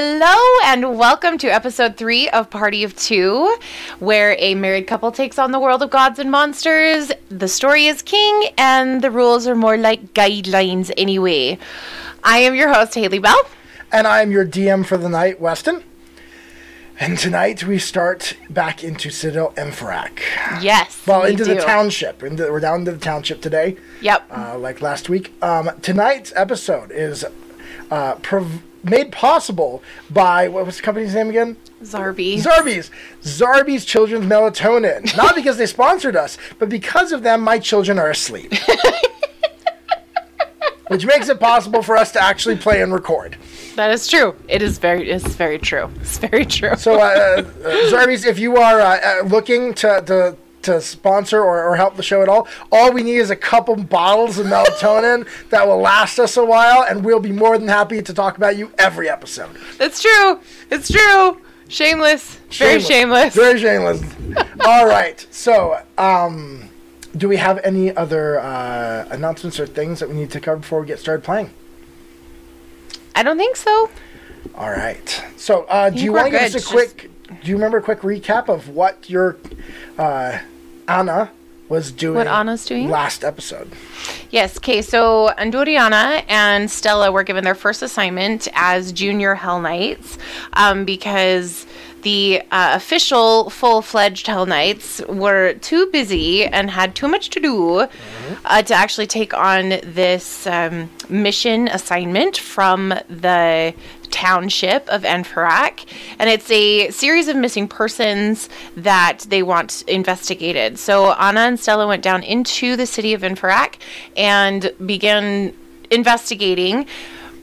Hello and welcome to episode three of Party of Two, where a married couple takes on the world of gods and monsters. The story is king, and the rules are more like guidelines anyway. I am your host, Haley Bell. And I'm your DM for the night, Weston. And tonight we start back into Citadel Empharak. Yes. Well, we into do. the township. Into, we're down to the township today, Yep. uh, like last week. Um, tonight's episode is uh, prov- made possible by, what was the company's name again? Zarbee. Zarbee's. Zarbee's Children's Melatonin. Not because they sponsored us, but because of them, my children are asleep. Which makes it possible for us to actually play and record. that is true. It is very. It's very true. It's very true. So, uh, uh, Zarbee's, if you are uh, uh, looking to, to to sponsor or, or help the show at all, all we need is a couple bottles of melatonin that will last us a while, and we'll be more than happy to talk about you every episode. it's true. It's true. Shameless. Very shameless. Very shameless. all right. So, um, do we have any other uh, announcements or things that we need to cover before we get started playing? I don't think so. All right. So, uh, do you want to give us a quick? Do you remember a quick recap of what your uh, Anna was doing? What Anna's doing? last episode. Yes. Okay. So Andoriana and Stella were given their first assignment as junior Hell Knights um, because the uh, official full-fledged Hell Knights were too busy and had too much to do uh, to actually take on this um, mission assignment from the township of Enferak, and it's a series of missing persons that they want investigated. So Anna and Stella went down into the city of Enferak and began investigating.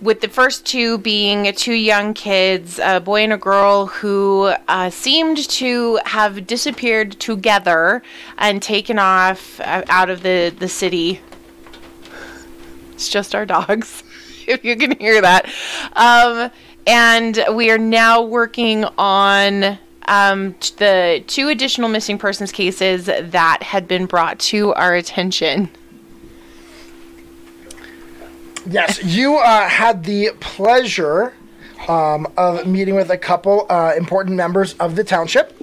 With the first two being two young kids, a boy and a girl who uh, seemed to have disappeared together and taken off uh, out of the, the city it's just our dogs, if you can hear that. Um, and we are now working on um, the two additional missing persons cases that had been brought to our attention. Yes, you uh, had the pleasure um, of meeting with a couple uh, important members of the township.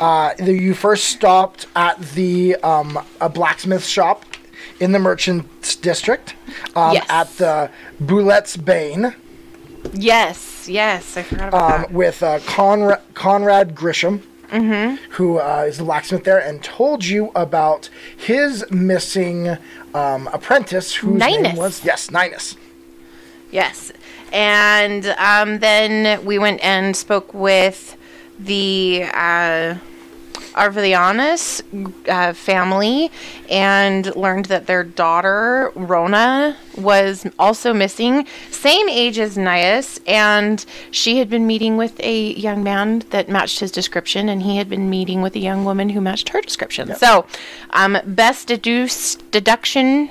Uh, you first stopped at the um, a blacksmith shop in the merchants district um, Yes. at the Boulette's Bane. Yes, yes, I forgot about um, that. with uh, Conrad, Conrad Grisham, who uh, is the blacksmith there, and told you about his missing um, apprentice, whose name Ninus. was yes, Ninus. Yes. And um, then we went and spoke with the uh, Arvelianus uh, family and learned that their daughter, Rona, was also missing, same age as Nias, and she had been meeting with a young man that matched his description, and he had been meeting with a young woman who matched her description. So, um, best deduce, deduction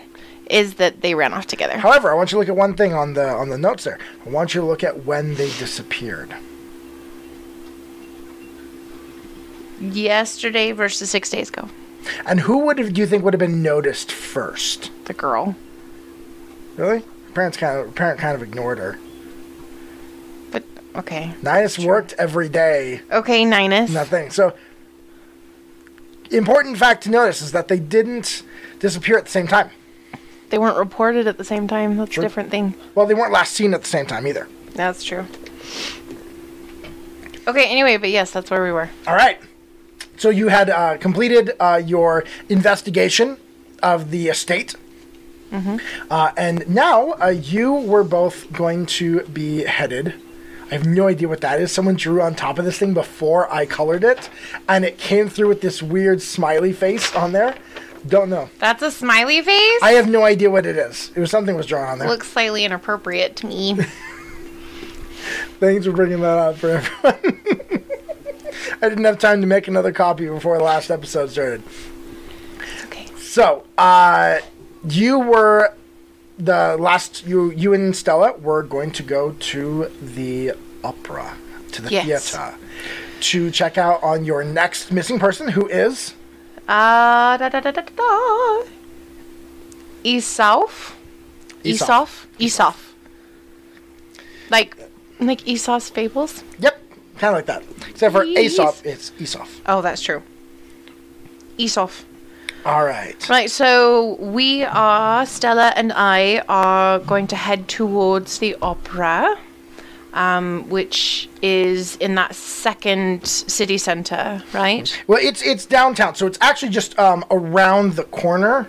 is that they ran off together. However, I want you to look at one thing on the on the notes there. I want you to look at when they disappeared. Yesterday versus six days ago. And who would have, do you think would have been noticed first? The girl. Really? Parents kind of parent kind of ignored her. But okay. Ninus worked every day. Okay, Ninus. Nothing. So important fact to notice is that they didn't disappear at the same time. They weren't reported at the same time. That's a different thing. Well, they weren't last seen at the same time either. That's true. Okay, anyway, but yes, that's where we were. All right. So you had uh, completed uh, your investigation of the estate. Uh, and now uh, you were both going to be headed. I have no idea what that is. Someone drew on top of this thing before I colored it, and it came through with this weird smiley face on there. Don't know. That's a smiley face? I have no idea what it is. It was something was drawn on there. Looks slightly inappropriate to me. Thanks for bringing that up for everyone. I didn't have time to make another copy before the last episode started. okay. So, uh, you were the last. You, you and Stella were going to go to the opera, to the Yes. theater, to check out on your next missing person, who is Uh, da da da da da? Esaf. Esaf? Esaf. Like Like Esau's fables. Yep, kind of like that. Except for. Aesop, it's Aesop. Oh, that's true. Esau. All right. Right, so we are, Stella and I are going to head towards the opera, um, which is in that second city center, right? Well, it's it's downtown, so it's actually just um, around the corner.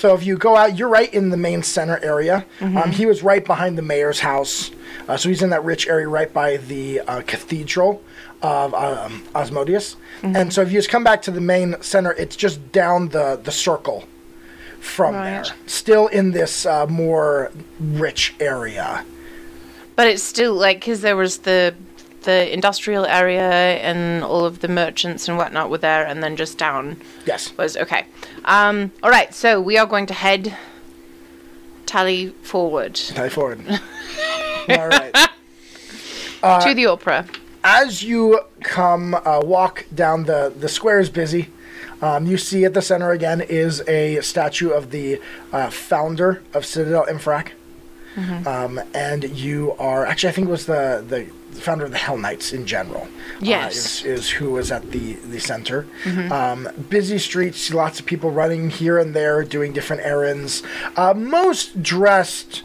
So if you go out, you're right in the main center area. Um, he was right behind the mayor's house, uh, so he's in that rich area right by the uh, cathedral of um, Asmodeus. And so if you just come back to the main center, it's just down the the circle from Right. there. Still in this uh, more rich area. But it's still like, because there was the the industrial area and all of the merchants and whatnot were there, and then just down Yes. was okay. Um, all right, so we are going to head tally forward Tally forward. All right. to the opera. as you come uh, walk down the the square is busy um, you see at the center again is a statue of the uh, founder of citadel infrac um, and you are actually i think it was the the founder of the hell knights in general Yes. uh, is, is who was at the the center um, busy streets lots of people running here and there doing different errands uh, most dressed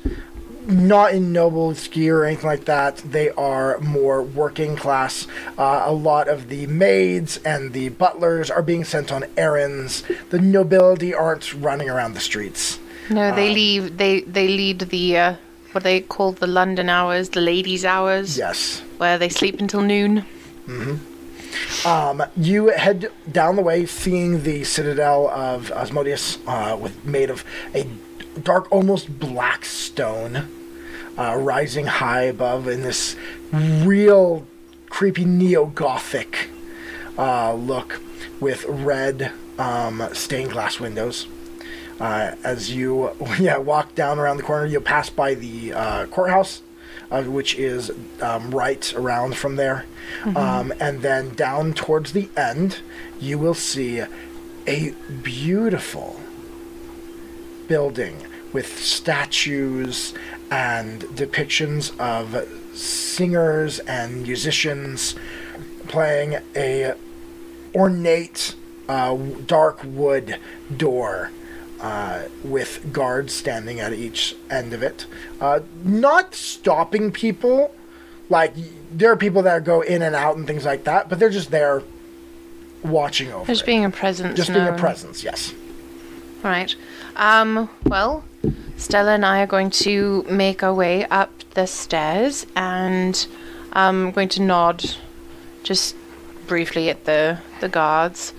not in noble gear or anything like that. They are more working class. Uh, a lot of the maids and the butlers are being sent on errands. The nobility aren't running around the streets. No, Um, they leave. They they lead the uh, what they call the London hours, the ladies' hours, Yes. where they sleep until noon. You head down the way, seeing the citadel of Asmodeus, uh, with made of a dark, almost black stone, uh, rising high above in this real creepy neo-gothic uh, look, with red um, stained glass windows. Uh, as you yeah walk down around the corner, you'll pass by the uh, courthouse, uh, which is um, right around from there, um, and then down towards the end, you will see a beautiful building with statues and depictions of singers and musicians playing a ornate uh, dark wood door uh, with guards standing at each end of it, uh, not stopping people. Like there are people that go in and out and things like that, but they're just there watching over. Just it. being a presence. just being a presence. Yes. All right. Um. Well, Stella and I are going to make our way up the stairs, and I'm going to nod, just briefly at the the guards.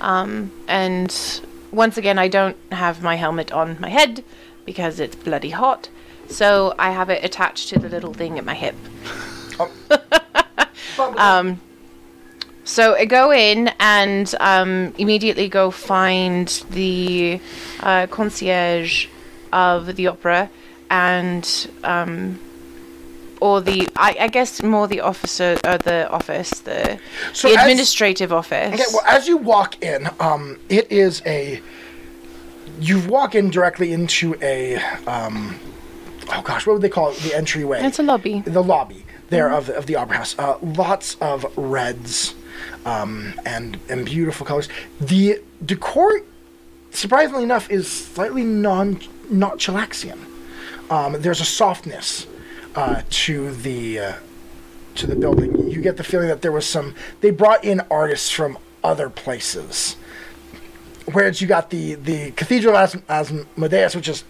Um. And once again, I don't have my helmet on my head because it's bloody hot. So I have it attached to the little thing at my hip. Um, So I go in and um, immediately go find the uh, concierge of the opera and um, or the I, I guess more the officer uh, the office the, So the as- administrative office. Okay, well, as you walk in, um, it is a. You walk in directly into a. Um, oh gosh, what would they call it? The entryway. it's a lobby. the lobby there of, the, of the opera house. Uh, lots of reds um, and and beautiful colors. The decor, surprisingly enough, is slightly non not Chelaxian. Um, there's a softness uh, to the uh, to the building. You get the feeling that there was some. They brought in artists from other places. Whereas you got the the Cathedral As- Asmodeus, which is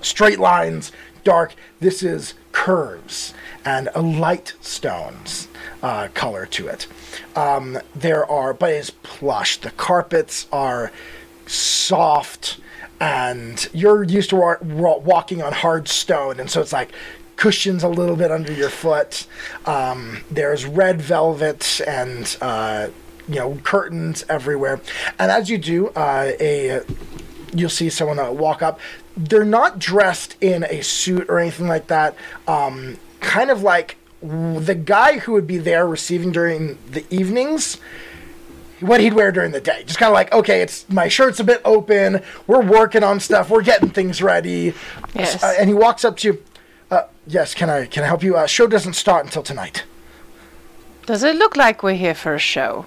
straight lines, dark. This is curves and a light stones uh, color to it. Um, there are, but it's plush. The carpets are soft, and you're used to wa- walking on hard stone, and so it's like cushions a little bit under your foot. Um, there's red velvet and uh, you know curtains everywhere, and as you do, uh, a you'll see someone uh, walk up. They're not dressed in a suit or anything like that. Um, kind of like the guy who would be there receiving during the evenings, what he'd wear during the day. Just kind of like, okay, it's my shirt's a bit open. We're working on stuff. We're getting things ready. Yes. Uh, and he walks up to you. Uh, yes, can I can I help you? Uh, show doesn't start until tonight. Does it look like we're here for a show?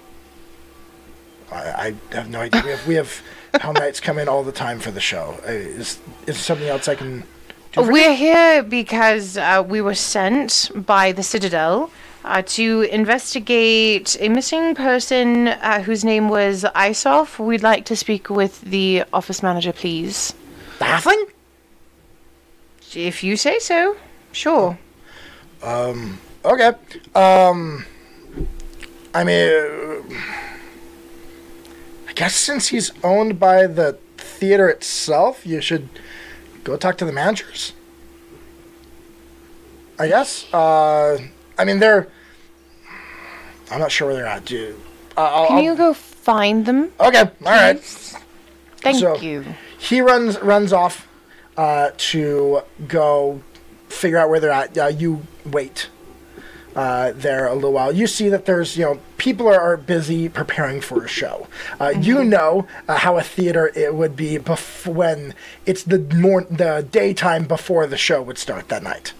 I, I have no idea. We have we have Hell Knights come in all the time for the show. Uh, is is there something else I can? for you? We're here because uh, we were sent by the Citadel uh, to investigate a missing person uh, whose name was Isof. We'd like to speak with the office manager, please. Halfling? If you say so, sure. Um, Okay. Um, I mean, uh, I guess since he's owned by the theater itself, you should go talk to the managers. I guess. Uh, I mean, they're. I'm not sure where they're at, dude. Uh, I'll, Can I'll- you go find them? Okay. All right. Thank So- you. He runs runs off uh, to go figure out where they're at. Uh, you wait uh, there a little while. You see that there's you know people are, are busy preparing for a show. Uh, You know uh, how a theater it would be bef- when it's the more the daytime before the show would start that night.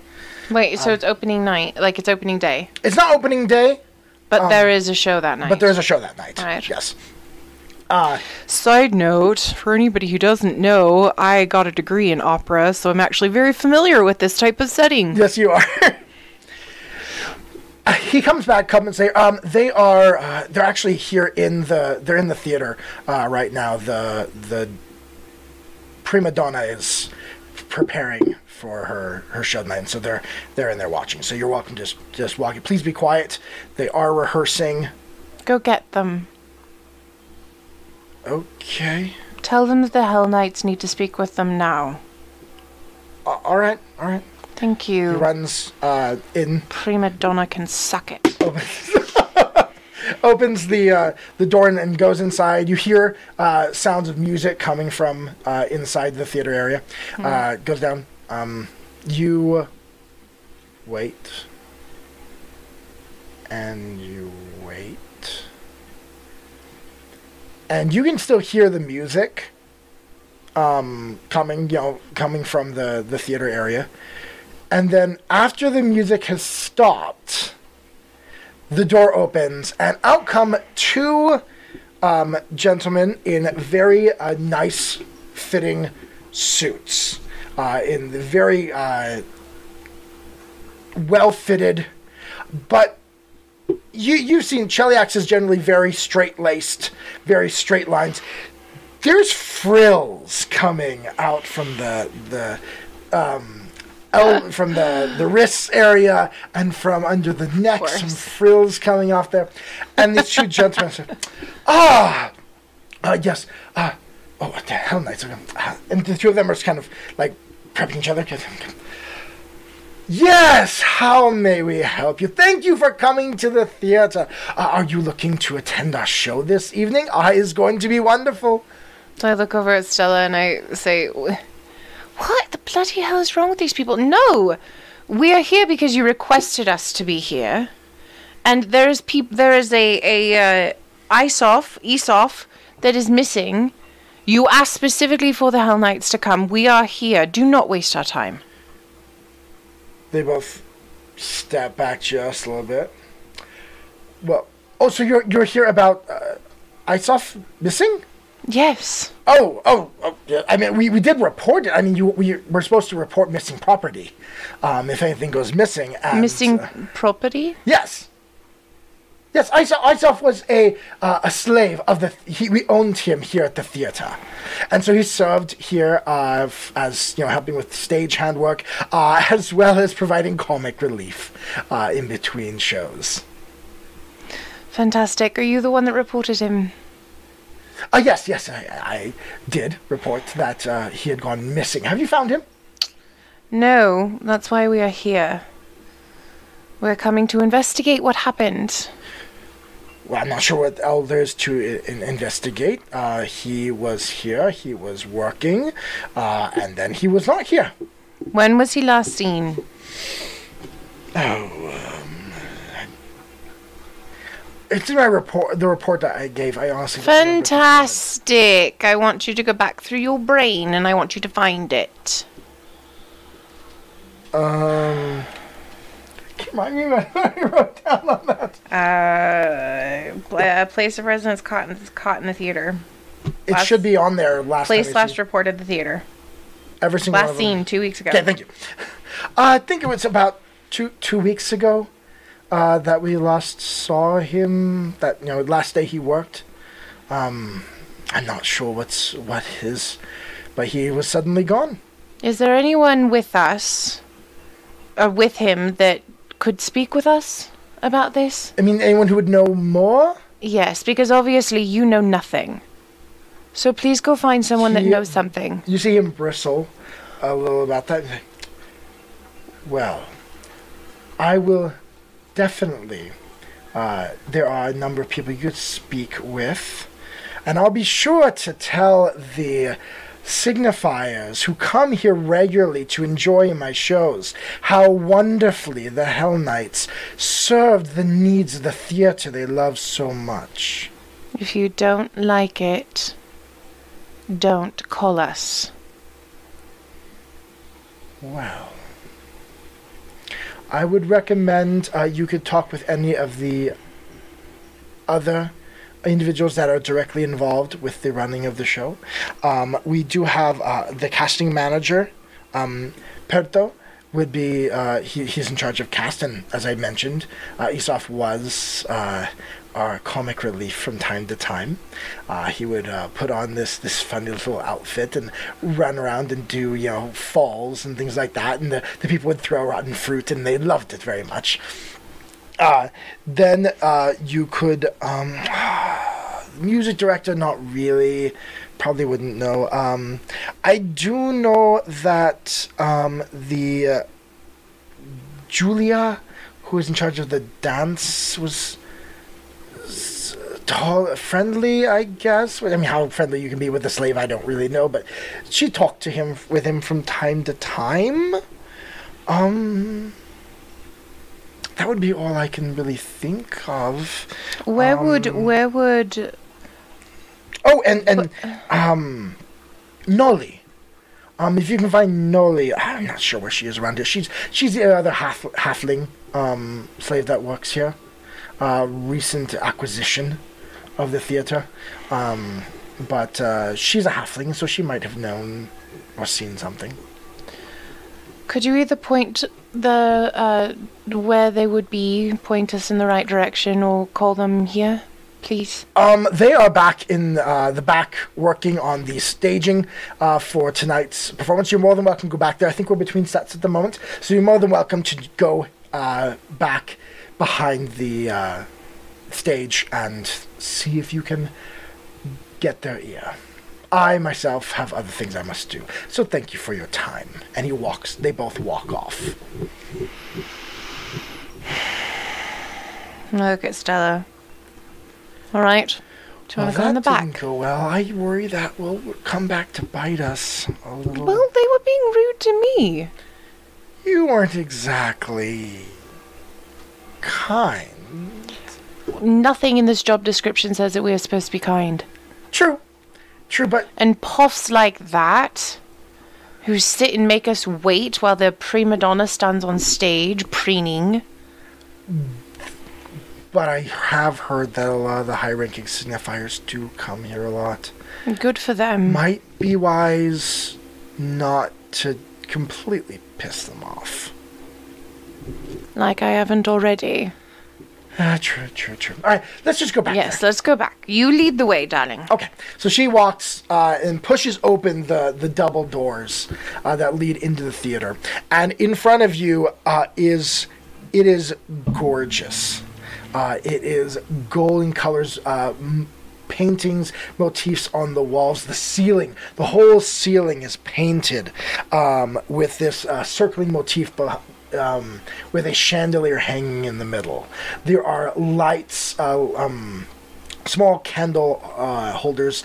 Wait, Um, so it's opening night, like it's opening day, It's not opening day, but there is a show that night. Um, but there's a show that night. Right. Yes. Side note, for anybody who doesn't know, I got a degree in opera, so I'm actually very familiar with this type of setting. Yes, you are. he comes back, come and say, um, they are, uh, they're actually here in the, they're in the theater uh, right now. The the prima donna is preparing for her her show night, so they're they're in there watching. So you're welcome to just just walk. Please be quiet. They are rehearsing. Go get them. Okay. Tell them that the Hell Knights need to speak with them now. All right. All right. Thank He you. runs uh, in Prima Donna can suck it. opens the uh, the door and, and goes inside. You hear uh, sounds of music coming from uh, inside the theater area. Uh, goes down. Um, you wait, and you wait, and you can still hear the music um, coming. You know, coming from the the theater area. And then after the music has stopped, the door opens, and out come two um, gentlemen in very uh, nice fitting suits, uh, in the very uh, well fitted, but you you've seen Cheliax is generally very straight laced, very straight lines. There's frills coming out from the the um, el- from the the wrists area and from under the neck. Some frills coming off there, and these two gentlemen say, "Ah, uh, yes, uh, oh, what the hell, knights?" Uh, and the two of them are just kind of like prepping each other. Yes, how may we help you? Thank you for coming to the theater. Uh, are you looking to attend our show this evening? Ah, it's going to be wonderful. So I look over at Stella and I say, What the bloody hell is wrong with these people? No! We are here because you requested us to be here. And there is peop- there is a, a uh, Isof, Isof, that is missing. You asked specifically for the Hell Knights to come. We are here. Do not waste our time. They both step back just a little bit. Well, oh, so you're you're here about uh, Isof missing? Yes. Oh, oh, oh yeah. I mean, we, we did report it. I mean, you we we're supposed to report missing property, um, if anything goes missing. And, Missing uh, property? yes. Yes, Isof, Isof was a uh, a slave of the. He, we owned him here at the theater, and so he served here uh, f- as you know, helping with stage handwork, uh, as well as providing comic relief uh, in between shows. Fantastic. Are you the one that reported him? Uh, yes, yes, I, I did report that uh, he had gone missing. Have you found him? No, that's why we are here. We're coming to investigate what happened. Well, I'm not sure what else there is to in- investigate. Uh, he was here, he was working, uh, and then he was not here. When was he last seen? Oh. It's in my report, the report that I gave. I honestly don't remember. Fantastic! I want you to go back through your brain and I want you to find it. Um. Remind me what I wrote down on that. Uh, pl- uh, place of residence caught in, caught in the theater. It Last- should be on there last Place time last see- reported the theater. every single Last of them. seen two weeks ago. Okay, thank you. Uh, I think it was about two two weeks ago uh, that we last saw him. That you know, last day he worked. Um, I'm not sure what's what his, but he was suddenly gone. Is there anyone with us, or with him, that could speak with us about this? I mean, anyone who would know more? Yes, because obviously you know nothing. So please go find someone that He- knows something. You see him bristle a little about that. Well, I will definitely. Uh, there are a number of people you could speak with, and I'll be sure to tell the signifers who come here regularly to enjoy my shows how wonderfully the Hell Knights served the needs of the theater they love so much. If you don't like it, don't call us. Well, I would recommend uh, you could talk with any of the other individuals that are directly involved with the running of the show. Um, we do have uh, the casting manager, um, Perto. Would be uh, he, he's in charge of cast, and as I mentioned, uh, Isof was uh, our comic relief from time to time. Uh, he would uh, put on this this funny little outfit and run around and do you know falls and things like that, and the, the people would throw rotten fruit, and they loved it very much. Uh, then uh, you could um, music director, not really. Probably wouldn't know. Um, I do know that um, the uh, Julia, who was in charge of the dance, was tall, friendly. I guess. I mean, how friendly you can be with a slave, I don't really know. But she talked to him with him from time to time. Um, that would be all I can really think of. Where would Um, where would Oh, and and um, Nolly. Um, if you can find Nolly, I'm not sure where she is around here. She's she's the other half halfling um slave that works here. Uh, recent acquisition of the theater. Um, but uh, she's a halfling, so she might have known or seen something. Could you either point the uh, where they would be, point us in the right direction, or call them here, please? Um, they are back in uh, the back working on the staging uh, for tonight's performance. You're more than welcome to go back there. I think we're between sets at the moment, so you're more than welcome to go uh, back behind the uh, stage and see if you can get their ear. I myself have other things I must do, so thank you for your time. And he walks. They both walk off. Look at Stella. All right. Do you want to go in the that didn't back? go well. I worry that will come back to bite us a little. Well, they were being rude to me. You weren't exactly kind. Nothing in this job description says that we are supposed to be kind. True. True, but And puffs like that, who sit and make us wait while the prima donna stands on stage preening. but I have heard that a lot of the high-ranking signifers do come here a lot. Good for them. Might be wise not to completely piss them off. like I haven't already. Ah, true, true, true. All right, let's just go back Yes, there. let's go back. You lead the way, darling. Okay, so she walks uh, and pushes open the, the double doors uh, that lead into the theater, and in front of you uh, is it is gorgeous. Uh, it is golden colors, uh, m- paintings, motifs on the walls, the ceiling. The whole ceiling is painted um, with this uh, circling motif. beh- um, with a chandelier hanging in the middle. There are lights, uh, um, small candle uh, holders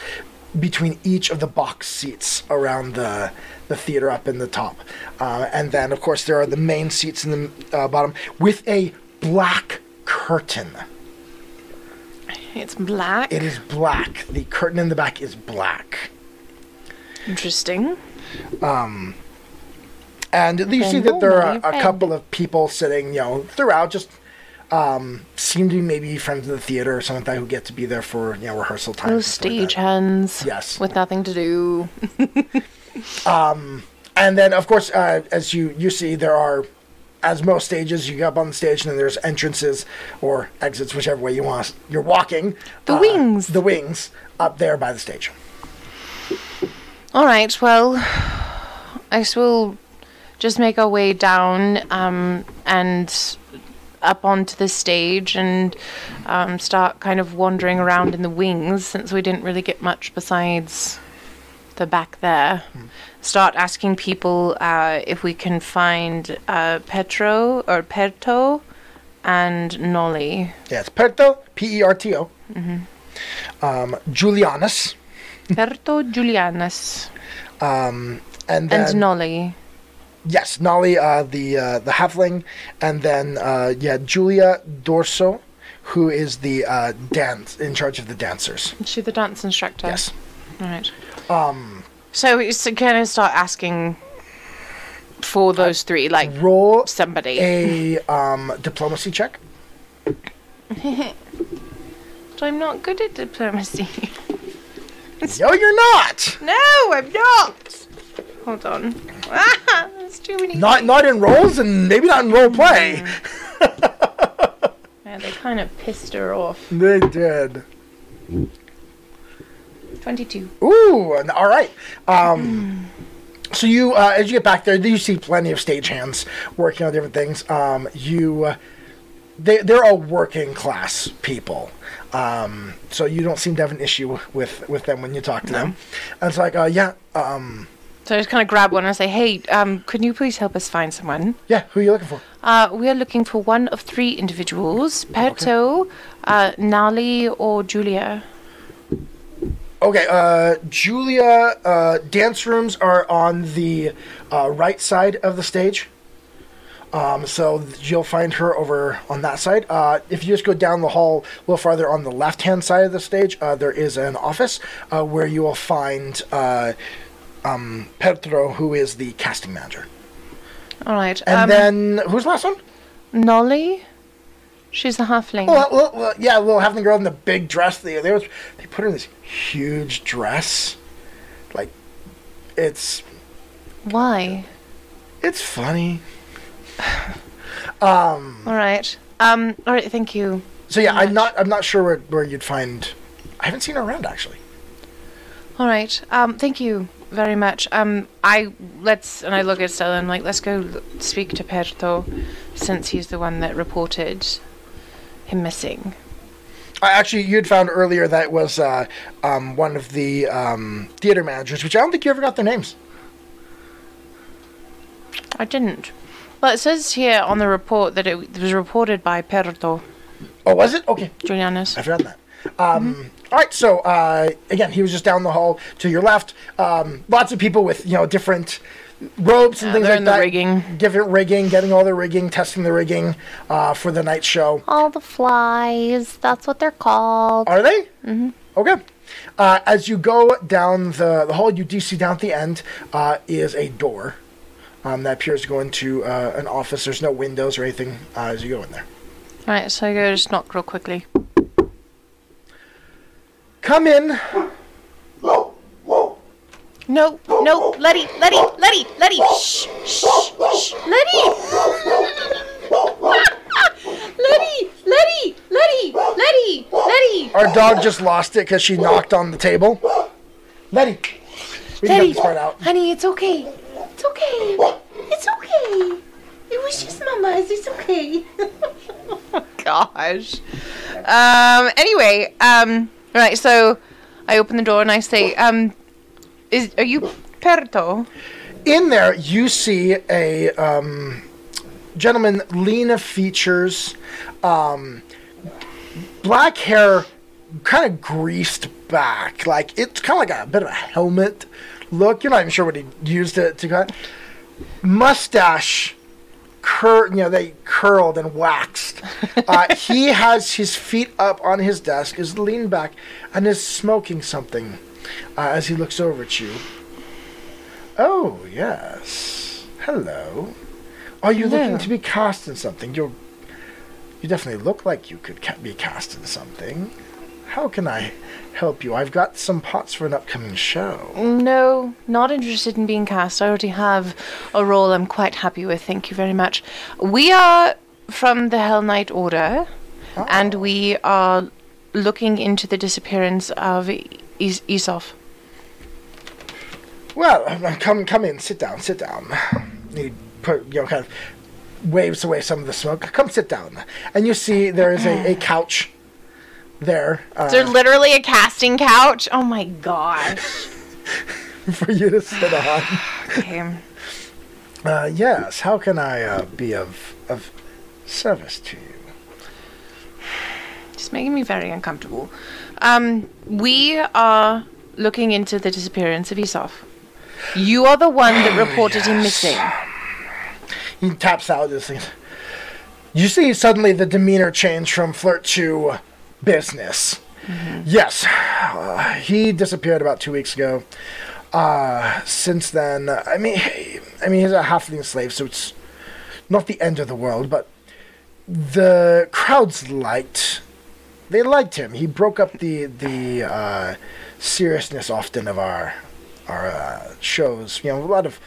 between each of the box seats around the the theater up in the top, uh, and then of course there are the main seats in the uh, bottom with a black curtain. It's black. It is black. The curtain in the back is black. Interesting. And you see that there are a couple of people sitting, you know, throughout, just um, seem to be maybe friends of the theater or something like that who get to be there for, you know, rehearsal time. Those stage hands. Yes. With nothing to do. And then, of course, uh, as you, you see, there are, as most stages, you get up on the stage and then there's entrances or exits, whichever way you want. You're walking. The uh, wings. The wings up there by the stage. All right. Well, I we'll just make our way down um, and up onto the stage and um, start kind of wandering around in the wings since we didn't really get much besides the back there. Start asking people uh, if we can find uh, Petro or Perto and Nolly. Yes, Perto, P E R T O. Mm-hmm. Um, Julianus. Perto Julianus Um, and then, and Nolly. Yes, Nolly, uh, the uh, the halfling, and then uh, yeah, Julia Dorso, who is the uh, dance in charge of the dancers. Is she the dance instructor? Yes. Right. Um, So we s- kind of start asking for those three, like roll somebody. a um, diplomacy check. But I'm not good at diplomacy. No, you're not. no, I'm not. Hold on. Ah, there's too many. Not not in roles, and maybe not in role play. Yeah, they kind of pissed her off. They did. Twenty-two. Ooh, all right. Um, so you, uh, as you get back there, you see plenty of stagehands working on different things. Um, you, uh, they they're all working class people. Um, so you don't seem to have an issue with with them when you talk to them. And it's like, uh, yeah, um, So I just kind of grab one and say, "Hey, um, can you please help us find someone? yeah. Who are you looking for? Uh, we are looking for one of three individuals: Perto, uh, Nali, or Julia." Okay, uh, Julia, uh, dance rooms are on the uh, right side of the stage. Um, so you'll find her over on that side. Uh, if you just go down the hall a little farther on the left hand side of the stage, uh, there is an office uh, where you will find uh, um, Pedro, who is the casting manager. All right. And um, then, who's the last one? Nolly. She's a halfling. Oh, well, well, yeah, little halfling girl in the big dress. They, they, was, they put her in this huge dress. Like, it's Why? It's funny. Um. All right. Um. All right. Thank you. So yeah, I'm not. I'm not sure where, where you'd find. I haven't seen her around actually. All right. Um. Thank you very much. Um. I let's and I look at Stella and I'm like, let's go speak to Perto, since he's the one that reported him missing. I actually, you'd found earlier that was uh, um, one of the um, theater managers, which I don't think you ever got their names. I didn't. Well, it says here on the report that it was reported by Perto Oh, was it? Okay, Julianus. I forgot that. Um, all right, so uh, again, he was just down the hall to your left. Um, lots of people with you know different ropes and Yeah, things like in the that. rigging. different rigging, getting all the rigging, testing the rigging uh, for the night show. All the flies. That's what they're called. Are they? Mm-hmm. Okay. Uh, as you go down the, the hall, you do see down at the end uh, is a door um, that appears to go into uh, an office. There's no windows or anything uh, as you go in there. All right. So I go just knock real quickly. Come in. No, no, Letty, Letty, Letty, Letty, shh, shh, shh, Letty. Letty, Letty, Letty, Letty, Letty. Our dog just lost it because she knocked on the table. Letty, we can cut Letty, this part out. honey, it's okay. It's okay. It's okay. It was just Mama's. It's okay. Gosh. Um. Anyway. Um. Right. So, I open the door and I say, um, is are you Perto? In there, you see a um, gentleman, lean of features, um, black hair, kind of greased back. Like it's kind of like a bit of a helmet look. You're not even sure what he used it to cut. Mustache, cur, you know, they curled and waxed. Uh, he has his feet up on his desk, is leaned back, and is smoking something uh, as he looks over at you. Oh, yes. Hello. Are you Hello. looking to be cast in something? You're. You definitely look like you could ca- be cast in something. How can I help you? I've got some pots for an upcoming show. No, not interested in being cast. I already have a role I'm quite happy with. Thank you very much. We are from the Hell Knight Order, oh. and we are looking into the disappearance of Isof. Well, come come in. Sit down. Sit down. He put you know kind of waves away some of the smoke. Come sit down. And you see there is a, a couch there uh, There's literally a casting couch. Oh my gosh. for you to sit on. Okay. Uh, yes. How can I uh, be of of service to you? It's making me very uncomfortable. Um, we are looking into the disappearance of Isof. You are the one that reported him missing. He taps out this thing. You see suddenly the demeanor change from flirt to business. Yes, uh, he disappeared about two weeks ago. Uh, since then, I mean, I mean, he's a halfling slave, so it's not the end of the world. But the crowds liked, they liked him. He broke up the the uh, seriousness often of our our uh, shows. You know, a lot of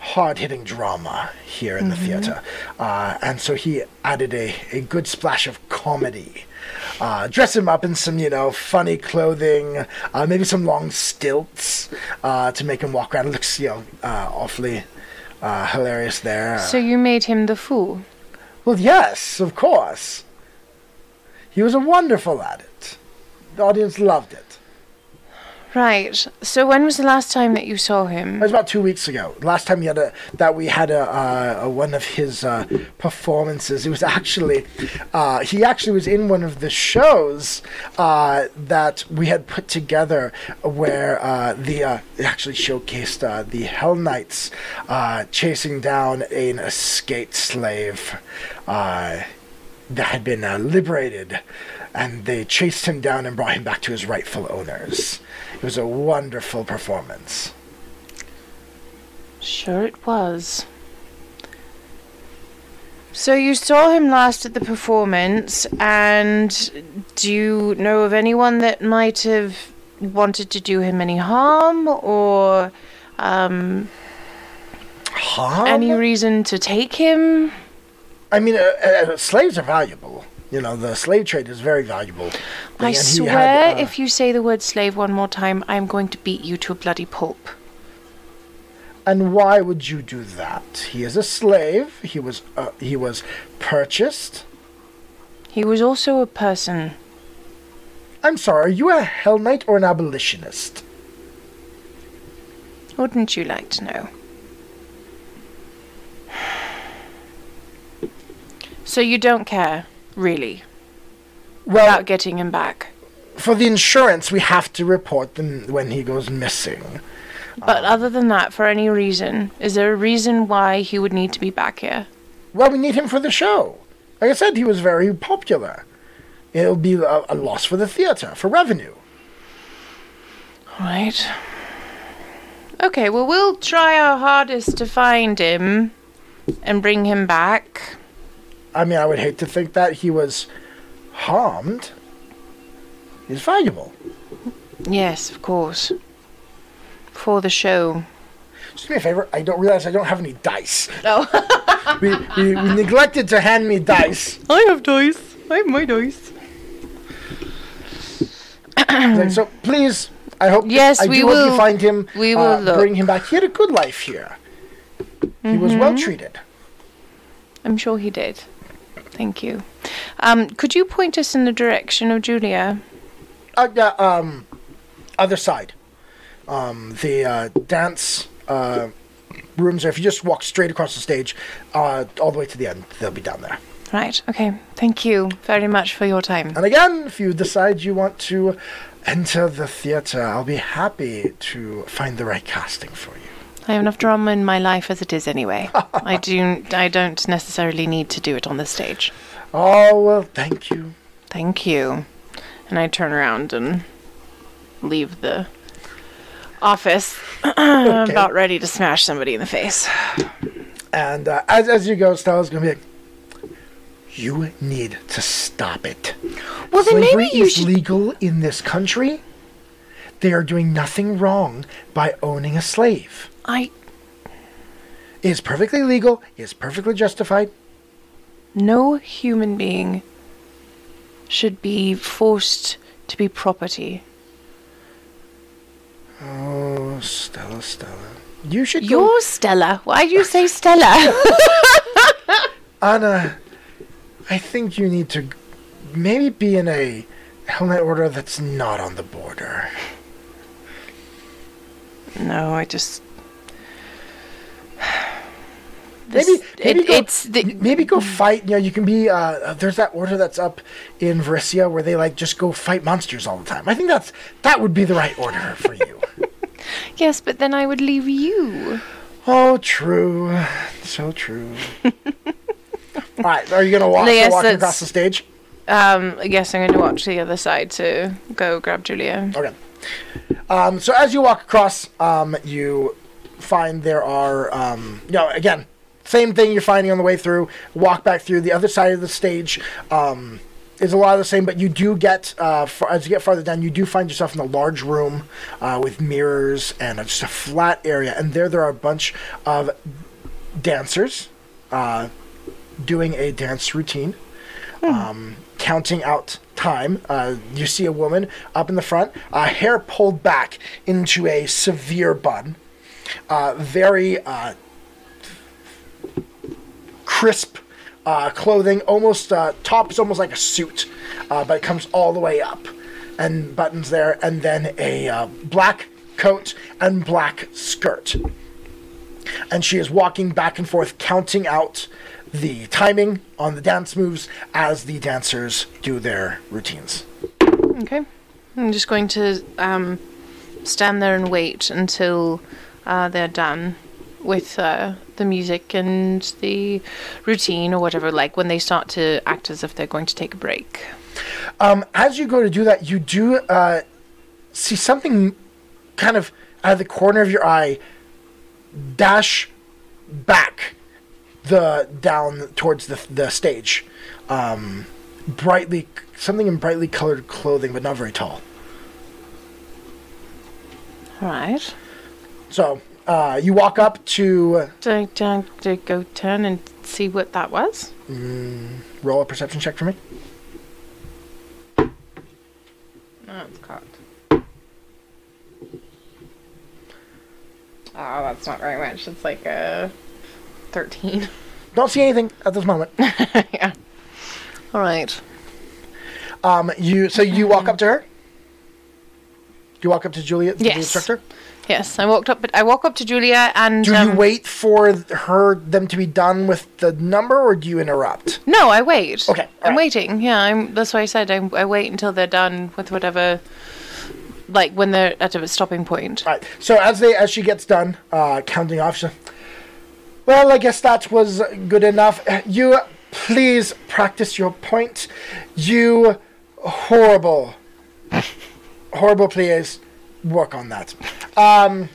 hard hitting drama here in the theater. Uh, and so he added a, a good splash of comedy. Uh, dress him up in some, you know, funny clothing, uh, maybe some long stilts uh, to make him walk around. It looks, you know, uh, awfully uh, hilarious there. So you made him the fool. well, yes, of course. He was a wonderful at it. The audience loved it. Right. So when was the last time that you saw him? It was about two weeks ago. Last time he had a that we had a, uh, a one of his uh, performances. It was actually uh, he actually was in one of the shows uh, that we had put together, where uh, the actually showcased the Hell Knights chasing down an escaped slave. That had been liberated, and they chased him down and brought him back to his rightful owners. It was a wonderful performance. Sure it was. So you saw him last at the performance, and do you know of anyone that might have wanted to do him any harm or um, Huh? any reason to take him? I mean, uh, uh, slaves are valuable. You know, the slave trade is very valuable. I swear, had, uh, if you say the word slave one more time, I'm going to beat you to a bloody pulp. And why would you do that? He is a slave. He was uh, he was purchased. He was also a person. I'm sorry. Are you a Hell Knight or an abolitionist? Wouldn't you like to know? So you don't care, really, Well, about getting him back. for the insurance, we have to report them when he goes missing. But other than that, for any reason, is there a reason why he would need to be back here? Well, we need him for the show. Like I said, he was very popular. It'll be a, a loss for the theater, for revenue. Right. Okay, well, we'll try our hardest to find him and bring him back. I mean, I would hate to think that he was harmed. He's valuable. Yes, of course. For the show. Just do me a favor. I don't realize I don't have any dice. Oh. We, we, we neglected to hand me dice. I have dice. I have my dice. So please, I hope. Yes, I we do hope will- you find him. we uh, will look. bring him back. He had a good life here. He was Mm-hmm. well treated. I'm sure he did. Thank you. Um, could you point us in the direction of Julia? Uh, yeah, um, other side. Um, the uh, dance uh, rooms. If you just walk straight across the stage, uh, all the way to the end, they'll be down there. Right. Okay. Thank you very much for your time. And again, if you decide you want to enter the theater, I'll be happy to find the right casting for you. I have enough drama in my life as it is anyway. I do. I don't necessarily need to do it on the stage. Oh well, thank you. Thank you. And I turn around and leave the office, about ready to smash somebody in the face. And uh, as as you go, Stella's gonna be like, "You need to stop it. Well, then Slavery maybe you is should. legal in this country. They are doing nothing wrong by owning a slave. I It is perfectly legal. It is perfectly justified. no human being should be forced to be property. Oh, Stella, Stella, you should go, You're Stella. Why do you say Stella? Anna. I think you need to maybe be in a Hellknight order that's not on the border. no, I just. Maybe, This- maybe it- go, it's the, maybe go fight. You know, you can be. Uh, there's that order that's up in Varisia where they like just go fight monsters all the time. I think that's that would be the right order for you. yes, but then I would leave you. oh, true, so true. all right, are you gonna walk Yes, that's- across the stage? Um, I guess I'm going to watch the other side to go grab Julia. Okay. Um, so as you walk across, um, you find there are, um, you know, again, same thing you're finding on the way through. Walk back through the other side of the stage. Um, is a lot of the same, but you do get uh, far, as you get farther down, you do find yourself in a large room uh, with mirrors and a, just a flat area, and there there are a bunch of dancers uh, doing a dance routine um, counting out time. Uh, you see a woman up in the front, uh, hair pulled back into a severe bun, uh, very uh, crisp uh, clothing, almost uh, top is almost like a suit, uh, but it comes all the way up, and buttons there, and then a uh, black coat and black skirt and she is walking back and forth, counting out the timing on the dance moves as the dancers do their routines. Okay. I'm just going to um, stand there and wait until uh, they're done with uh, the music and the routine or whatever, like when they start to act as if they're going to take a break. Um, as you go to do that, you do uh, see something kind of out of the corner of your eye dash back the down towards the the stage. Um, brightly something in brightly colored clothing, but not very tall. All right. So uh, you walk up to Do I, do I, do I go turn and see what that was? roll a perception check for me. Oh, it's cocked. Oh, that's not very much. It's like a 13. Don't see anything at this moment. yeah. All right. Um, you so you walk up to her. You walk up to Juliet, the Yes. instructor. Yes, I walked up. But I walk up to Julia and. Do um, you wait for her them to be done with the number, or do you interrupt? No, I wait. Okay, I'm alright. waiting. Yeah, I'm. That's why I said I, I wait until they're done with whatever. Like when they're at a stopping point. All right. So as they as she gets done uh, counting off, she, well, I guess that was good enough. You please practice your point. You horrible, horrible. Please work on that. Um,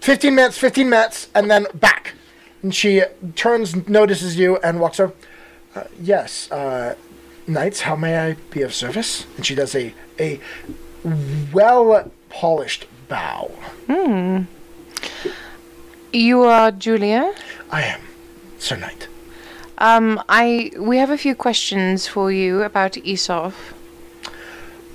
fifteen minutes. Fifteen minutes, and then back. And she turns, notices you, and walks over. Uh, yes, uh, knights. How may I be of service? And she does a a well polished bow. Hmm. You are Julia. I am, Sir Knight. Um, I we have a few questions for you about Esov.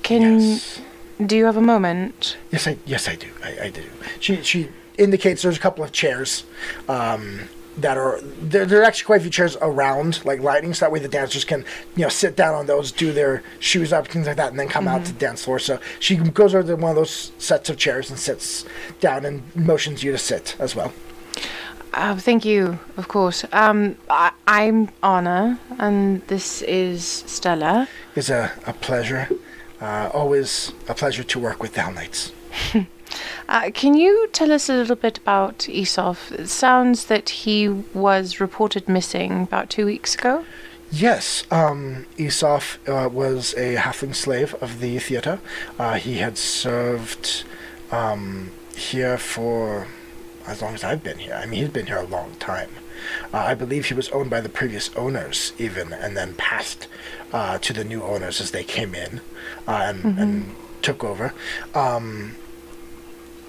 Can Yes. Do you have a moment? Yes, I yes I do. I, I do. She she indicates there's a couple of chairs um, that are there. There are actually quite a few chairs around, like lighting, so that way the dancers can you know sit down on those, do their shoes up, things like that, and then come out to the dance floor. So she goes over to one of those sets of chairs and sits down and motions you to sit as well. Uh, thank you, of course. Um, I, I'm Anna, and this is Stella. It's a, a pleasure. Uh, always a pleasure to work with Knights. Uh, can you tell us a little bit about Esov? It sounds that he was reported missing about two weeks ago. Yes, um, Esaf uh, was a halfling slave of the theater. Uh, he had served um, here for as long as I've been here. I mean, he's been here a long time. Uh, I believe he was owned by the previous owners, even, and then passed uh, to the new owners as they came in uh, and, and took over. Um,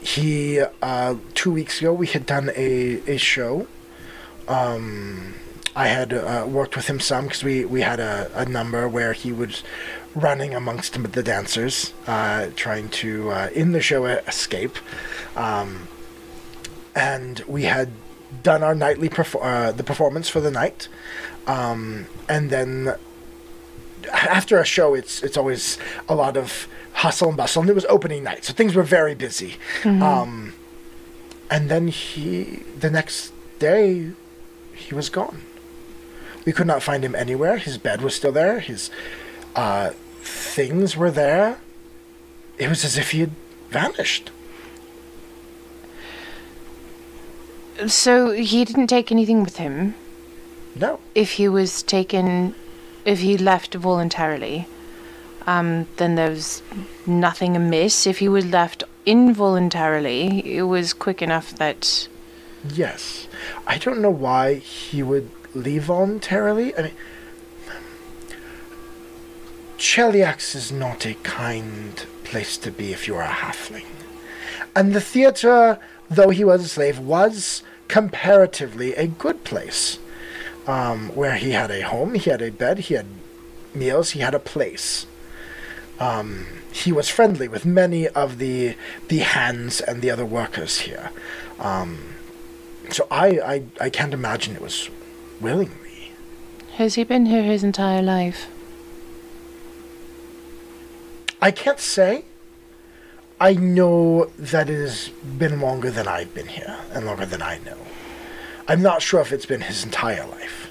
he uh, two weeks ago we had done a, a show. Um, I had uh, worked with him some because we, we had a, a number where he was running amongst the dancers, uh, trying to uh, in the show escape. Um, and we had done our nightly perfor- uh, the performance for the night, um, and then after a show, it's it's always a lot of hustle and bustle, and it was opening night, so things were very busy. Um, and then he, the next day, he was gone. We could not find him anywhere. His bed was still there. His uh, things were there. It was as if he had vanished. So he didn't take anything with him No. if he was taken, if he left voluntarily. Um, then there was nothing amiss. If he was left involuntarily, it was quick enough that. Yes. I don't know why he would leave voluntarily. I mean, Cheliax is not a kind place to be if you're a halfling. And the theatre, though he was a slave, was comparatively a good place. Um, where he had a home, he had a bed, he had meals, he had a place. Um, he was friendly with many of the the hands and the other workers here. Um, so I, I I can't imagine it was willingly. Has he been here his entire life? I can't say. I know that it has been longer than I've been here and longer than I know. I'm not sure if it's been his entire life.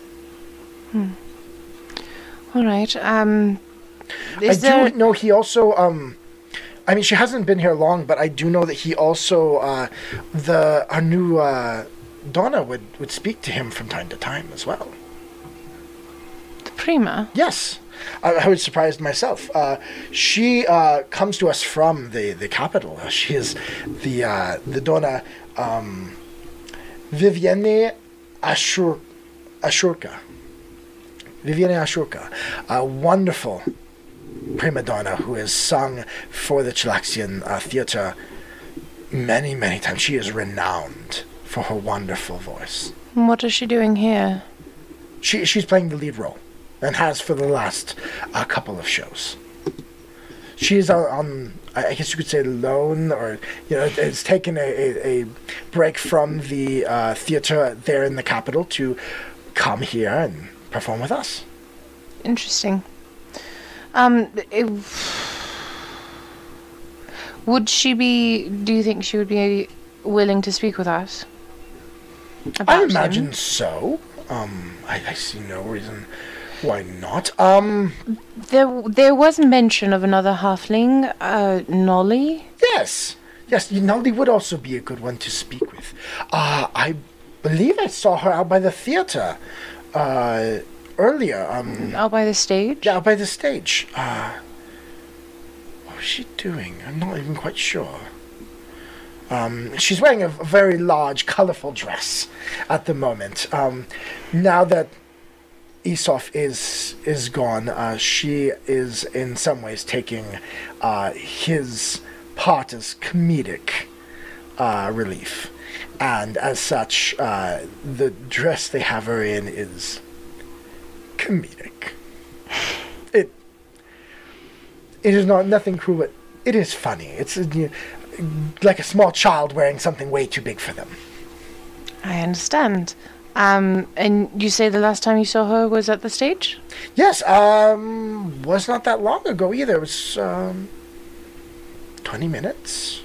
All right. Um, I there? do know he also um I mean she hasn't been here long, but I do know that he also uh the our new uh Donna would would speak to him from time to time as well. the Prima. Yes. I, I was surprised myself. Uh, she uh, comes to us from the, the capital. Uh, she is the uh, the Donna um, Vivienne Ashur, Ashurka. Vivienne Ashurka, a wonderful prima donna who has sung for the Chelaxian uh, theater many, many times. She is renowned for her wonderful voice. What is she doing here? She she's playing the lead role, and has for the last uh, couple of shows. She's on, on, I guess you could say, loan, or you know, has taken a, a, a break from the uh, theater there in the capital to come here and perform with us. Interesting. Um, it, would she be? Do you think she would be willing to speak with us? I about him? imagine so. Um, I, I see no reason why not. Um, there. There was mention of another halfling, uh, Nolly. yes, yes, Naldi would also be a good one to speak with. Uh, I believe I saw her out by the theater uh, earlier. Um, Out by the stage. Yeah, out by the stage. Uh, what was she doing? I'm not even quite sure. Um, she's wearing a, a very large, colorful dress at the moment. Um, now that Esaf is is gone, uh, she is in some ways taking uh, his part as comedic uh, relief, and as such, uh, the dress they have her in is comedic. It it is not nothing cruel, but it is funny. It's uh, you like a small child wearing something way too big for them. I understand. Um, and you say the last time you saw her was at the stage? Yes, um, was not that long ago either. It was um, twenty minutes,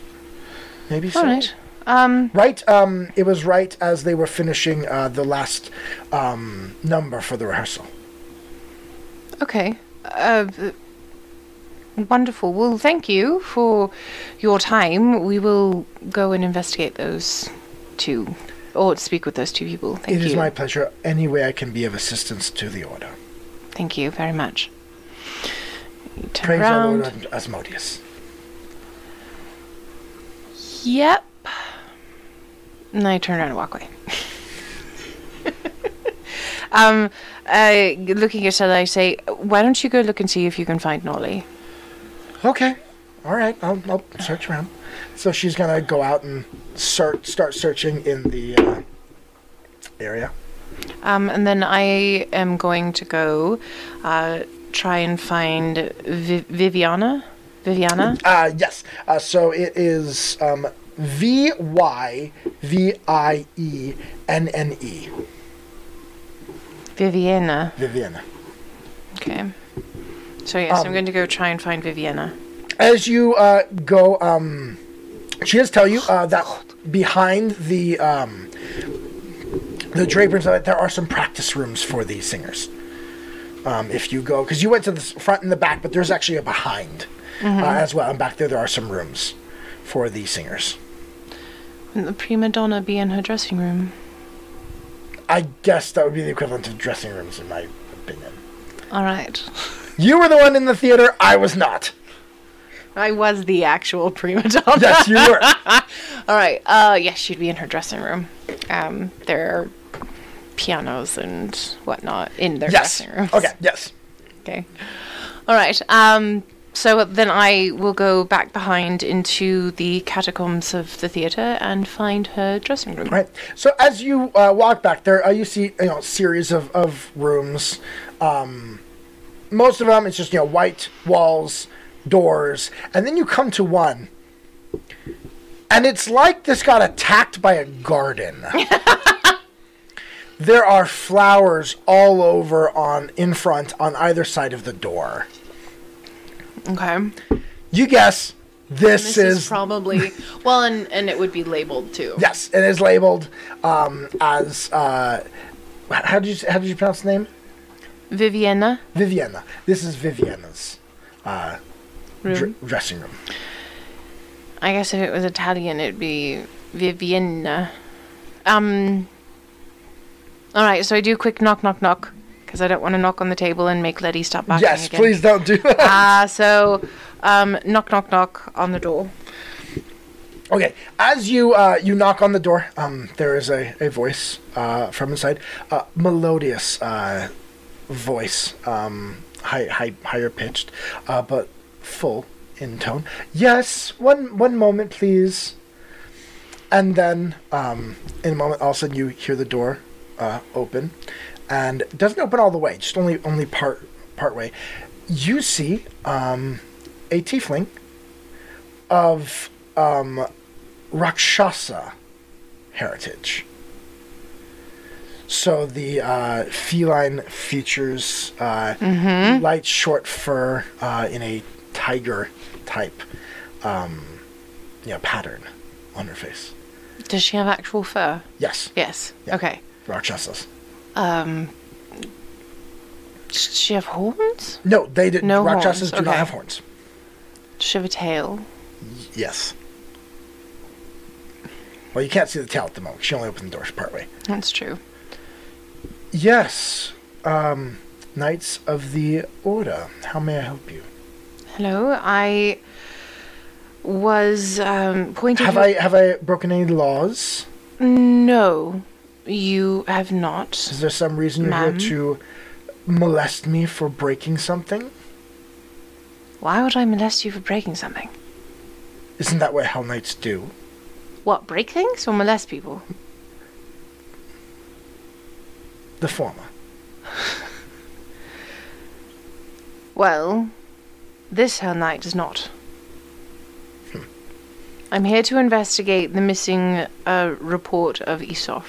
maybe so. All right. Um, Right, um, it was right as they were finishing uh, the last um, number for the rehearsal. okay. Uh, wonderful. Well, thank you for your time. We will go and investigate those two, or speak with those two people. Thank It you. is my pleasure. Any way I can be of assistance to the order. Thank you very much. You turn Praise our around. Lord Asmodeus. Yep. And I turn around and walk away. Um, uh, looking at Stella, I say, why don't you go look and see if you can find Nolly? Okay. All right. I'll, I'll search around. So she's gonna go out and search, start searching in the uh, area. Um, and then I am going to go uh, try and find Vi- Viviana. Viviana? Uh, yes. Uh, so it is um, V Y V I E N N E. Viviana. Viviana. Okay. So yes, I'm Um, going to go try and find Viviana. As you uh, go, um, she does tell you uh, that behind the um, the drapers, uh, there are some practice rooms for the singers. Um, if you go, because you went to the front and the back, but there's actually a behind uh, as well. And back there, there are some rooms for the singers. Wouldn't the prima donna be in her dressing room? I guess that would be the equivalent of dressing rooms, in my opinion. All right. You were the one in the theater. I was not. I was the actual prima donna. Yes, you were. All right. Uh, yes, she'd be in her dressing room. Um, there are pianos and whatnot in their yes. dressing rooms. Okay. Yes. Okay. All right. Um, so then I will go back behind into the catacombs of the theater and find her dressing room. Right. So as you uh, walk back there, uh, you see you know a series of, of rooms. Um, most of them it's just you know white walls, doors, and then you come to one, and it's like this got attacked by a garden. there are flowers all over on in front on either side of the door. Okay. You guess this, This is is probably well, and and it would be labeled too. Yes, it is labeled um, as. Uh, how did you how did you pronounce the name? Viviana Viviana. This is Viviana's uh, room. dr- dressing room. I guess if it was Italian, it'd be Viviana. Um. All right, so I do a quick knock, knock, knock, because I don't want to knock on the table and make Letty stop backing yes, again. please don't do that. Ah, so, um, knock, knock, knock on the door. okay, as you uh, you knock on the door, um, there is a, a voice uh, from inside, uh, melodious uh, voice, um, high, high higher pitched, uh, but full in tone. Yes, one one moment, please. And then, um, in a moment, all of a sudden, you hear the door uh, open, and it doesn't open all the way, just only only part part way. You see um, a tiefling of um, Rakshasa heritage. So the uh, feline features uh, light short fur uh, in a tiger type um, yeah, pattern on her face. Does she have actual fur? Yes, Yes. Yeah. Okay. Rakshasas. Um. Does she have horns? No, they did. No Rakshasas horns, do not have horns. Does she have a tail? Yes. Well, you can't see the tail at the moment. She only opened the doors partway. That's true. Yes. Um, Knights of the Order. How may I help you? Hello, I was um, pointing. Have I have I broken any laws? No, you have not. Is there some reason you're Ma'am? here to molest me for breaking something? Why would I molest you for breaking something? Isn't that what Hell Knights do? What, break things or molest people? The former. Well, this Hell Knight does not. I'm here to investigate the missing uh, report of Esop.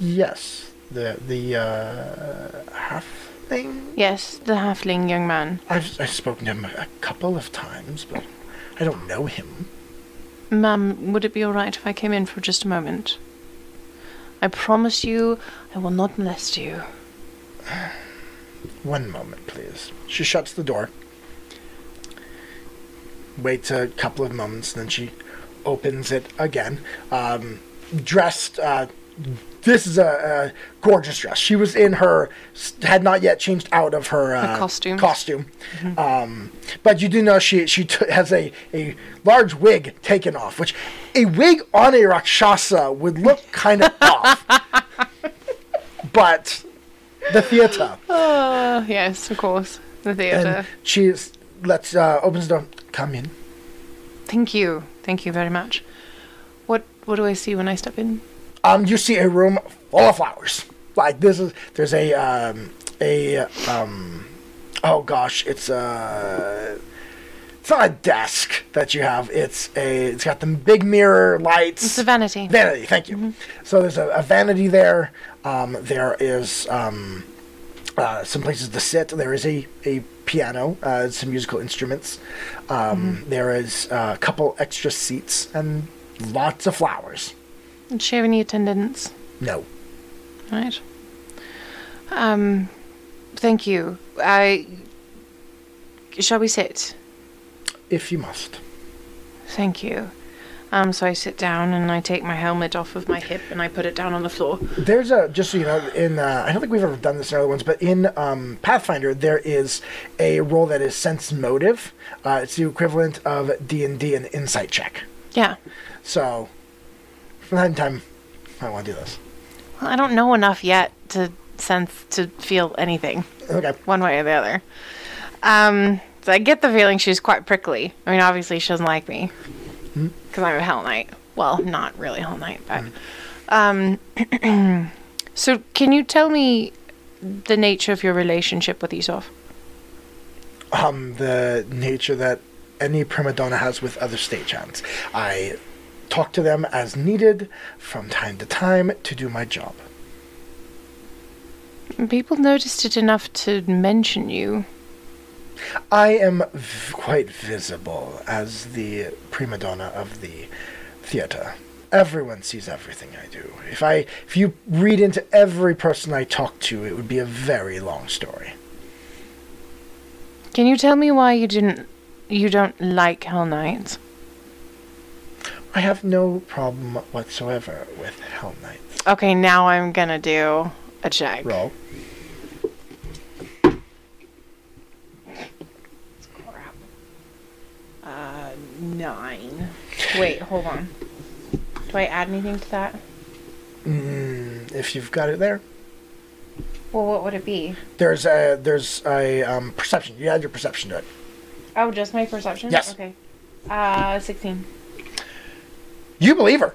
Yes. The the uh, halfling. Yes, the halfling young man. I've I've spoken to him a couple of times, but I don't know him. Ma'am, would it be alright if I came in for just a moment? I promise you I will not molest you. One moment, please. She shuts the door. Waits a couple of moments, then she opens it again. Um, dressed, uh, this is a, a gorgeous dress. She was in her, had not yet changed out of her, uh, costume. Costume, um, but you do know she she t- has a a large wig taken off, which a wig on a rakshasa would look kind of off. but the theater. Oh, yes, of course. The theater. And she lets uh, opens the door. Come in. Thank you. Thank you very much. What what do I see when I step in? Um, you see a room full of flowers. Like this is there's a um a um oh gosh it's a it's not a desk that you have. It's a it's got the big mirror lights. It's a vanity. Vanity, thank you. So there's a, a vanity there. Um, there is um, uh, some places to sit. There is a, a piano, uh, some musical instruments. Um, there is uh, a couple extra seats and lots of flowers. Did she have any attendants? No. Right. Um, thank you. I. Shall we sit? If you must. Thank you. Um, so I sit down and I take my helmet off of my hip and I put it down on the floor. There's a just so you know in uh, I don't think we've ever done this in other ones, but in um, Pathfinder there is a role that is sense motive. Uh, it's the equivalent of D and D an insight check. Yeah. So from time to time, I want to do this. Well, I don't know enough yet to sense to feel anything Okay. one way or the other. Um, so I get the feeling she's quite prickly. I mean, obviously she doesn't like me because I'm a Hell Knight. Well, not really Hell Knight, but. Um, so can you tell me the nature of your relationship with Esov? Um, the nature that any prima donna has with other stagehands. I talk to them as needed from time to time to do my job. People noticed it enough to mention you. I am v- quite visible as the prima donna of the theater. Everyone sees everything I do. If I if you read into every person I talk to, it would be a very long story. Can you tell me why you didn't you don't like Hell Knights? I have no problem whatsoever with Hell Knights. Okay, now I'm gonna do a check. Roll. Crap. Uh, nine. Wait, hold on. Do I add anything to that? Mm, if you've got it there, Well, what would it be? there's a there's a um, perception. You add your perception to it. Oh, just my perception? Yes. Okay. Uh, 16. You believe her.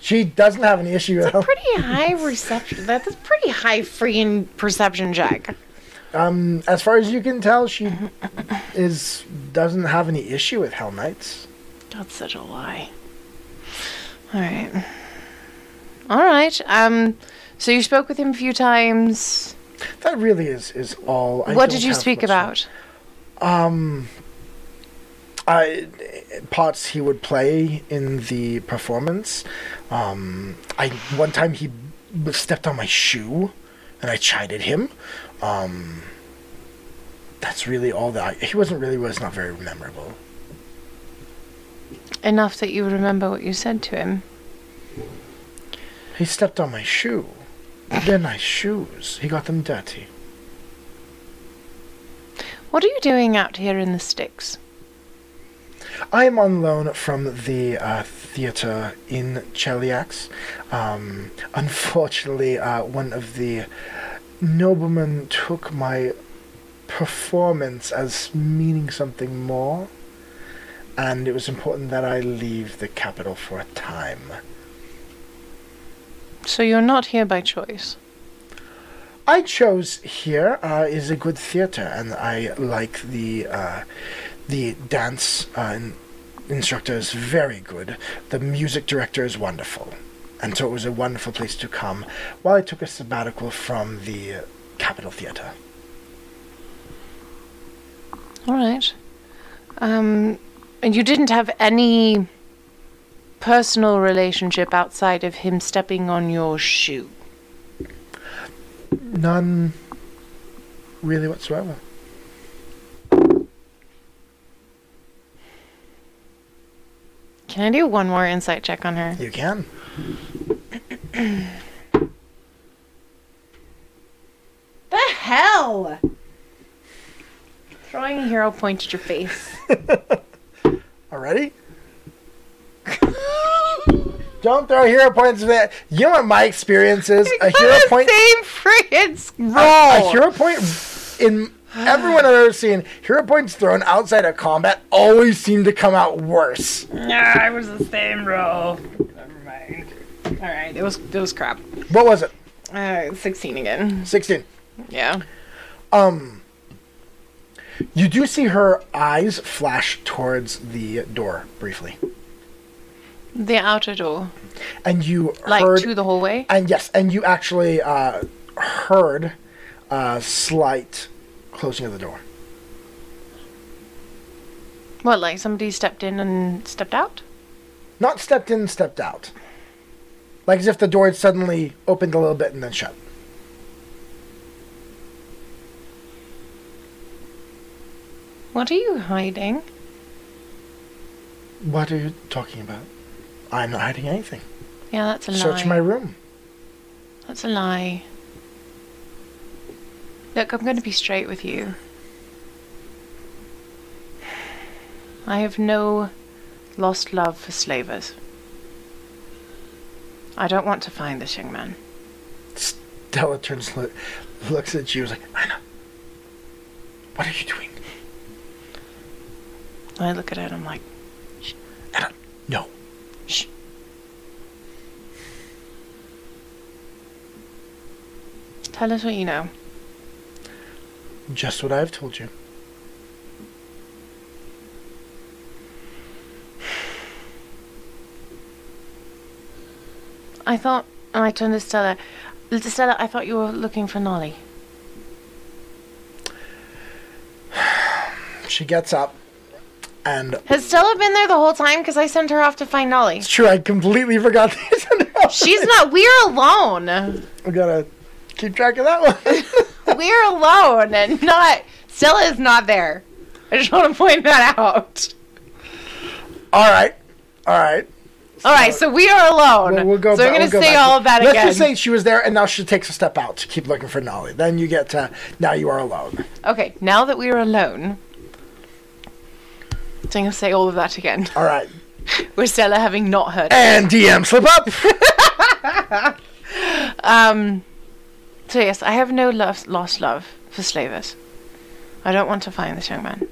She doesn't have any issue at all. Pretty high reception. That's a pretty high freaking perception check. Um, as far as you can tell, she is doesn't have any issue with Hell Knights. That's such a lie. Alright. Alright. Um, so you spoke with him a few times. That really is is all. I what did you speak about? I, parts he would play in the performance. Um, I one time he stepped on my shoe, and I chided him. Um, that's really all that. I, he wasn't really was not very memorable. Enough that you remember what you said to him. He stepped on my shoe. They're nice shoes. He got them dirty. What are you doing out here in the sticks? I am on loan from the uh, theater in Cheliax. Um, unfortunately, uh, one of the noblemen took my performance as meaning something more, and it was important that I leave the capital for a time. So you're not here by choice. I chose here uh, is a good theater, and I like the uh, the dance uh, instructor is very good. The music director is wonderful, and so it was a wonderful place to come while I took a sabbatical from the uh, Capitol Theater. All right. Um, and you didn't have any personal relationship outside of him stepping on your shoe. None, really whatsoever. Can I do one more insight check on her? You can. The hell! Throwing a hero point at your face. Already? Don't throw hero points at it. You know what my experience is? A hero point. Same friggin' roll. A hero point in everyone I've ever seen. Hero points thrown outside of combat always seem to come out worse. Yeah, it was the same roll. Never mind. All right, it was it was crap. What was it? Uh, sixteen again. Sixteen. Yeah. Um. You do see her eyes flash towards the door briefly, The outer door, and you like heard. to the hallway. and yes, and you actually uh, heard a slight closing of the door. What, like somebody stepped in and stepped out? Not stepped in, stepped out. Like as if the door had suddenly opened a little bit and then shut. What are you hiding? What are you talking about? I'm not hiding anything. Yeah, that's a lie. Search my room. That's a lie. Look, I'm going to be straight with you. I have no lost love for slavers. I don't want to find this young man. Stella turns, lo- looks at you, is like, Anna, what are you doing? I look at it and I'm like, Anna, no. shh. Tell us what you know. Just what I've told you. I thought, I turned to Stella. Stella, I thought you were looking for Nolly. She gets up, and Has Stella been there the whole time? Because I sent her off to find Nolly. it's true, I completely forgot She's not. We're alone. We gotta keep track of that one. We're alone, and not Stella is not there. I just want to point that out. all right, all right. All right, so we are alone. We'll, we'll go. so we're gonna we'll say all of that again. Let's just say she was there, and now she takes a step out to keep looking for Nolly. Then you get to now you are alone. okay, now that we are alone, so I'm gonna say all of that again. All right, With Stella having not heard. it. and DM slip up. Um. So yes, I have no love, lost love for slavers. I don't want to find this young man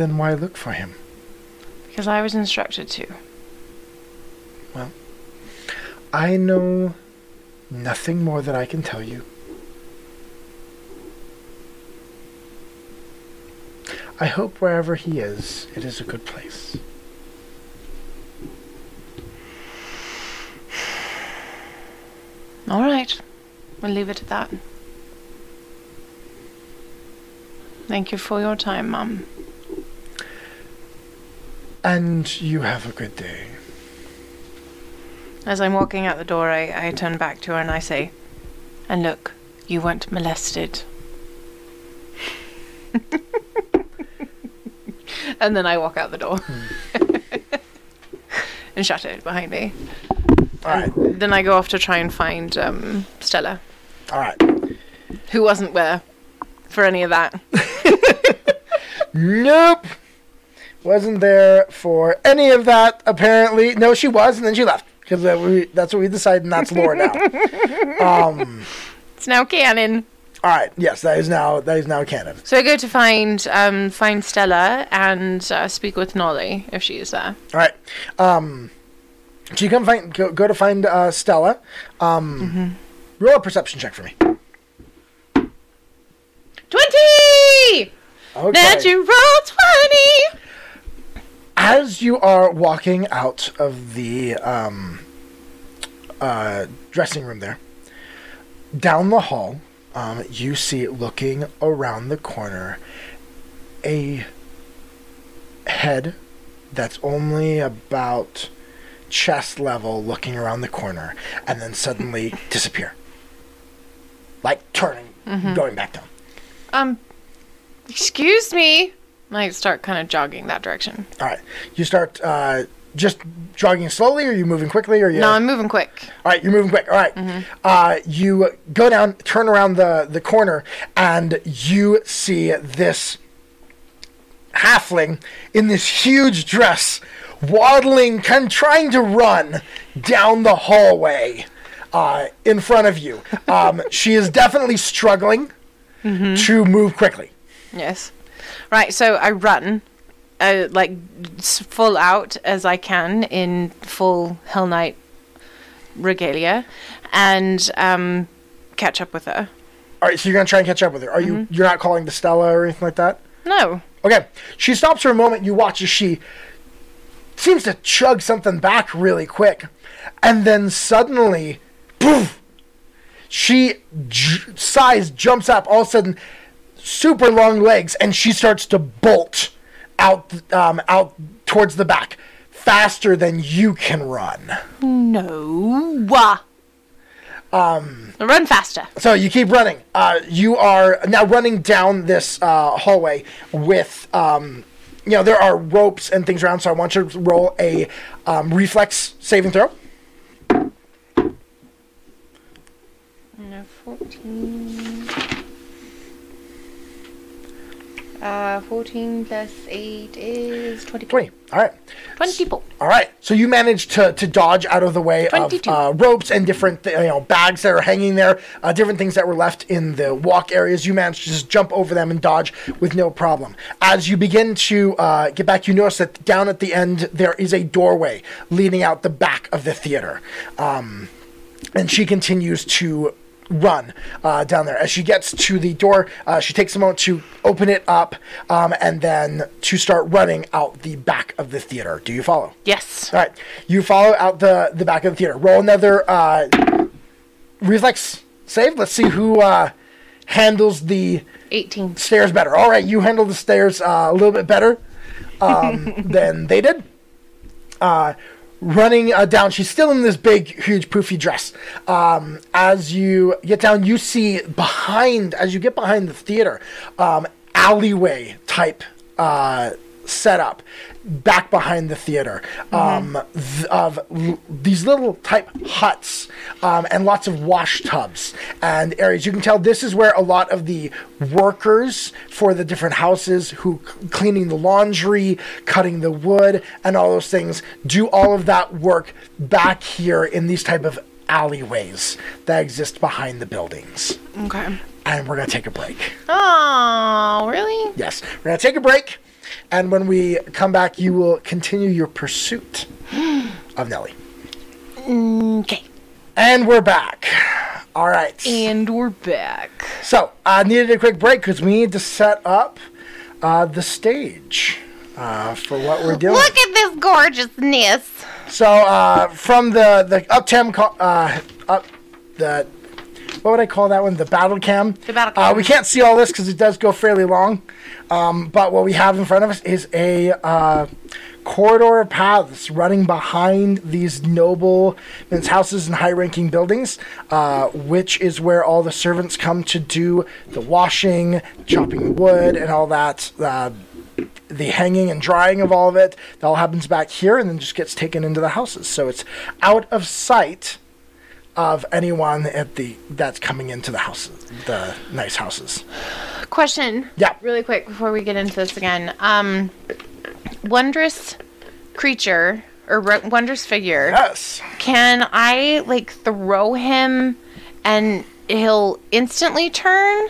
then why look for him? because I was instructed to. Well, I know nothing more that I can tell you. I hope wherever he is, it is a good place. All right, we'll leave it at that. Thank you for your time, Mum. And you have a good day. As I'm walking out the door, I, I turn back to her and I say, And look, you weren't molested. and then I walk out the door hmm. and shut it behind me. All right, Then I go off to try and find um, Stella, all right. who wasn't there for any of that. Nope. Wasn't there for any of that, apparently. No, she was, and then she left. Because that's what we decided, and that's lore now. um, It's now canon. all right, yes, that is now that is now canon. So I go to find um, find Stella and uh, speak with Nolly if she is there. All right. Um, so you come find go, go to find uh, Stella. Um, Roll a perception check for me. Twenty. Okay. Natural twenty. As you are walking out of the um, uh, dressing room there, down the hall, um, you see looking around the corner a head that's only about chest level looking around the corner and then suddenly disappear. Like turning, going back down. Um, excuse me. I start kind of jogging that direction. All right. You start uh, just jogging slowly, or are you moving quickly, or you? No, I'm moving quick. All right, you're moving quick. All right. Uh, you go down, turn around the, the corner, and you see this halfling in this huge dress waddling, kind of trying to run down the hallway uh, in front of you. Um, she is definitely struggling to move quickly. Yes. Right, so I run, uh, like, full out as I can in full Hell Knight regalia and um, catch up with her. All right, so you're gonna try and catch up with her. Are you? You're not calling to Stella or anything like that. No. Okay. She stops for a moment. You watch as she seems to chug something back really quick. And then suddenly, poof, she j- sighs, jumps up, all of a sudden, super long legs, and she starts to bolt out, um, out towards the back faster than you can run. No. Um. Run faster. So you keep running. Uh, you are now running down this uh, hallway with, um, you know, there are ropes and things around. So I want you to roll a um, reflex saving throw. No, 14. Uh, 14 plus 8 is 22. 20. All right. 24. All right. So you manage to, to dodge out of the way of 22. uh, ropes and different you know bags that are hanging there, uh, different things that were left in the walk areas. You manage to just jump over them and dodge with no problem. As you begin to uh, get back, you notice that down at the end there is a doorway leading out the back of the theater. Um, and she continues to run uh, down there. As she gets to the door, uh, she takes a moment to open it up um, and then to start running out the back of the theater. Do you follow? Yes. All right, you follow out the the back of the theater. Roll another uh, reflex save. Let's see who uh, handles the 18. stairs better. All right, you handle the stairs uh, a little bit better um, than they did. Running uh, down, she's still in this big, huge, poofy dress. Um, as you get down, you see behind, as you get behind the theater, um, alleyway type uh, setup back behind the theater um, th- of l- these little type huts um, and lots of wash tubs and areas. You can tell this is where a lot of the workers for the different houses who c- cleaning the laundry, cutting the wood, and all those things do all of that work back here in these type of alleyways that exist behind the buildings. Okay. And we're gonna take a break. Oh, really? Yes, we're gonna take a break, and when we come back, you will continue your pursuit of Nellie. Okay. And we're back. All right. And we're back. So I needed a quick break because we need to set up uh, the stage uh, for what we're doing. Look at this gorgeousness. So uh, from the the uptem co- uh, up the what would I call that one? The battle cam. The battle Uh, cam. we can't see all this because it does go fairly long. Um, but what we have in front of us is a uh, corridor of paths running behind these noble men's houses and high-ranking buildings, uh, which is where all the servants come to do the washing, chopping wood, and all that. Uh, the hanging and drying of all of it that all happens back here and then just gets taken into the houses so it's out of sight of anyone at the that's coming into the houses the nice houses Question. Yeah. Really quick before we get into this again. Um, wondrous creature or ro- wondrous figure. yes Can I like throw him and he'll instantly turn?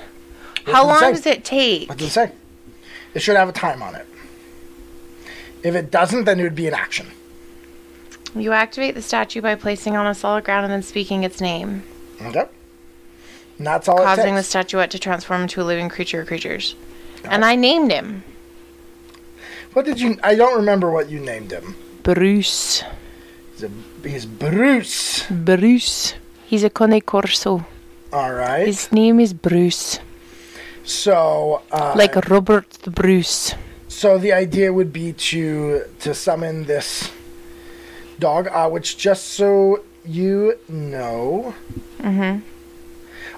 How long say? does it take? what does it say it should have a time on it if it doesn't then it would be an action You activate the statue by placing on a solid ground and then speaking its name, okay and that's all causing it the statuette to transform into a living creature or creatures. And I named him what did you i don't remember what you named him Bruce. he's, a, he's bruce Bruce. He's a Cane Corso. all right His name is Bruce. so uh, Like Robert the Bruce. So the idea would be to to summon this dog, uh, which just so you know,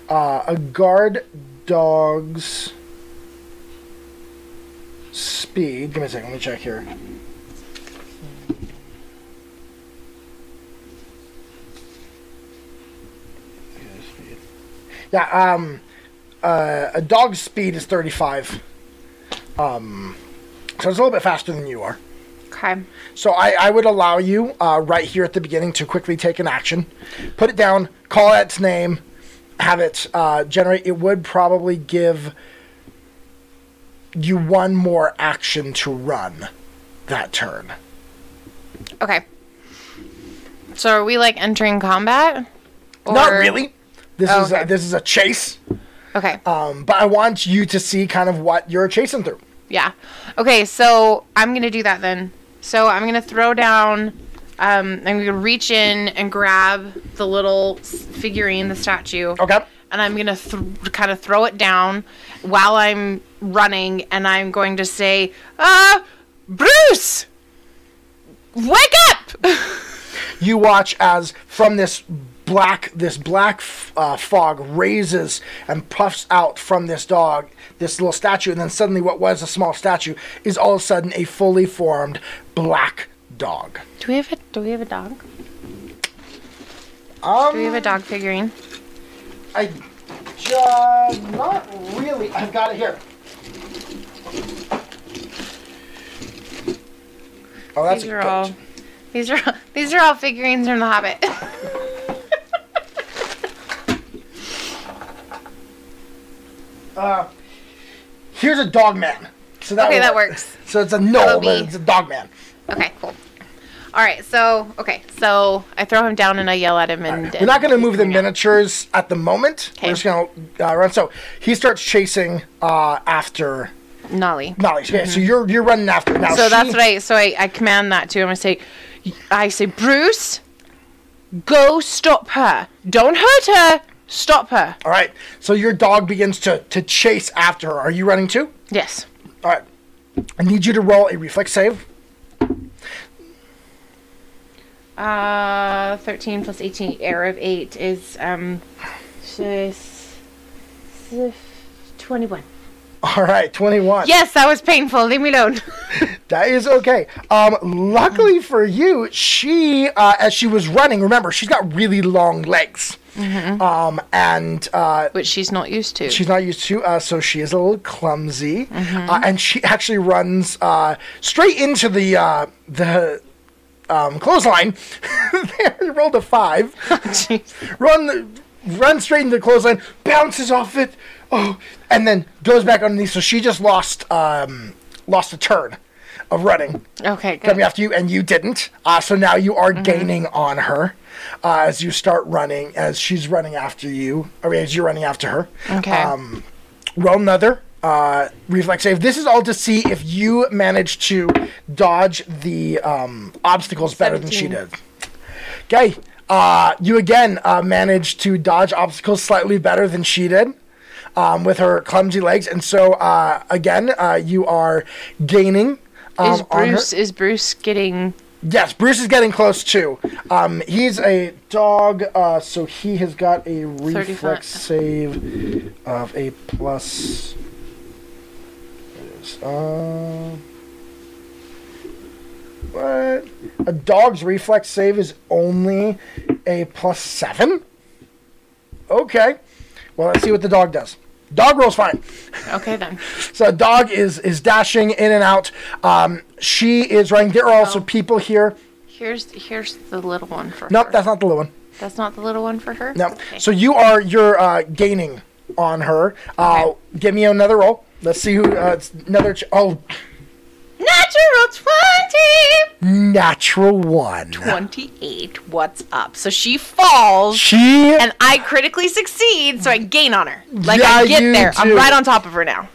uh, a guard dog's speed. Give me a second. Let me check here. Yeah, um, uh, a dog's speed is thirty-five. Um, so it's a little bit faster than you are. Okay. Okay. So I, I would allow you uh, right here at the beginning to quickly take an action, put it down, call its name, have it uh, generate. It would probably give you one more action to run that turn. Okay. So are we like entering combat? Not really. This Oh, is a, this is a chase, Okay. um, but I want you to see kind of what you're chasing through. Yeah. Okay, so I'm gonna do that then. So I'm gonna throw down. Um, I'm gonna reach in and grab the little s- figurine, the statue. Okay. And I'm gonna th- kind of throw it down while I'm running, and I'm going to say, "Uh, Bruce, wake up!" you watch as from this black this black f- uh, fog raises and puffs out from this dog this little statue and then suddenly what was a small statue is all of a sudden a fully formed black dog do we have a Do we have a dog? um Do we have a dog figurine? i uh, not really i've got it here oh that's These a are all. These are these are all figurines from The Hobbit. uh here's a dog man so that Okay, that work. works. so it's a That'll no but be- it's a dog man Okay, cool. All right, so okay, so I throw him down and I yell at him, and We're not going to move the miniatures at the moment. We're just going to uh, run. So he starts chasing uh, after Nolly. Nolly. Okay, so you're you're running after now. Mm-hmm. So that's she- what I. So I, I command that to him. I say, I say, Bruce, go stop her. Don't hurt her. Stop her. All right. So your dog begins to to chase after her. Are you running too? Yes. All right. I need you to roll a reflex save. Uh, thirteen plus eighteen. Error of eight is um, s- twenty-one. All right, twenty-one. Yes, that was painful. Leave me alone. That is okay. Um, luckily for you, she, uh, as she was running, remember she's got really long legs, Mm-hmm. um, and uh, Which she's not used to. she's not used to, uh, so she is a little clumsy, Mm-hmm. uh, and she actually runs uh, straight into the uh, the um, clothesline. rolled a five. Run, run straight into the clothesline, bounces off it, oh, and then goes back underneath. So she just lost um, lost a turn of running Okay, good. coming after you, and you didn't. Uh, so now you are gaining on her uh, as you start running, as she's running after you, or as you're running after her. Okay. Um, roll another uh, reflex save. This is all to see if you manage to dodge the um, obstacles better than she did. Okay. Uh, you again uh, managed to dodge obstacles slightly better than she did. Um, with her clumsy legs, and so uh, again, uh, you are gaining um, is on her. Bruce is Bruce getting Yes, Bruce is getting close too. Um, he's a dog, uh, so he has got a reflex save of a plus. Uh, what? A dog's reflex save is only a plus seven. Okay. Well, let's see what the dog does. Dog rolls fine. okay then? So dog is is dashing in and out. Um, she is running. There are also Oh. people here. Here's here's the little one for Nope, her. that's not the little one. That's not the little one for her. No. Okay. So you are you're uh, gaining on her. Uh, Okay. Give me another roll. Let's see who. Uh, another. Ch- oh, natural twenty. natural one. 28. What's up? So she falls She. and I critically succeed, so I gain on her. Like Yeah, I get there. I'm right on top of her now.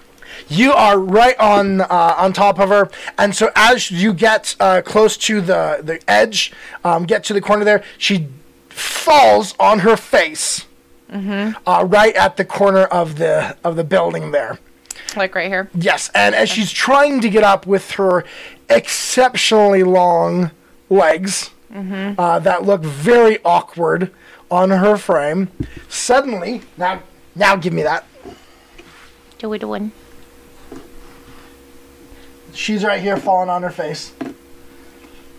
You are right on uh, on top of her, and so as you get uh, close to the the edge, um, get to the corner there, she falls on her face, uh, right at the corner of the of the building there. Like right here. Yes, and as she's trying to get up with her exceptionally long legs uh, that look very awkward on her frame, suddenly now now give me that. Do we do one? She's right here falling on her face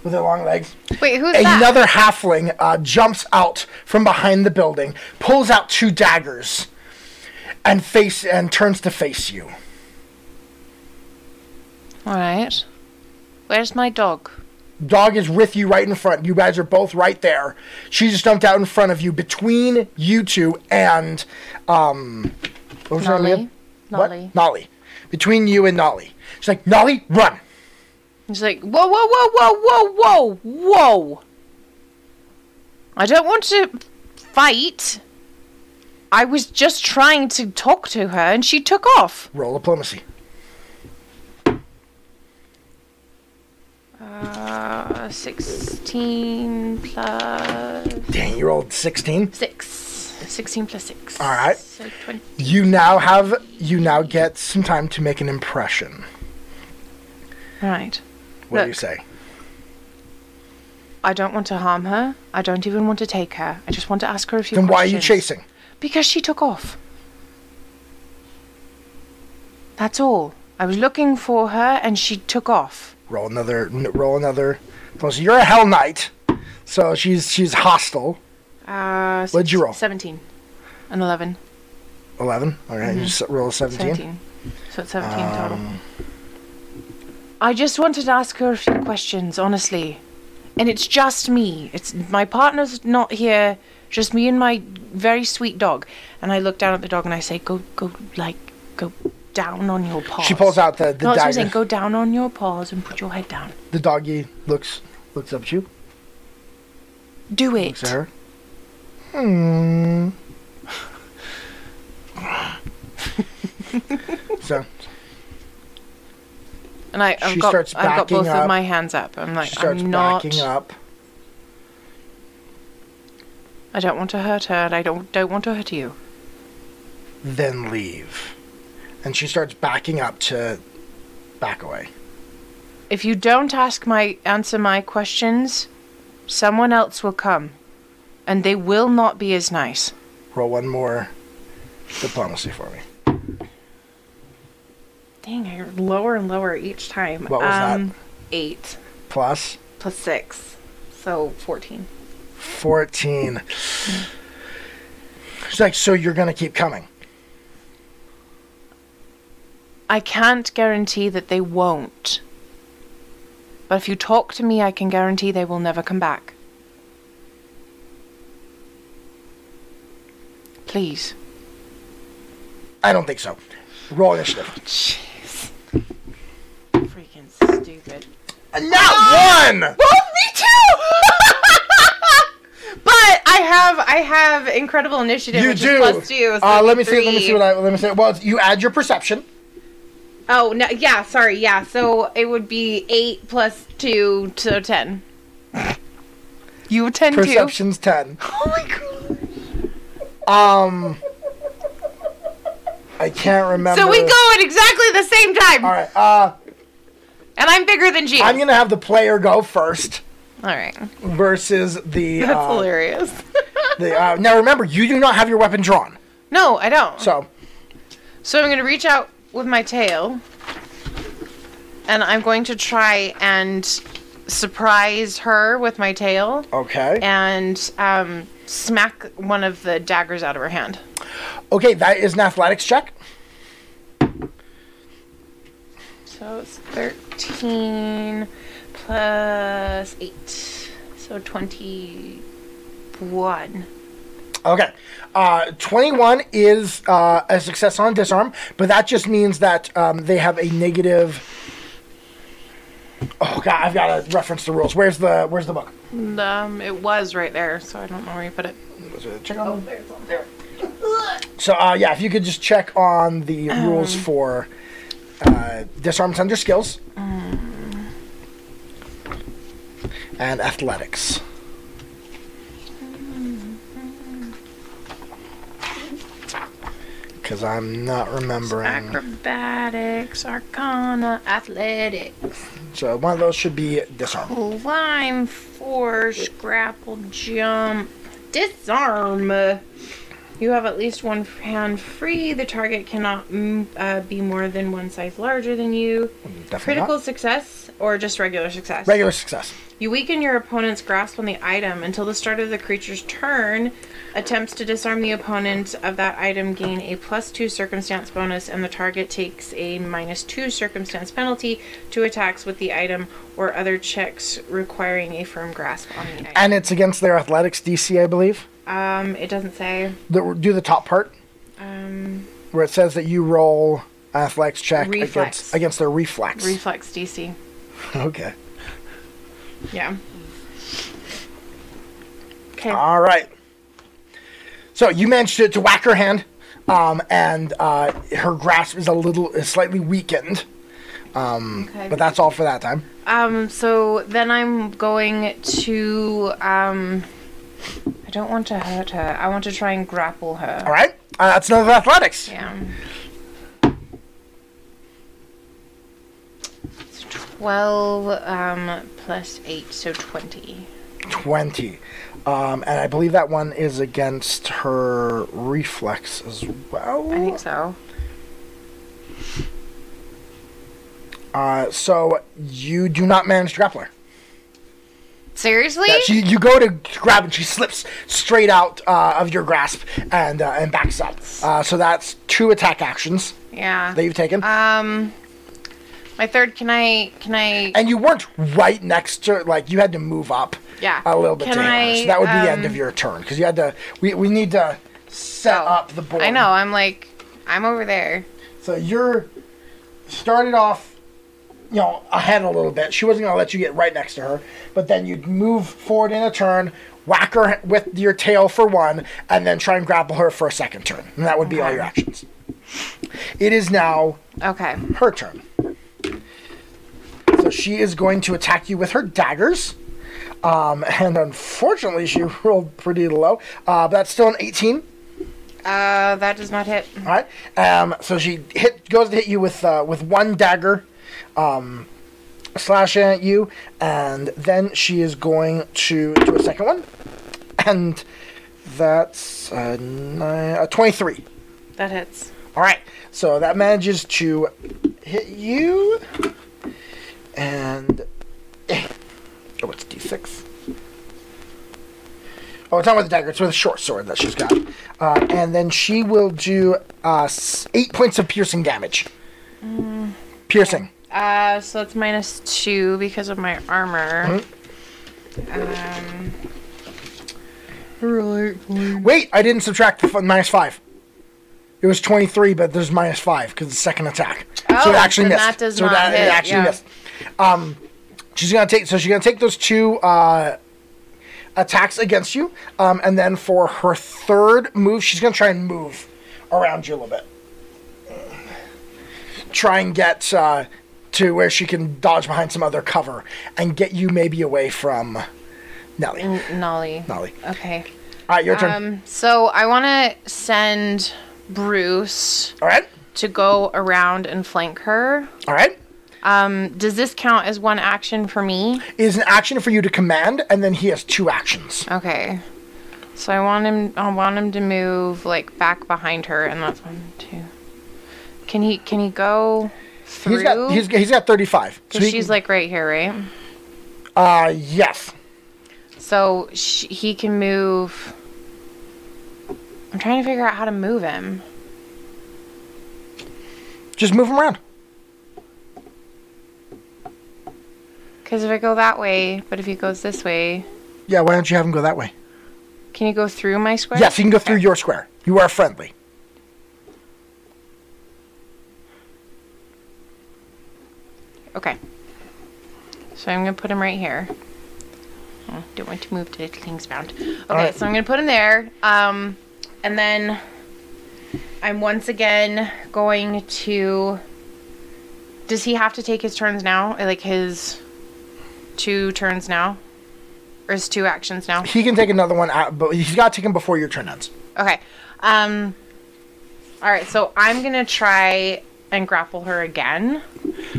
with her long legs. Wait, who's that? Another halfling uh, jumps out from behind the building, pulls out two daggers, and face and turns to face you. All right. Where's my dog? Dog is with you right in front. You guys are both right there. She just jumped out in front of you between you two and um what was her name Nolly. Nolly. Nolly. Between you and Nolly. She's like, Nolly, run. He's like, whoa, whoa, whoa, whoa, whoa, whoa, whoa. I don't want to fight. I was just trying to talk to her and she took off. Roll diplomacy. Uh, 16 plus Dang, you rolled 16. 6. 16 plus 6. All right. So 20. You now have you now get some time to make an impression. Right. What do you say? I don't want to harm her. I don't even want to take her. I just want to ask her a few questions. Then why are you chasing? Because she took off. That's all. I was looking for her and she took off. Roll another. n- Roll another. So you're a Hell Knight, so she's she's hostile. Uh, What'd you roll? 17. An 11. Eleven. All right, you just roll a seventeen. 17. So it's 17 Um, total. I just wanted to ask her a few questions, honestly. And it's just me. It's my partner's not here. Just me and my very sweet dog. And I look down at the dog and I say, "Go, go, like, go down on your paws." She pulls out the the no, that's what I'm dagger. saying. Go down on your paws and put your head down. The doggy looks looks up at you. Do it. Looks at her. Hmm. so And I, I've She got, starts I've got backing both up. of my hands up. I'm like, she starts I'm not. backing up. I don't want to hurt her, and I don't don't want to hurt you. Then leave. And she starts backing up to back away. If you don't ask my answer my questions, someone else will come, and they will not be as nice. Roll one more diplomacy for me. Dang, I lower and lower each time. What was that? um, Eight Plus plus six, so fourteen. 14. She's like, so you're going to keep coming. I can't guarantee that they won't. But if you talk to me, I can guarantee they will never come back. Please. I don't think so. Roll initiative. Jeez. Freaking stupid. Not one! Well, me too. but I have I have incredible initiative. You which do. Is plus two. so uh, let me be see. Let me see what I. Let me say. Well, you add your perception. Oh no! Yeah, sorry. Yeah, so it would be eight plus two, so ten. You have ten too. Perception's ten. Oh my god! Um, I can't remember. So we go at exactly the same time, All right. Uh, and I'm bigger than Gio. I'm gonna have the player go first All right, versus the. that's uh, hilarious. the uh, now remember, you do not have your weapon drawn, no, I don't. so So I'm going to reach out with my tail. And I'm going to try and surprise her with my tail okay. and um, smack one of the daggers out of her hand. Okay, that is an athletics check. So it's 13 plus 8. So 21. Okay. Uh, 21 is uh, a success on disarm, but that just means that um, they have a negative. Oh god, I've got to reference the rules. Where's the Where's the book? Um, it was right there, so I don't know where you put it. Check on. There. So uh, yeah, if you could just check on the rules for uh, disarms under skills and athletics. Because I'm not remembering. Acrobatics, Arcana, Athletics, So one of those should be disarm. Climb, Force, Grapple, Jump, Disarm. You have at least one hand free. The target cannot mm, uh, be more than one size larger than you. Definitely Critical not. success or just regular success? Regular success. You weaken your opponent's grasp on the item until the start of the creature's turn. Attempts to disarm the opponent of that item gain a plus two circumstance bonus, and the target takes a minus two circumstance penalty to attacks with the item or other checks requiring a firm grasp on the item. And it's against their athletics DC, I believe. Um, it doesn't say. The, do the top part Um, where it says that you roll athletics check Reflex. against against their reflex. reflex DC. okay. Yeah. Okay. All right. So you managed to, to whack her hand, um, and uh, her grasp is a little, is slightly weakened. okay. But that's all for that time. Um, so then I'm going to, um, I don't want to hurt her. I want to try and grapple her. All right. Uh, that's another athletics. Yeah. It's 12, um, plus 8, so 20. 20. Um, and I believe that one is against her reflex as well. I think so. Uh, so you do not manage to grapple her. Seriously? Yeah, she, you go to grab and she slips straight out uh, of your grasp and uh, and backs up. Uh, so that's two attack actions yeah. that you've taken. Um, my third, can I, can I, and you weren't right next to like you had to move up Yeah. a little bit Can to her. I, so that would be the end um, of your turn because you had to we, we need to set Oh, up the board I know, I'm like, I'm over there. so you're started off you know ahead a little bit she wasn't going to let you get right next to her but then you'd move forward in a turn whack her with your tail for one and then try and grapple her for a second turn and that would be all your actions it is now Okay. her turn. She is going to attack you with her daggers. Um, and unfortunately, she rolled pretty low. Uh, but that's still an 18. Uh, that does not hit. All right. Um, so she hit goes to hit you with uh, with one dagger, um, slashing at you, and then she is going to do a second one, and that's a, nine, uh, 23. That hits. All right, so that manages to hit you, and oh, it's d6. Oh, it's not with a dagger; it's with a short sword that she's got. Uh, and then she will do uh, eight points of piercing damage. Piercing. Uh, so that's minus two because of my armor. Um, Wait, I didn't subtract the f- minus five. It was twenty-three, but there's minus five because it's second attack. so Oh, it actually then missed. that does so not that hit, it actually yeah. missed. Um, she's gonna take. So she's gonna take those two uh, attacks against you, um, and then for her third move, she's gonna try and move around you a little bit. Try and get uh, to where she can dodge behind some other cover and get you maybe away from Nelly. N- Nolly. Nolly. Okay. All right, your turn. Um, so I want to send Bruce All right. to go around and flank her. All right. Um, does this count as one action for me? It is an action for you to command, and then he has two actions. Okay. So I want him. I want him to move like back behind her, and that's one, two. Can he? Can he go through? He's got he's, he's got 35. So he she's can- like right here, right? uh yes. So sh- he can move. I'm trying to figure out how to move him. Just move him around. Because if I go that way, but if he goes this way, Yeah, why don't you have him go that way? can you go through my square? Yes, you can go through your square. You are friendly. Okay. So I'm gonna put him right here. Oh, don't want to move to things bound. Okay, Alright. so I'm gonna put him there. Um, and then I'm once again going to. Does he have to take his turns now? Like his two turns now, or is two actions now? He can take another one out, but he's got to take him before your turn ends. Okay. Um. All right. So I'm gonna try and grapple her again.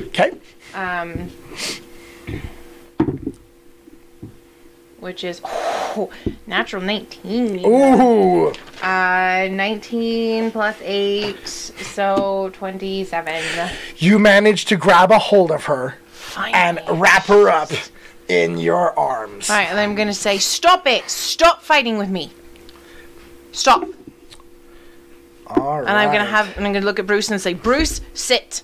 Okay. Um. Which is oh, natural 19. Ooh. Uh, 19 plus 8, so 27. You manage to grab a hold of her. And wrap her up in your arms. Alright, and I'm gonna say, stop it! Stop fighting with me! Stop! All And I'm gonna have, and I'm gonna look at Bruce and say, Bruce, sit!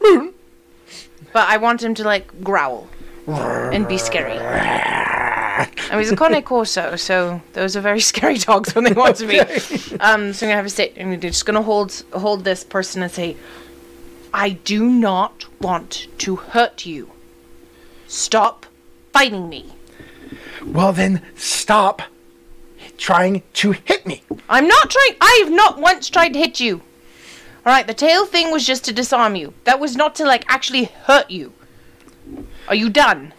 But I want him to, like, growl and be scary. I mean, he's a Cane Corso, so those are very scary dogs when they want to be. Um, so I'm gonna have a sit, and we're just gonna hold hold this person and say, "I do not want to hurt you. Stop fighting me. Well, then stop trying to hit me. I'm not trying. I have not once tried to hit you. All right, the tail thing was just to disarm you. That was not to like actually hurt you. Are you done?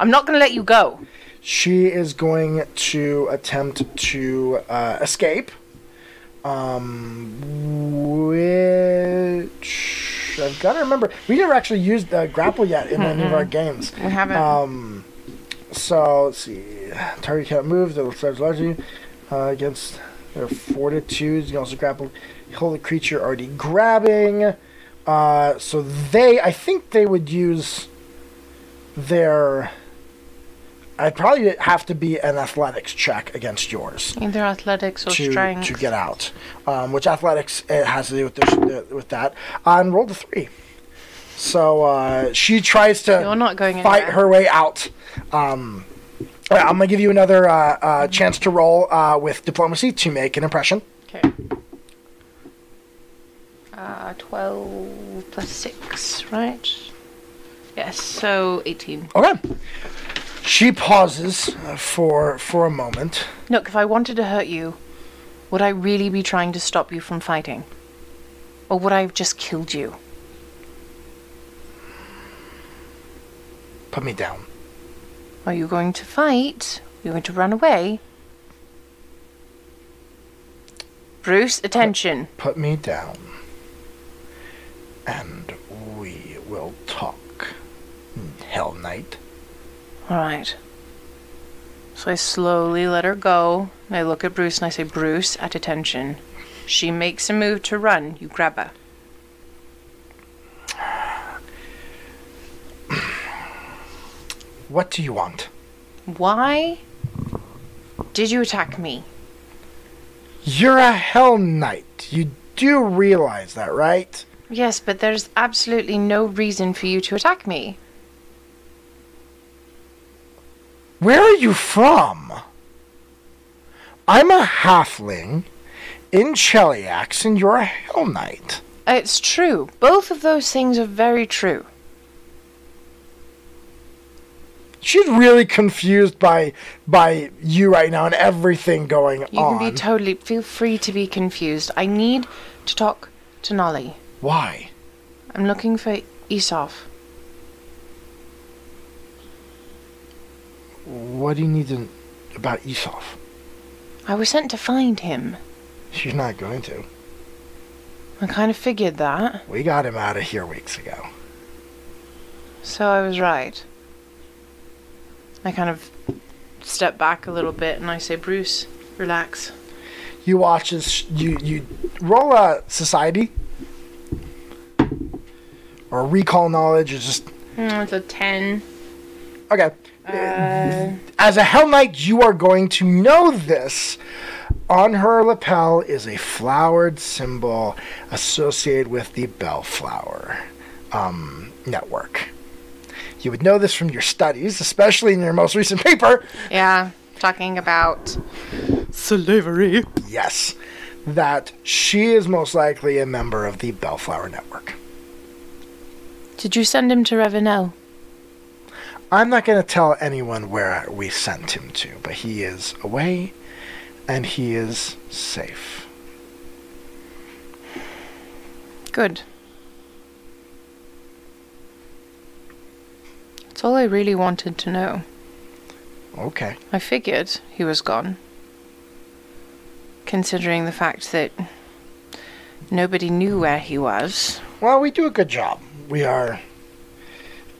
I'm not gonna let you go. She is going to attempt to uh, escape. Um, which I've got to remember. We never actually used uh, grapple yet in any of our games. We haven't. Um, so let's see. Target cannot move. The starts largely uh, against their fortitude. You can also grapple. Hold the creature already grabbing. Uh, so they, I think they would use their. I'd probably have to be an athletics check against yours Either athletics or to strength. to get out. Um, which athletics it has to do with this, with that. And rolled a three. So uh, she tries to You're not going fight anywhere. her way out. Um, all right, I'm gonna give you another uh, uh, chance to roll uh, with diplomacy to make an impression. Okay. Uh, 12 plus 6, right? Yes, so 18. Okay. She pauses uh, for for a moment. Look, if I wanted to hurt you, would I really be trying to stop you from fighting? Or would I have just killed you? Put me down. Are you going to fight? Are you going to run away? Bruce, attention. Put me down. And we will talk. Hell Knight. Alright. So I slowly let her go. I look at Bruce and I say, Bruce, at attention. She makes a move to run. You grab her. What do you want? Why did you attack me? You're a Hell Knight. You do realize that, right? Yes, but there's absolutely no reason for you to attack me. Where are you from? I'm a halfling in Cheliax, and you're a Hell Knight. It's true. Both of those things are very true. She's really confused by by you right now and everything going You on. You can be totally feel free to be confused. I need to talk to Nolly. Why? I'm looking for Esaf. What do you need to about Esaf? I was sent to find him. She's not going to. I kind of figured that, We got him out of here weeks ago. so I was right. I kind of step back a little bit and I say, Bruce, relax. You watch as you you roll a society or recall knowledge or just Mm, it's a 10. okay. Uh, As a Hell Knight, you are going to know this. On her lapel is a flowered symbol associated with the Bellflower um, network. You would know this from your studies, especially in your most recent paper. yeah, talking about Slavery. Yes, that she is most likely a member of the Bellflower network. Did you send him to Ravounel? I'm not going to tell anyone where we sent him to, but he is away and he is safe. Good. That's all I really wanted to know. Okay. I figured he was gone. Considering the fact that nobody knew where he was. Well, we do a good job. We are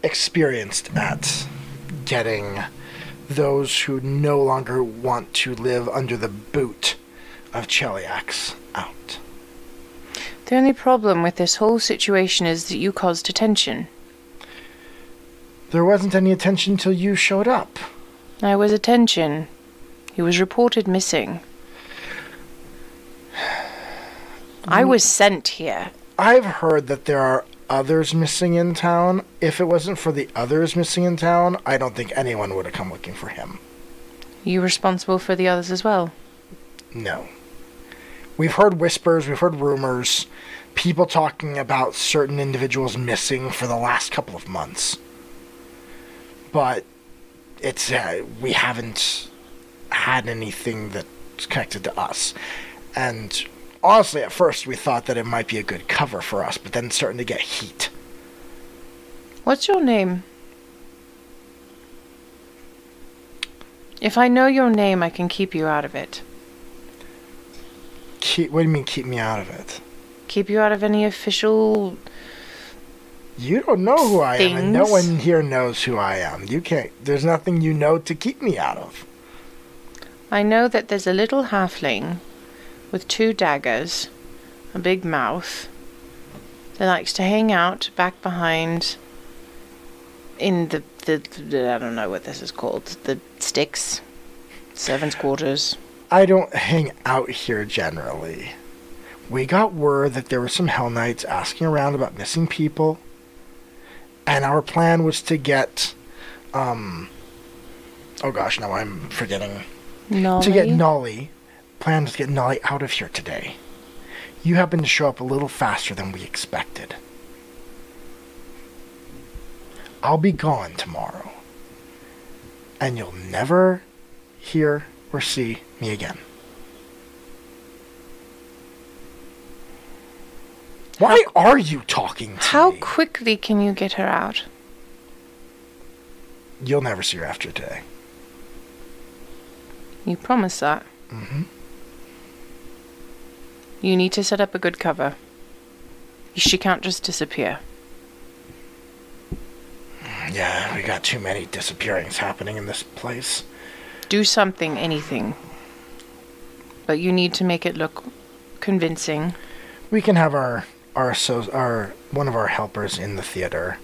experienced at getting those who no longer want to live under the boot of Cheliax out. The only problem with this whole situation is that you caused attention. There wasn't any attention till you showed up. I was attention. He was reported missing. I mm. was sent here. I've heard that there are others missing in town. If it wasn't for the others missing in town, I don't think anyone would have come looking for him. You responsible for the others as well? No. We've heard whispers, we've heard rumors, people talking about certain individuals missing for the last couple of months. But it's uh, we haven't had anything that's connected to us. And honestly, at first we thought that it might be a good cover for us, but then it's starting to get heat. What's your name? If I know your name, I can keep you out of it. Keep, what do you mean keep me out of it? Keep you out of any official. You don't know who I am, and no one here knows who I am. You can't. There's nothing you know to keep me out of. I know that there's a little halfling with two daggers, a big mouth, that likes to hang out back behind in the, the, the I don't know what this is called, the sticks, servants' quarters. I don't hang out here generally. We got word that there were some Hell Knights asking around about missing people, and our plan was to get, um, oh gosh, now I'm forgetting. No. To get Nolly, plan was to get Nolly out of here today. You happened to show up a little faster than we expected. I'll be gone tomorrow, and you'll never hear or see me again. Why are you talking to How me? quickly can you get her out? You'll never see her after today. You promise that? hmm You need to set up a good cover. She can't just disappear. Yeah, we got too many disappearings happening in this place. Do something, anything. But you need to make it look convincing. We can have our our so our one of our helpers in the theater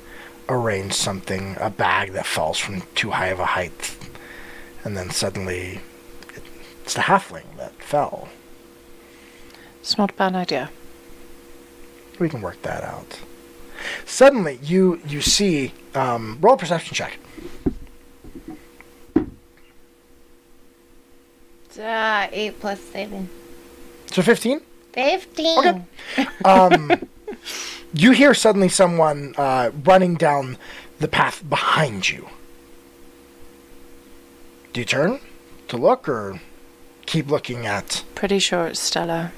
arrange something, a bag that falls from too high of a height, and then suddenly it's the halfling that fell. It's not a bad idea. We can work that out. Suddenly, you you see um, roll a perception check. Uh, 8 plus 7. So fifteen. 15. Okay. Um, you hear suddenly someone uh, running down the path behind you. Do you turn to look or keep looking at Pretty sure it's Stella.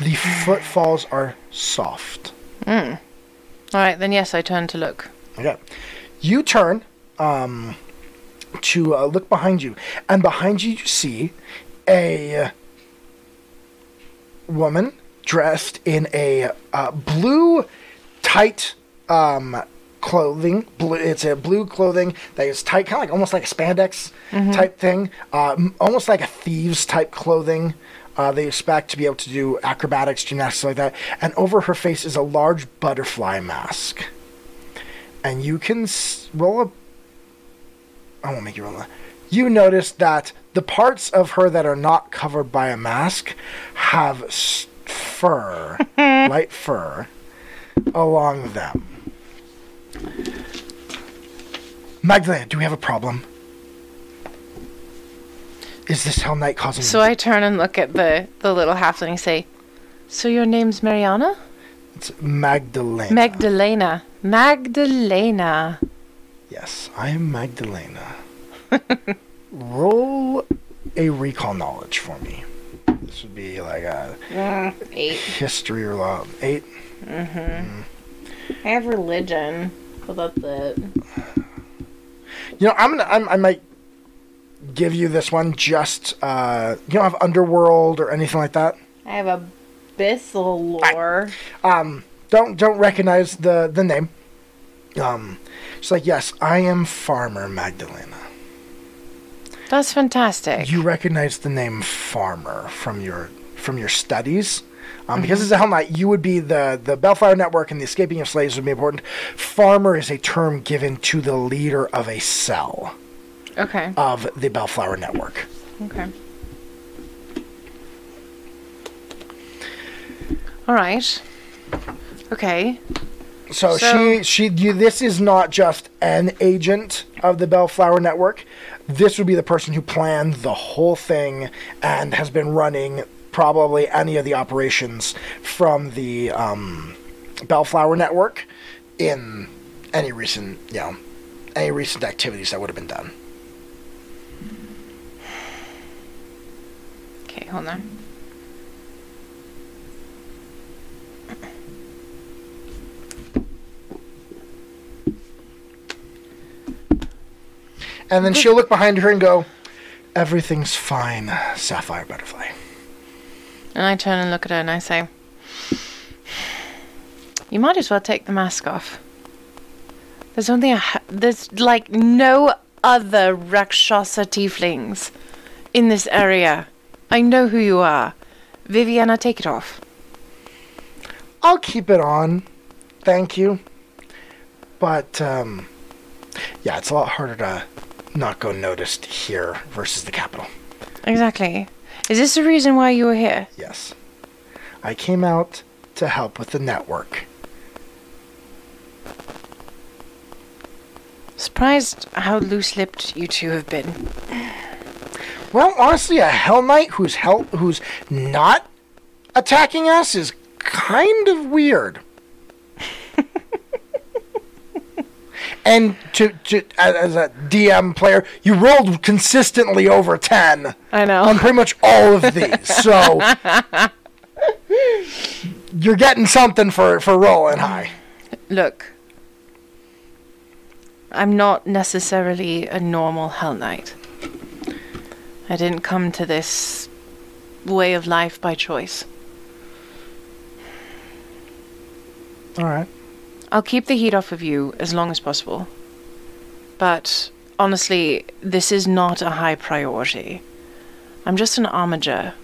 The footfalls are soft. Mm. Alright, then yes, I turn to look. Okay. You turn um, to uh, look behind you, and behind you you see a woman dressed in a uh, blue, tight um, clothing. Blue, it's a blue clothing that is tight, kind of like almost like a spandex type thing, uh, almost like a thieves type clothing. Uh, they expect to be able to do acrobatics, gymnastics like that. And over her face is a large butterfly mask and you can s- roll a. I won't make you roll a. You notice that the parts of her that are not covered by a mask have s- fur, light fur, along them. Magdalena, do we have a problem? Is this Hell Knight causing? So I turn and look at the, the little halfling and say, So your name's Mariana? It's Magdalena. Magdalena. Magdalena. yes, I am Magdalena. Roll a recall knowledge for me. This would be like a Uh, 8. history or law. Eight. Mm-hmm. I have religion. But that's it. You know, I'm gonna. I'm, I might give you this one. Just uh, you don't have underworld or anything like that. I have abyssal lore. Um, don't don't recognize the the name. Um, she's like, yes, I am Farmer Magdalena. That's fantastic. You recognize the name Farmer from your from your studies. Um, Because it's a Hell Knight, you would be the the Bellflower Network and the escaping of slaves would be important. Farmer is a term given to the leader of a cell okay. of the Bellflower Network. Okay. All right. Okay. So, So- she she you, this is not just an agent of the Bellflower Network. This would be the person who planned the whole thing and has been running probably any of the operations from the um, Bellflower Network in any recent you know any recent activities that would have been done. Hold on. And then she'll look behind her and go, "Everything's fine, Sapphire Butterfly." And I turn and look at her and I say, "You might as well take the mask off. There's only a ha- there's like no other Rakshasa tieflings in this area. I know who you are. Viviana, take it off. I'll keep it on, thank you. But um, yeah, it's a lot harder to not go noticed here versus the capital. Exactly. Is this the reason why you were here? Yes. I came out to help with the network. Surprised how loose-lipped you two have been. Well, honestly, a Hell Knight who's hell who's not attacking us is kind of weird. and to, to as a DM player, you rolled consistently over ten I know. on pretty much all of these, so you're getting something for for rolling high. Look, I'm not necessarily a normal Hell Knight. I didn't come to this way of life by choice. All right. I'll keep the heat off of you as long as possible. But honestly, this is not a high priority. I'm just an armiger.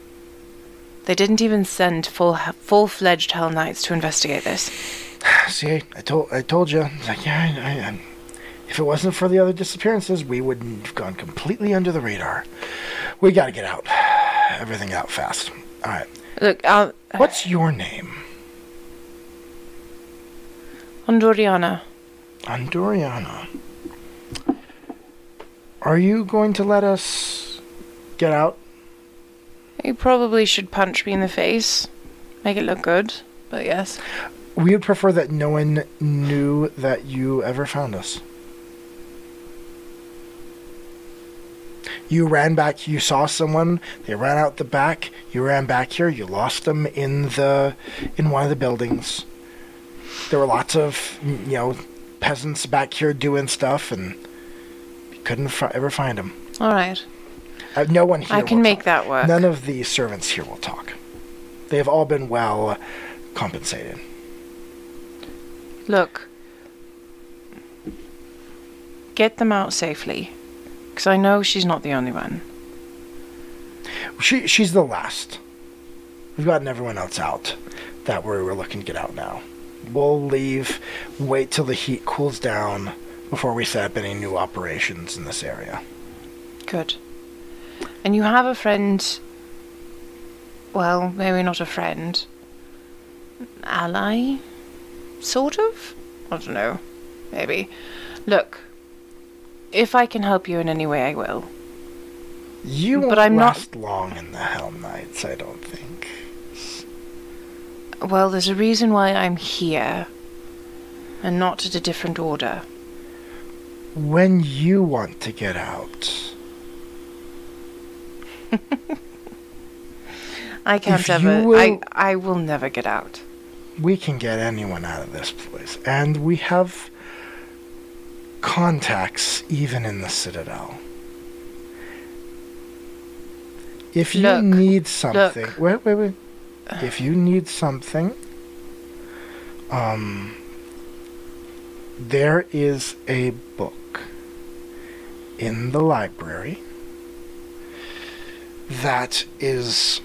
They didn't even send full full-fledged Hell Knights to investigate this. See, I told I told you. Like, yeah, I, I, I, if it wasn't for the other disappearances, we would have gone completely under the radar. We got to get out. Everything out fast. All right. Look, I'll, What's your name? Andoriana. Andoriana. Are you going to let us get out? You probably should punch me in the face. Make it look good, but yes. We would prefer that no one knew that you ever found us. You ran back, you saw someone, they ran out the back, you ran back here, you lost them in the in one of the buildings. There were lots of, you know, peasants back here doing stuff and you couldn't fi- ever find them. All right. Uh, no one here I can make talk. that work. None of the servants here will talk. They have all been well compensated. Look. Get them out safely. Because I know she's not the only one. She she's the last. We've gotten everyone else out that we're, we're looking to get out now. We'll leave, wait till the heat cools down before we set up any new operations in this area. Good. And you have a friend. Well, maybe not a friend. Ally? Sort of? I don't know. Maybe. Look. If I can help you in any way, I will. You But won't I'm not- last long in the Hell Knights, I don't think. Well, there's a reason why I'm here. And not at a different order. When you want to get out, I can't If ever. will- I, I will never get out. we can get anyone out of this place. And we have contacts even in the Citadel. If you Look, need something, look. wait, wait, wait. If you need something, um, there is a book in the library that is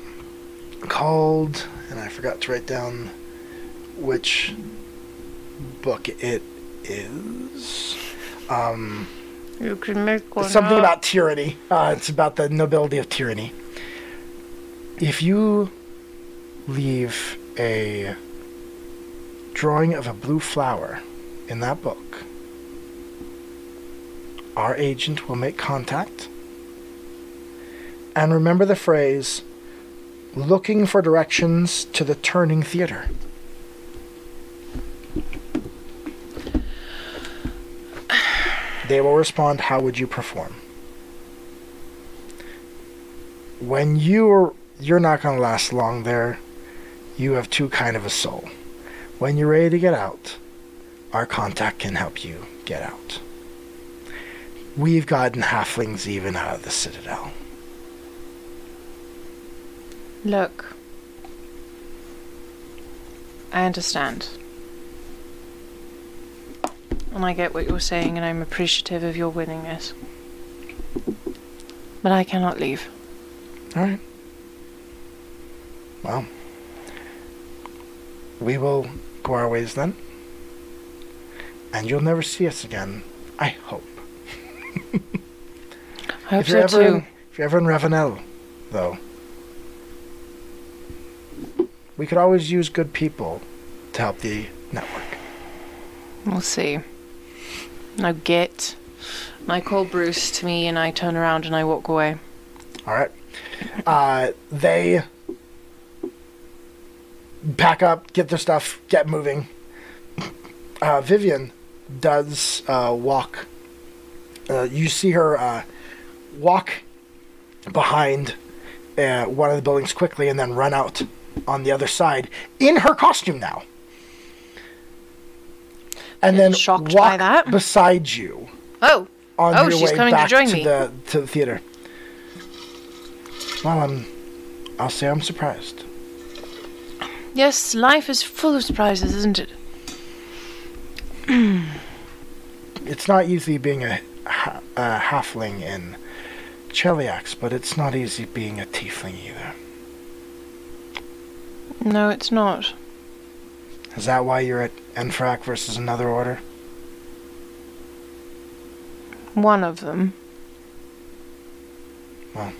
called, and I forgot to write down which book it is. Um, You can make one it's something about tyranny. Uh, it's about the nobility of tyranny. If you leave a drawing of a blue flower in that book, our agent will make contact. And remember the phrase looking for directions to the turning theater. They will respond, How would you perform? When you're you're not gonna last long there, you have too kind of a soul. When you're ready to get out, our contact can help you get out. We've gotten halflings even out of the citadel. Look. I understand. And I get what you're saying, and I'm appreciative of your willingness. But I cannot leave. All right. Well, we will go our ways then. And you'll never see us again, I hope. I hope if you're so ever too. in, if you're ever in Ravounel, though, we could always use good people to help the network. We'll see. Now get. And I call Bruce to me, and I turn around and I walk away. All right. Uh, they pack up, get their stuff, get moving. Uh, Vivian does uh, walk. Uh, you see her uh, walk behind uh, one of the buildings quickly and then run out on the other side in her costume now. And then Shocked walk by that? beside you Oh, on Oh, your she's way coming to join to me. the to the theater. Well, I'm. I'll say I'm surprised. yes, life is full of surprises, isn't it? It's not easy being a, ha- a halfling in Cheliax, but it's not easy being a tiefling either. No, it's not. Is that why you're at Enfrak versus another order? One of them. Well,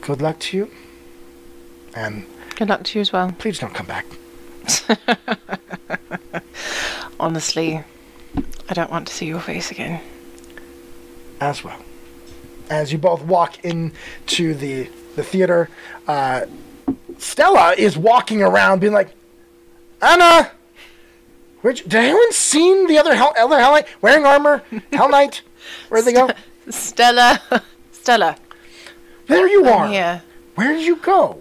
good luck to you, and Good luck to you as well. please don't come back. Honestly, I don't want to see your face again. as well. As you both walk into the the theater, uh, Stella is walking around, being like, "Anna, where'd you, did anyone seen the other hell, other Hell Knight wearing armor? Hell Knight, where'd they go? Stella, Stella, There you are. here. Where did you go?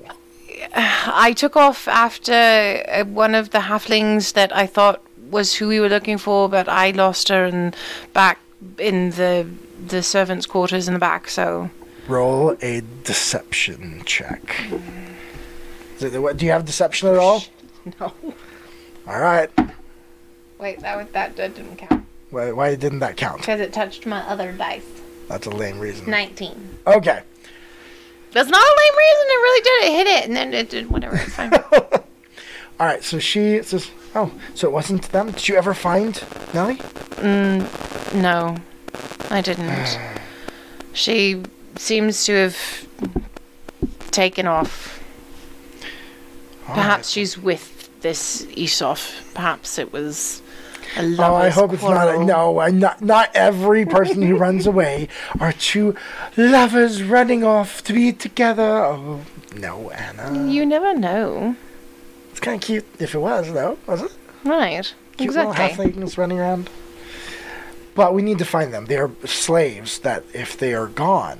I took off after uh, one of the halflings that I thought was who we were looking for, but I lost her and back in the the servants' quarters in the back. So Roll a deception check. What- Do you have deception at all? no. All right. Wait, that was, that, that didn't count Why, why didn't that count? because it touched my other dice. That's a lame reason. Nineteen. Okay. That's not a lame reason. It really did. It hit it, and then it did whatever. It's fine. All right. So she says, "Oh, so it wasn't them. Did you ever find Nellie?" mm, no, I didn't. she seems to have taken off. All Perhaps right. she's with this Esoph. Perhaps it was a Oh, I hope it's not. A, no, I, not not every person who runs away are two lovers running off to be together. Oh no, Anna. You never know. It's kind of cute if it was, though, was it? Right. Cute exactly. little halflings running around. But we need to find them. They're slaves. That if they are gone,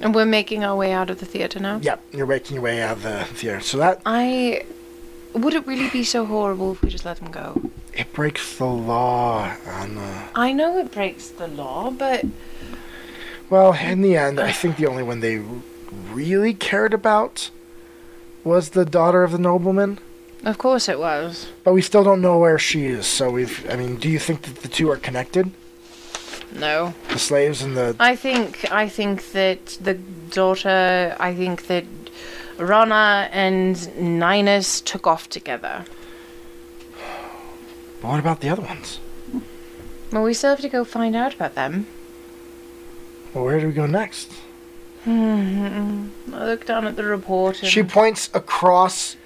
And we're making our way out of the theatre now. yep, you're making your way out of the theater. So that I. Would it really be so horrible if we just let him go? it breaks the law, Anna. I know it breaks the law, but Well, in the end, I think the only one they really cared about was the daughter of the nobleman. Of course it was. but we still don't know where she is. So we've. I mean, do you think that the two are connected? No. The slaves and the. I think I think that the daughter I think that Rana and Ninus took off together. But what about the other ones? Well, we still have to go find out about them. Well, where do we go next? I look down at the report. She points across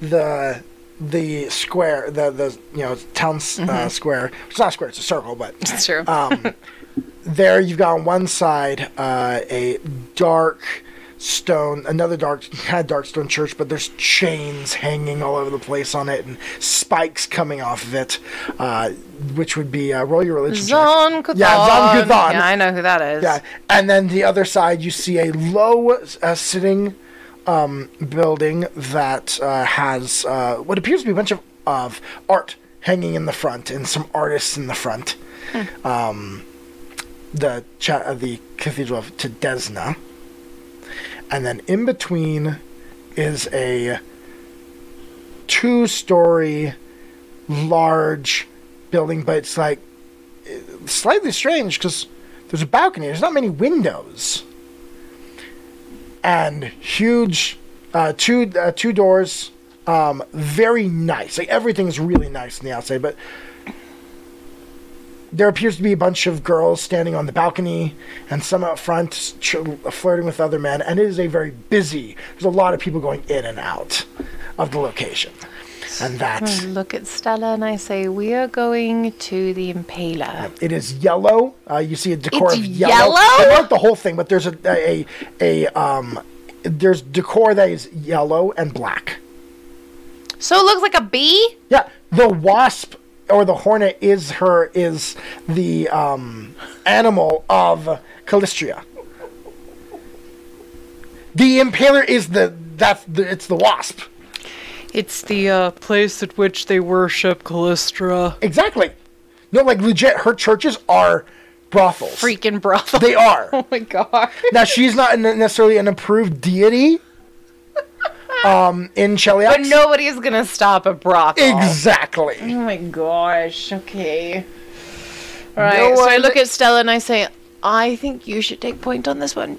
the the square, the the you know town s uh, square. It's not a square; it's a circle, but It's true. um, there you've got on one side uh, a dark stone, another dark kind of dark stone church, but there's chains hanging all over the place on it and spikes coming off of it, uh, which would be uh, roll your religion. Zon Kuthon. Yeah, Zon Kuthon. Yeah, I know who that is. Yeah, and then the other side, you see a low uh, sitting um, building that uh, has uh, what appears to be a bunch of, of art hanging in the front and some artists in the front. Um, the cha- uh, the Cathedral of Tedesna, and then in between is a two-story large building, but it's like slightly strange because there's a balcony. There's not many windows, and huge uh, two uh, two doors. Um, very nice. Like everything's really nice on the outside, but there appears to be a bunch of girls standing on the balcony and some out front ch- flirting with other men, and it is a very busy. There's a lot of people going in and out of the location, and that. I look at Stella and I say, "We are going to the Impaler." It is yellow. Uh, you see a decor It's of yellow. yellow? Not the whole thing, but there's a a a um there's decor that is yellow and black. So it looks like a bee. Yeah, the wasp or the hornet is her is the um animal of Callistria. The impaler is the that's the it's the wasp. It's the uh, place at which they worship Callistria. Exactly. No, like legit, her churches are brothels. Freaking brothels. They are. oh my god. Now she's not necessarily an approved deity. Um, in Cheliax. But nobody's gonna stop a brothel. Exactly. Oh my gosh. Okay. All right. No so I look at Stella and I say, "I think you should take point on this one."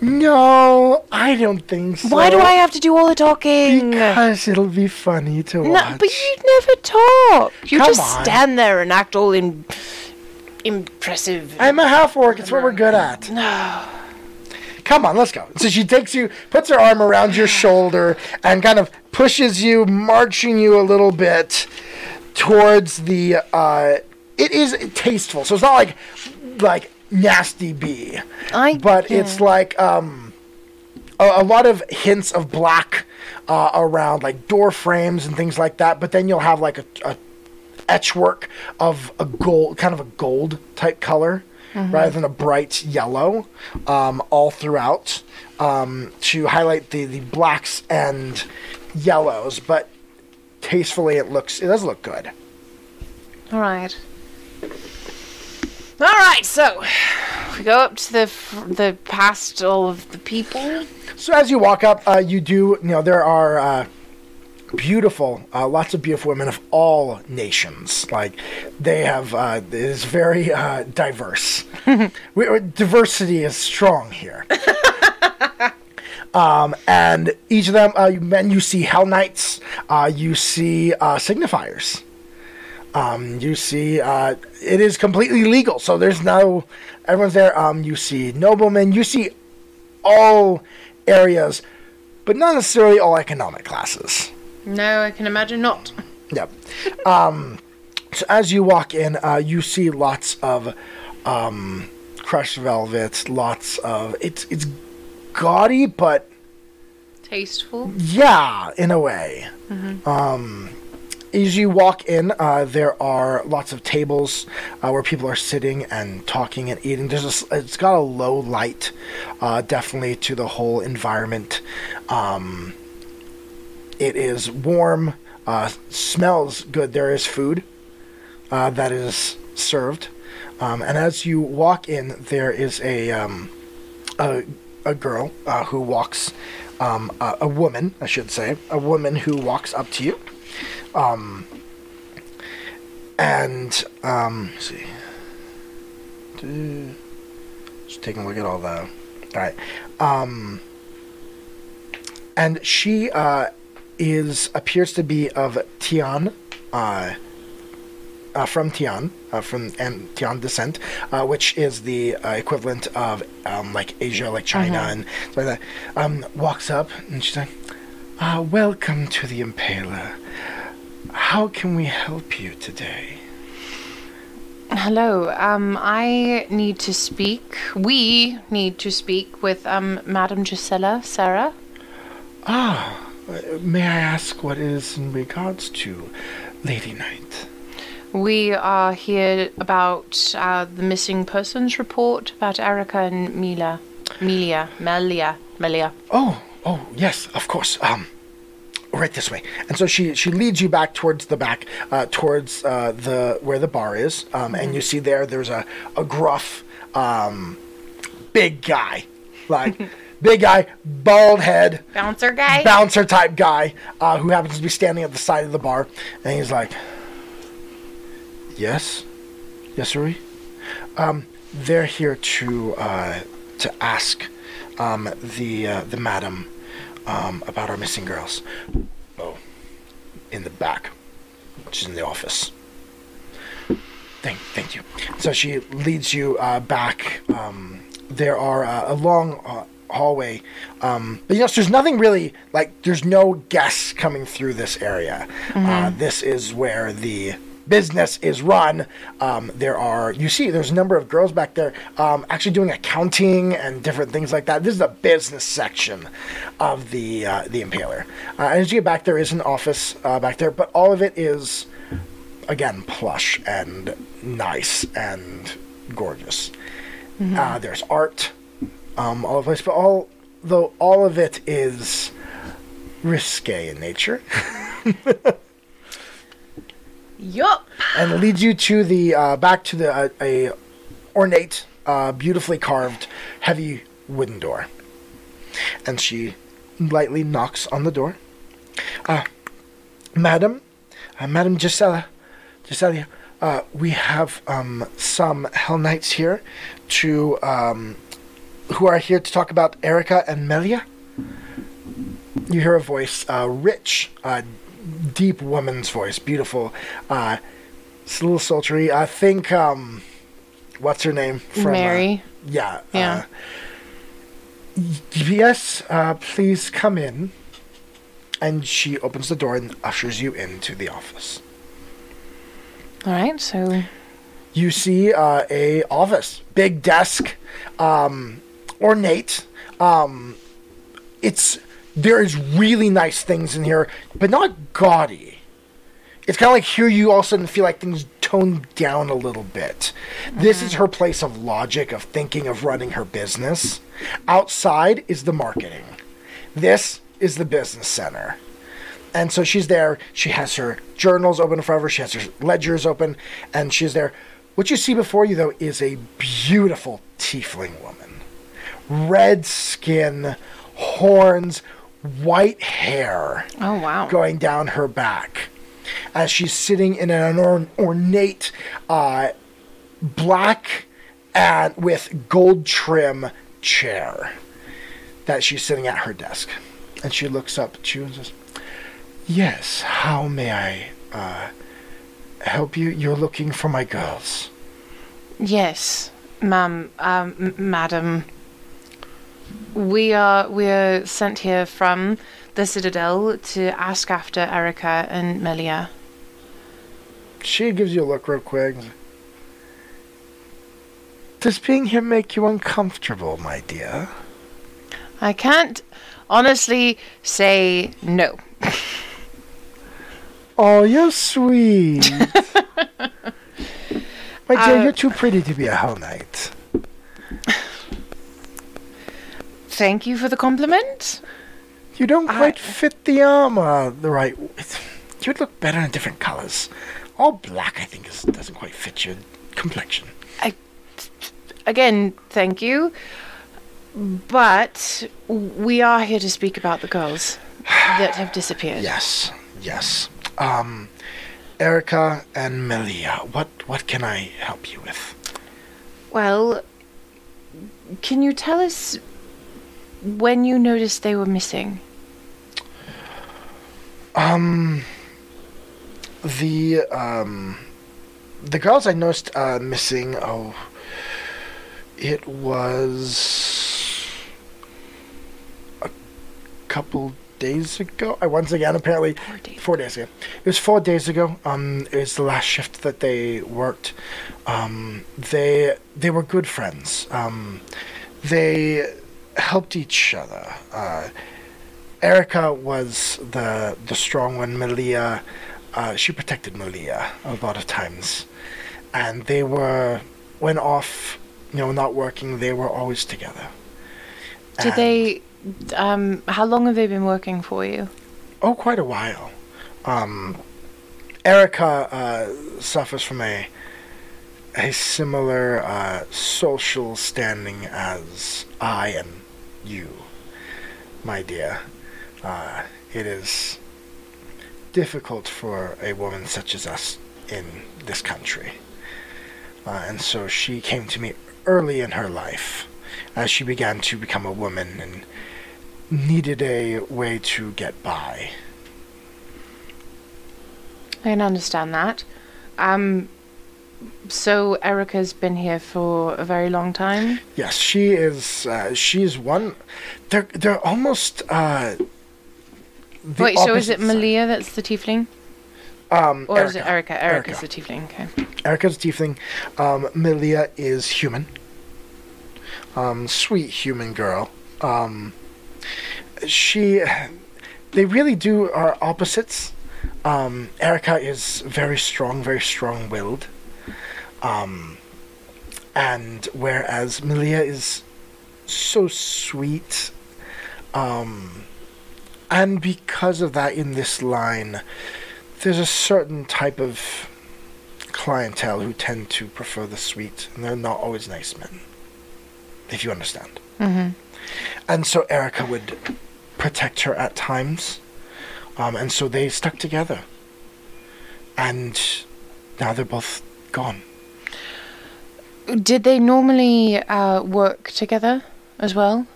No, I don't think so. Why do I have to do all the talking? Because it'll be funny to No, watch. but you never talk. You Come just on. stand there and act all in impressive. I'm a half orc. It's what we're good at. No. Come on, let's go. So she takes you, puts her arm around your shoulder, and kind of pushes you, marching you a little bit towards the. Uh, it is tasteful, so it's not like like nasty bee. I. but it's like um, a, a lot of hints of black uh, around like door frames and things like that. But then you'll have like a, a etch work of a gold, kind of a gold type color. Rather than a bright yellow, um, all throughout, um, to highlight the, the blacks and yellows, but tastefully it looks it does look good. All right. All right. So we go up to the f- the past all of the people. So as you walk up, uh, you do, you know, there are uh, beautiful, uh, lots of beautiful women of all nations. Like they have, uh, it is very uh, diverse. we, diversity is strong here. um, and each of them, uh, you, men, you see Hell Knights, uh, you see uh, signifers. Um, you see, uh, it is completely legal, so there's no, everyone's there. Um, you see noblemen, you see all areas, but not necessarily all economic classes. No, I can imagine not. Yep. Um, so as you walk in, uh, you see lots of um, crushed velvet, lots of it's it's gaudy, but Tasteful. yeah, in a way. Um, as you walk in, uh, there are lots of tables uh, where people are sitting and talking and eating. There's a it's got a low light, uh, definitely to the whole environment. Um, it is warm, uh, smells good. There is food uh, that is served, um, and as you walk in, there is a um, a, a girl uh, who walks, um, a, a woman, I should say, a woman who walks up to you. Um, and, um, see. Just taking a look at all the. All right. Um, and she uh, is appears to be of Tian, uh, uh, from Tian, uh, from and Tian descent, uh, which is the uh, equivalent of um, like Asia, like China, and stuff like that. Um, walks up and she's like, uh, "Welcome to the Impaler. How can we help you today?" Hello. Um, I need to speak. We need to speak with um, Madame Gisela Sarah. Ah, may I ask what it is in regards to Lady Knight? We are here about uh, the missing persons report about Erica and Mila. Melia. Melia. Melia. Oh, oh, yes, of course. Um, right this way. And so she she leads you back towards the back, uh, towards uh, the where the bar is. Um, and you see there, there's a a gruff, um, big guy, like big guy, bald head, Bouncer guy. bouncer type guy, uh, who happens to be standing at the side of the bar, and he's like, "Yes, yes, sir. Um, they're here to uh, to ask um, the uh, the madam um, about our missing girls. Oh, in the back. She's in the office. Thank, thank you. So she leads you uh, back. Um, there are uh, a long uh, hallway, um, but you know, so there's nothing really like. There's no guests coming through this area. Uh, this is where the business is run. Um, there are, you see, there's a number of girls back there um, actually doing accounting and different things like that. This is the business section of the uh, the Impaler. Uh, and as you get back, there is an office uh, back there, but all of it is again plush and nice and gorgeous. Uh, there's art um, all over the place, but all though all of it is risque in nature. Yup. and leads you to the uh, back to the uh, a ornate, uh, beautifully carved, heavy wooden door. And she lightly knocks on the door. Uh, Madam, uh, Madam Gisela, Gisela, uh, we have um, some Hell Knights here to um, who are here to talk about Erica and Melia. You hear a voice, uh, rich, uh, deep woman's voice, beautiful. Uh, it's a little sultry. I think, um, what's her name? uh, Mary. yeah. Yeah. Uh, yes, uh, please come in. And she opens the door and ushers you into the office. All right. So You see uh, a office, big desk, um, ornate. Um, it's there is really nice things in here, but not gaudy. It's kind of like here you all of a sudden feel like things toned down a little bit. This is her place of logic, of thinking, of running her business. Outside is the marketing. This is the business center. And so she's there. She has her journals open in front of her. She has her ledgers open, and she's there. What you see before you, though, is a beautiful tiefling woman. Red skin, horns, white hair Oh wow. going down her back as she's sitting in an or- ornate uh, black and with gold trim chair that she's sitting at her desk and she looks up at you and says yes how may i uh, help you you're looking for my girls Yes, ma'am, um, madam. We are we are sent here from the Citadel to ask after Erica and Melia. she gives you a look real quick does being here make you uncomfortable my dear I can't honestly say no. Oh, you're sweet. My dear, Uh, you're too pretty to be a Hell Knight. Thank you for the compliment. You don't I- quite fit the armor the right. You'd look better in different colors. All black, I think, is, doesn't quite fit your complexion. I, Again, thank you. But we are here to speak about the girls that have disappeared. Yes, yes. Um, Erica and Melia, what what can I help you with? Well, can you tell us when you noticed they were missing? Um, the um, the girls I noticed uh, missing. Oh, it was a couple days ago. I once again apparently Four days. four days ago. It was four days ago. Um, it was the last shift that they worked. Um, they they were good friends. Um, they helped each other. Uh, Erica was the the strong one. Malia, uh, she protected Malia a lot of times, and they were when off, you know, not working. They were always together. Did And- they? Um, how long have they been working for you? Oh, quite a while. Um, Erica uh, suffers from a a similar uh, social standing as I and you, my dear. Uh, it is difficult for a woman such as us in this country. Uh, and so she came to me early in her life as she began to become a woman and needed a way to get by. I can understand that. Um, so Erica's been here for a very long time. Yes, she is. Uh, she's one. They're they're almost. Uh, the Wait, so is it opposite side. Malia that's the tiefling, Um, or is it Erica? Erica. Erica's the tiefling. Okay. Erica's tiefling. Um, Milia is human. Um, sweet human girl. Um, she, they really do are opposites. Um, Erica is very strong, very strong-willed. Um, and whereas Milia is so sweet, um, and because of that, in this line, there's a certain type of clientele who tend to prefer the sweet, and they're not always nice men. If you understand. Mm-hmm. And so Erica would protect her at times, um, and so they stuck together. And now they're both gone. Did they normally uh, work together as well,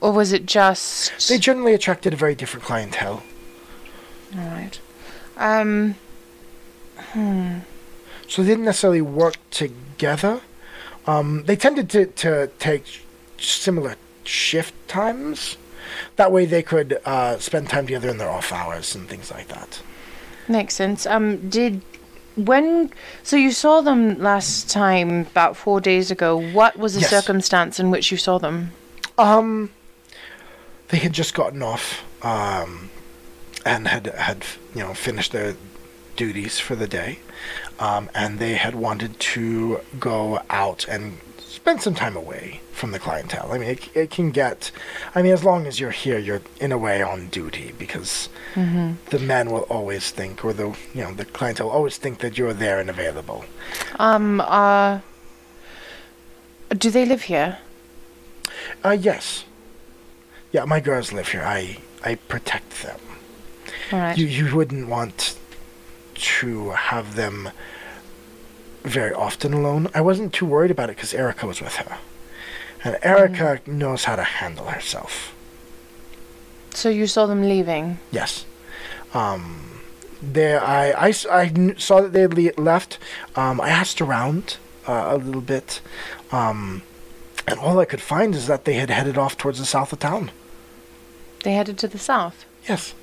or was it just? They generally attracted a very different clientele. All right. Um. So they didn't necessarily work together. Um, they tended to, to take similar shift times. That way they could uh, spend time together in their off hours and things like that. Makes sense. Um, did when so you saw them last time about four days ago? What was the Yes. circumstance in which you saw them? Um, they had just gotten off, um, and had had you know finished their duties for the day, um, and they had wanted to go out and spend some time away from the clientele. I mean, it, it can get, I mean, as long as you're here, you're in a way on duty because the men will always think, or the you know the clientele will always think that you're there and available. Um. Uh. Do they live here? Uh, yes. Yeah, my girls live here. I I protect them. All right. You you wouldn't want to have them very often alone. I wasn't too worried about it because Erica was with her, and Erica knows how to handle herself. so you saw them leaving. Yes. Um, there, I, kn- saw that they had le- left. Um, I asked around uh, a little bit, um, and all I could find is that they had headed off towards the south of town. They headed to the south. Yes.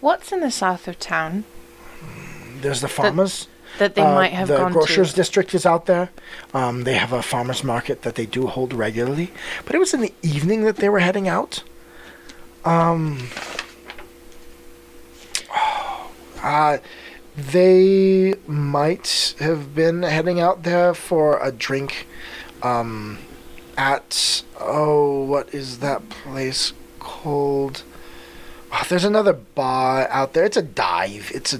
What's in the south of town There's the farmers. that they Uh, might have the gone grocers to? district is out there. Um, they have a farmers market that they do hold regularly, but it was in the evening that they were heading out. Um, uh, they might have been heading out there for a drink. Um, at oh, what is that place called? Oh, there's another bar out there. It's a dive. It's a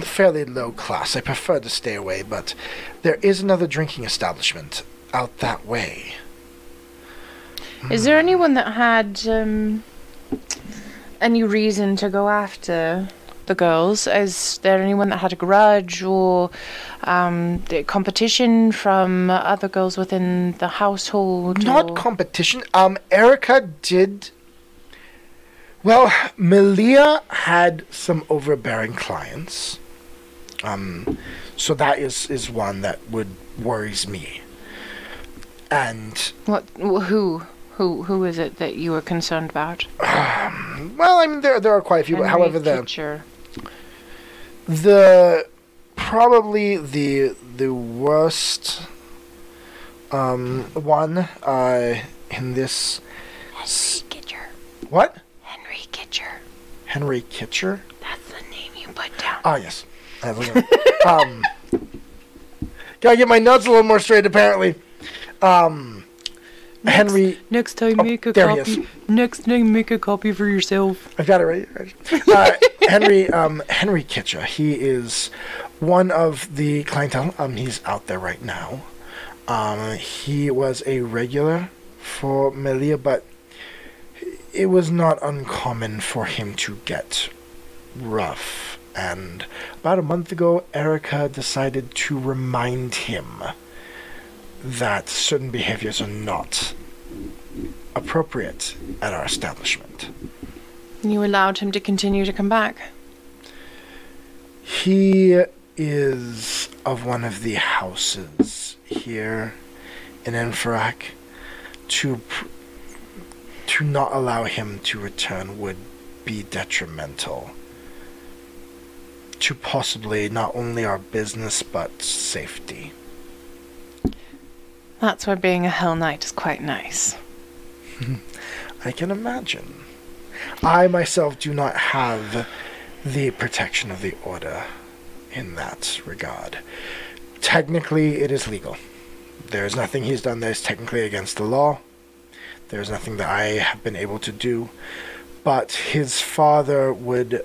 fairly low class. I prefer to stay away, but there is another drinking establishment out that way. Is there anyone that had um, any reason to go after the girls? Is there anyone that had a grudge or um, the competition from other girls within the household? Not or- competition. Um, Erica did. Well, Melia had some overbearing clients. Um, so that is is one that would worries me. And what? Who? Who? Who is it that you were concerned about? well, I mean there there are quite a few. Henry however, the Kitcher. the probably the the worst um one uh in this Henry Kitcher. what Kitcher. Henry Kitcher. That's the name you put down. Ah, yes. I um, gotta get my notes a little more straight, apparently. Um, Henry, Next time, Oh, make a there he is. copy. Next time, make a copy for yourself. I've got it right. right. Uh, Henry, um, Henry Kitcher. He is one of the clientele. Um, he's out there right now. Um, he was a regular for Melia, but it was not uncommon for him to get rough. And about a month ago, Erica decided to remind him that certain behaviors are not appropriate at our establishment. You allowed him to continue to come back. He is of one of the houses here in Enferak. To pr- to not allow him to return would be detrimental to possibly not only our business but safety. That's where being a Hell Knight is quite nice. I can imagine. I myself do not have the protection of the order in that regard. Technically, it is legal. There's nothing he's done that is technically against the law. There's nothing that I have been able to do. But his father would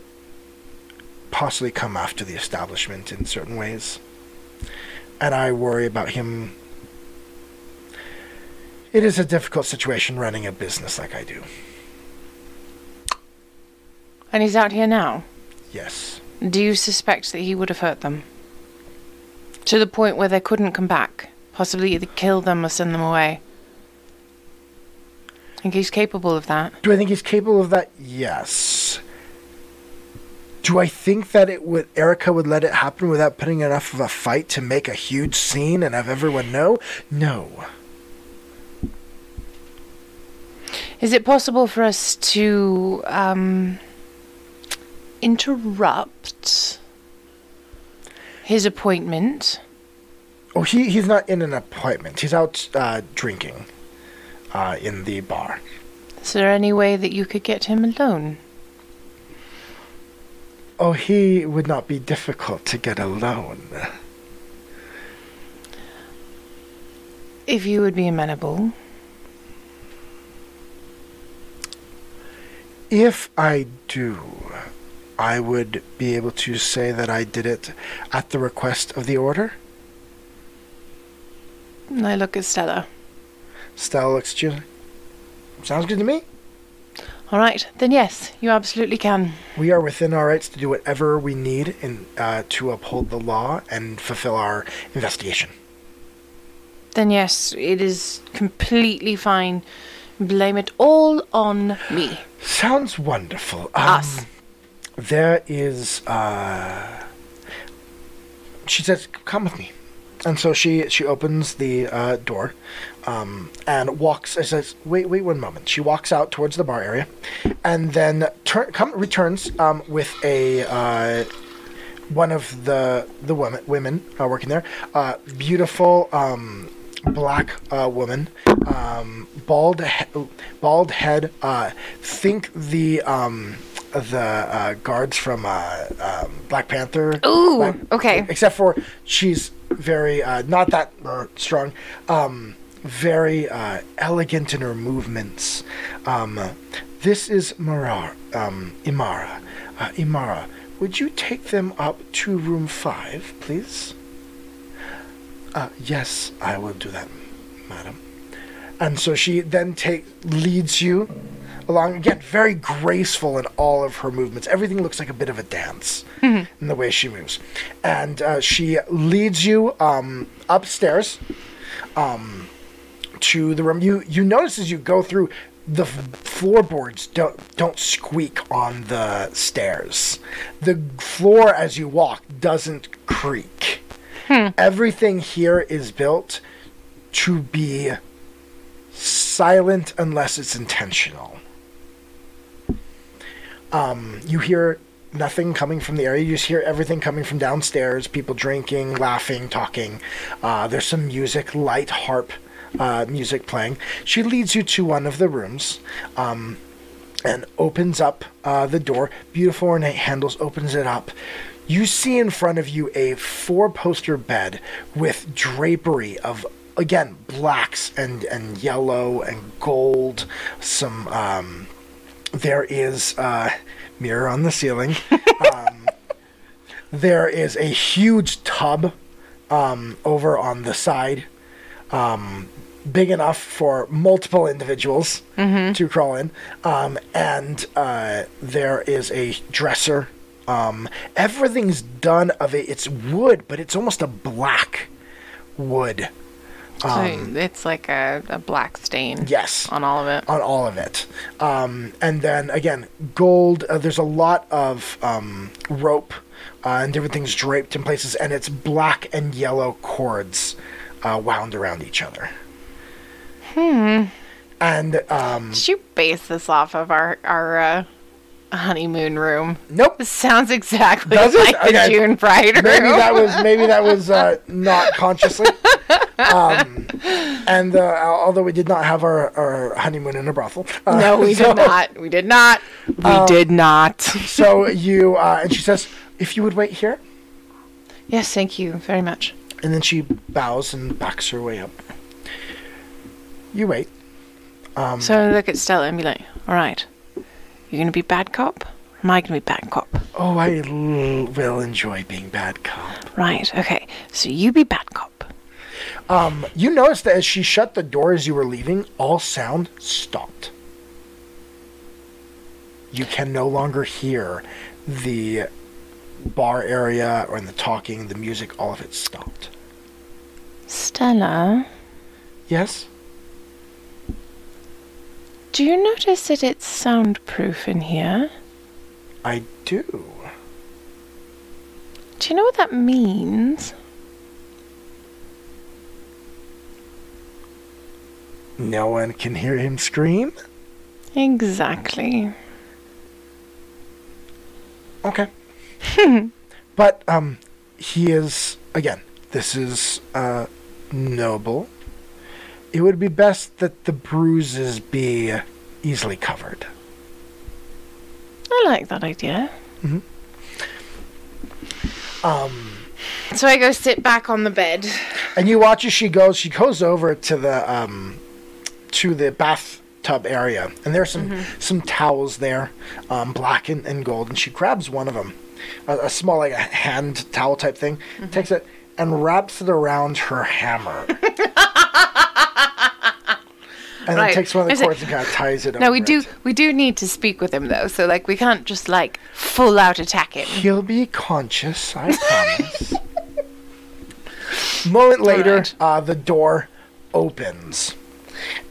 possibly come after the establishment in certain ways. And I worry about him. It is a difficult situation running a business like I do. And he's out here now. Yes. Do you suspect that he would have hurt them? To the point where they couldn't come back? Possibly either kill them or send them away? Think he's capable of that? Do I think he's capable of that? Yes. Do I think that it would Erica would let it happen without putting enough of a fight to make a huge scene and have everyone know? No. Is it possible for us to um, interrupt his appointment? Oh, he he's not in an appointment. He's out uh, drinking uh, in the bar. Is there any way that you could get him alone? Oh, he would not be difficult to get alone. If you would be amenable. If I do, I would be able to say that I did it at the request of the order. I look at Stella. At you. Sounds good to me. All right, then yes, you absolutely can. We are within our rights to do whatever we need in uh, to uphold the law and fulfill our investigation. Then yes, it is completely fine. Blame it all on me. Sounds wonderful. Um, Us. There is. Uh, she says, "Come with me," and so she she opens the uh, door, um, and walks. and says, "Wait, wait one moment." She walks out towards the bar area, and then turn come returns um, with a. Uh, one of the the women women uh, working there, uh, beautiful um, black uh, woman, um, bald he- bald head. Uh, think the um, the uh, guards from uh, um, Black Panther. Ooh, Black- okay. Except for she's very uh, not that uh, strong. Um, very uh, elegant in her movements. Um, this is Marar, um, Imara. Uh, Imara, would you take them up to room five, please? Uh, yes, I will do that, madam. And so she then take leads you along again, very graceful in all of her movements. Everything looks like a bit of a dance in the way she moves. And uh, she leads you um, upstairs um, to the room. You you notice as you go through the floorboards don't don't squeak on the stairs. The floor as you walk doesn't creak. Everything here is built to be silent unless it's intentional. Um, you hear nothing coming from the area. You just hear everything coming from downstairs. People drinking, laughing, talking. Uh, there's some music, light harp uh, music playing. She leads you to one of the rooms. Um, and opens up uh, the door. Beautiful ornate handles, opens it up. You see in front of you a four poster bed with drapery of, again, blacks and, and yellow and gold. Some, um, there is uh, mirror on the ceiling. um, there is a huge tub um, over on the side um, big enough for multiple individuals to crawl in. Um, and uh, there is a dresser. Um, everything's done of it. It's wood, but it's almost a black wood. so it's like a, a black stain. Yes. On all of it. on all of it. Um, and then again, gold. Uh, there's a lot of um, rope uh, and different things draped in places, and it's black and yellow cords uh, wound around each other. Hmm. And um, Did you base this off of our our uh, honeymoon room? nope. This sounds exactly Does it? like the Okay. June Bride room. Maybe that was maybe that was uh, not consciously. Um, and uh, although we did not have our, our honeymoon in a brothel, uh, no, we so- did not. We did not. We did not. So you uh, and she says, "If you would wait here," Yes, thank you very much. and then she bows and backs her way up. You wait. Um, So I look at Stella and be like, all right, you're going to be bad cop? Am I going to be bad cop? Oh, I l- will enjoy being bad cop. Right, okay. So you be bad cop. Um, you notice that as she shut the door as you were leaving, all sound stopped. You can no longer hear the bar area or the talking, the music, all of it stopped. Stella, Yes? Do you notice that it's soundproof in here? I do. Do you know what that means? No one can hear him scream? Exactly. Okay. but um he is again, this is uh noble. It would be best that the bruises be easily covered. I like that idea. Um So I go sit back on the bed. and you watch as she goes, she goes over to the um to the bathtub area and there's some some towels there, um black and, and gold, and she grabs one of them. A, a small like a hand towel type thing, takes it and wraps it around her hammer. And then Right. takes one of the cords and kind of ties it Now over we do it. we do need to speak with him though, so like we can't just like full out attack him. He'll be conscious, I promise. Moment later, Alright. uh, the door opens,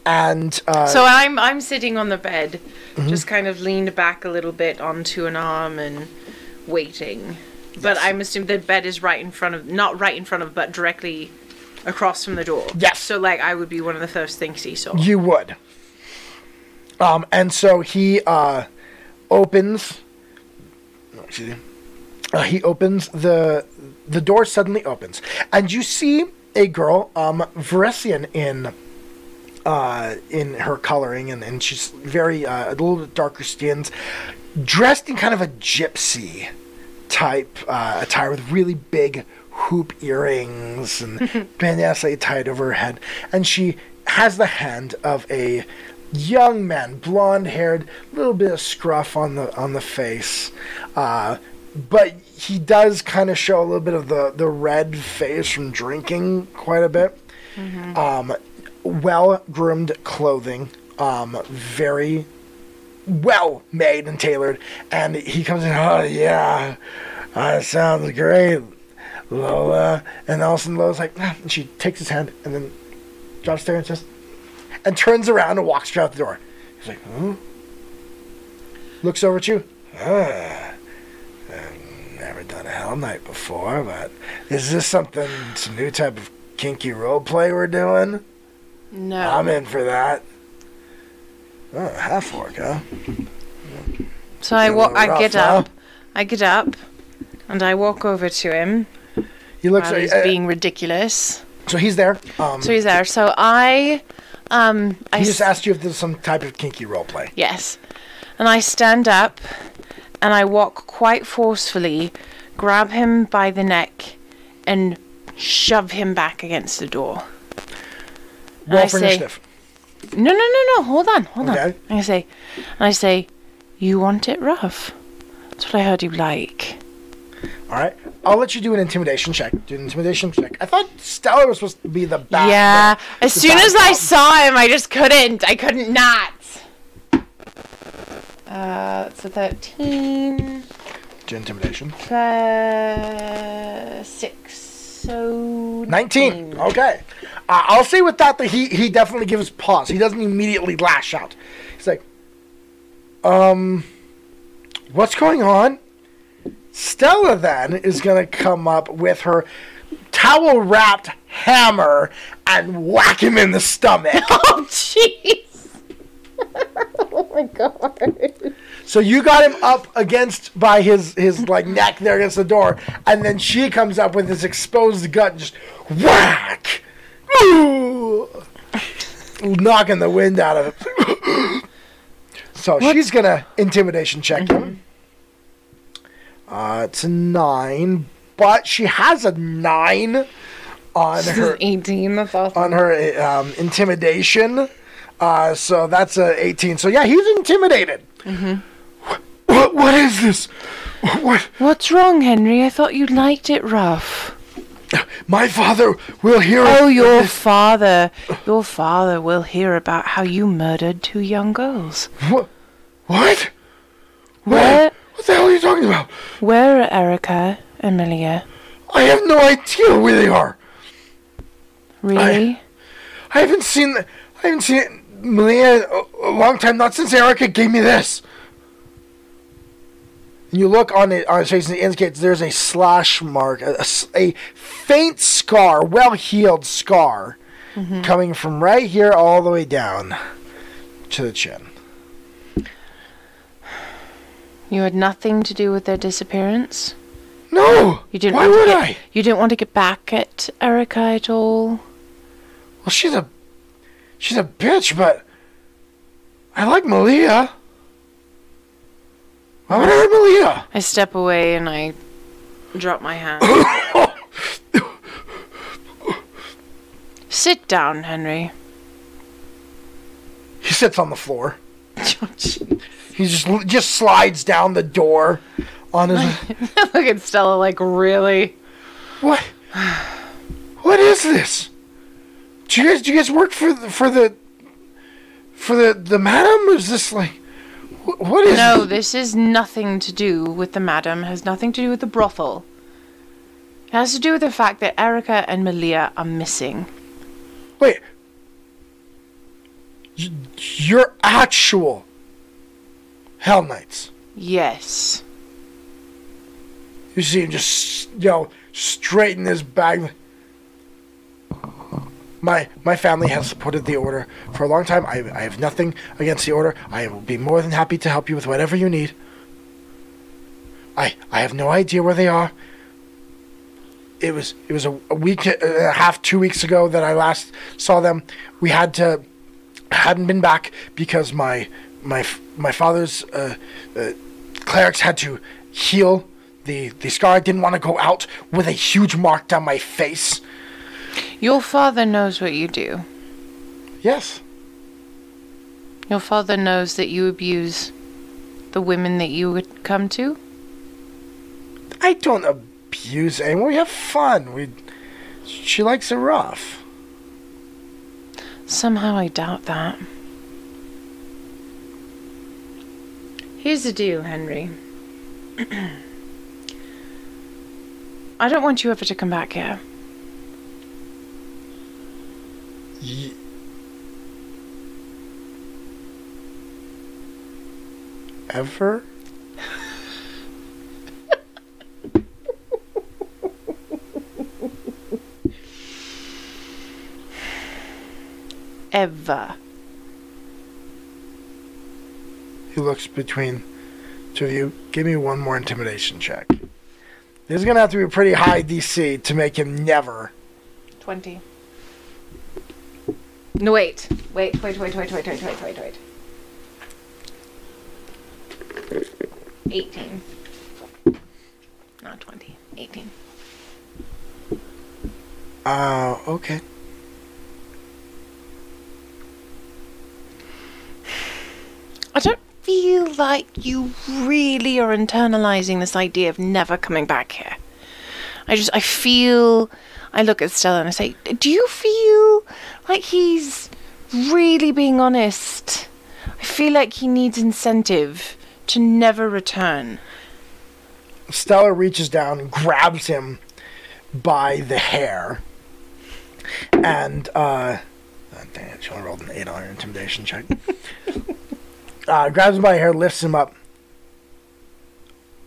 and uh, So I'm I'm sitting on the bed, just kind of leaned back a little bit onto an arm and waiting. But I'm assuming the bed is right in front of not right in front of but directly across from the door. Yes. So like I would be one of the first things he saw. you would. Um, and so he uh, opens. no, excuse me. Uh, he opens the the door suddenly opens, and you see a girl, um, Varisian in uh, in her coloring, and, and she's very uh, a little bit darker skinned, dressed in kind of a gypsy type uh, attire with really big hoop earrings and bandanas like, tied over her head, and she has the hand of a young man, blonde haired, little bit of scruff on the on the face, uh, but he does kind of show a little bit of the the red face from drinking quite a bit. Um, well groomed clothing, um, very well made and tailored. And he comes in, oh, yeah, that sounds great, Lola. And all of a sudden, Lola's like, ah, and she takes his hand and then drops there and says, and turns around and walks straight out the door. He's like, huh? Looks over at you. Ah, I've never done a Hell Knight before, but is this something, some new type of kinky role play we're doing? No. I'm in for that. Oh, half orc, huh? so I wa- I rough, get huh? up. I get up, and I walk over to him He looks while like he's uh, being ridiculous. so he's there. Um, So he's there. So I, um, I he just s- asked you if there's some type of kinky role play. Yes. And I stand up and I walk quite forcefully, grab him by the neck, and shove him back against the door. Roll I for say- initiative. No, no, no, no. Hold on, hold on. Okay. I say, and I say, you want it rough. That's what I heard you like. All right. I'll let you do an intimidation check. Do an intimidation check. I thought Stella was supposed to be the bad. yeah. the- As the soon as I saw him, I just couldn't. I couldn't not. Uh, it's a thirteen Do intimidation. plus six, so 19. Okay. Uh, I'll say with that that he, he definitely gives pause. He doesn't immediately lash out. He's like, um, what's going on? Stella then is to come up with her towel wrapped hammer and whack him in the stomach. Oh, jeez. oh my god. so you got him up against by his, his like neck there against the door, and then she comes up with his exposed gut and just whack! Knocking the wind out of him. so she's gonna intimidation check him. Uh, it's a nine, but she has a nine on her 18, that's awesome. on her um, intimidation. Uh, so that's a 18. So yeah, he's intimidated. What, what is this? What? What's wrong, Henry? I thought you liked it rough. My father will hear. Oh, your this. father. Your father will hear about how you murdered two young girls. What? What? Where, What the hell are you talking about? where are Erica and Melia? I have no idea where they are. Really? I haven't seen. I haven't seen Malia a, a long time. Not since Erica gave me this. You look on it on his face and it indicates there's a slash mark, a faint scar, well healed scar, mm-hmm. coming from right here all the way down to the chin. You had nothing to do with their disappearance? No. You didn't Why would get, I? You didn't want to get back at Erica at all? Well, she's a she's a bitch, but I like Malia. I step away and I drop my hand. Sit down, Henry. He sits on the floor. He just just slides down the door on his. Look at Stella like really. what? What is this? Do you guys do you guys work for the, for the for the the madam? Is this like what is? No, this is nothing to do with the madam. Has nothing to do with the brothel. It has to do with the fact that Erica and Malia are missing. Wait. Y- Your actual Hell Knights. Yes. You see him just, you know, straighten his bag. My my family has supported the order for a long time. I, I have nothing against the order. I will be more than happy to help you with whatever you need. I I have no idea where they are. It was it was a, a week and a half, two weeks ago that I last saw them. We had to hadn't been back because my my my father's uh, uh, clerics had to heal the the scar. I didn't want to go out with a huge mark down my face. Your father knows what you do. Yes, Your father knows that you abuse the women that you would come to. I don't abuse anyone. We have fun. We she likes it rough. Somehow I doubt that. Here's the deal, Henry. I don't want you ever to come back here. Ye- Ever? Ever. He looks between two of you. Give me one more intimidation check. This is gonna have to be a pretty high DC to make him never. 20. No, wait. Wait, wait, wait, wait, wait, wait, wait, wait, wait. 18. Not 20. 18. Uh, okay. I don't feel like you really are internalizing this idea of never coming back here. I just, I feel, I look at Stella and I say, Do you feel like he's really being honest? I feel like he needs incentive to never return. Stella reaches down grabs him by the hair. And, uh, oh, dang it, she only rolled an 8 on her intimidation check. uh, grabs him by the hair, lifts him up.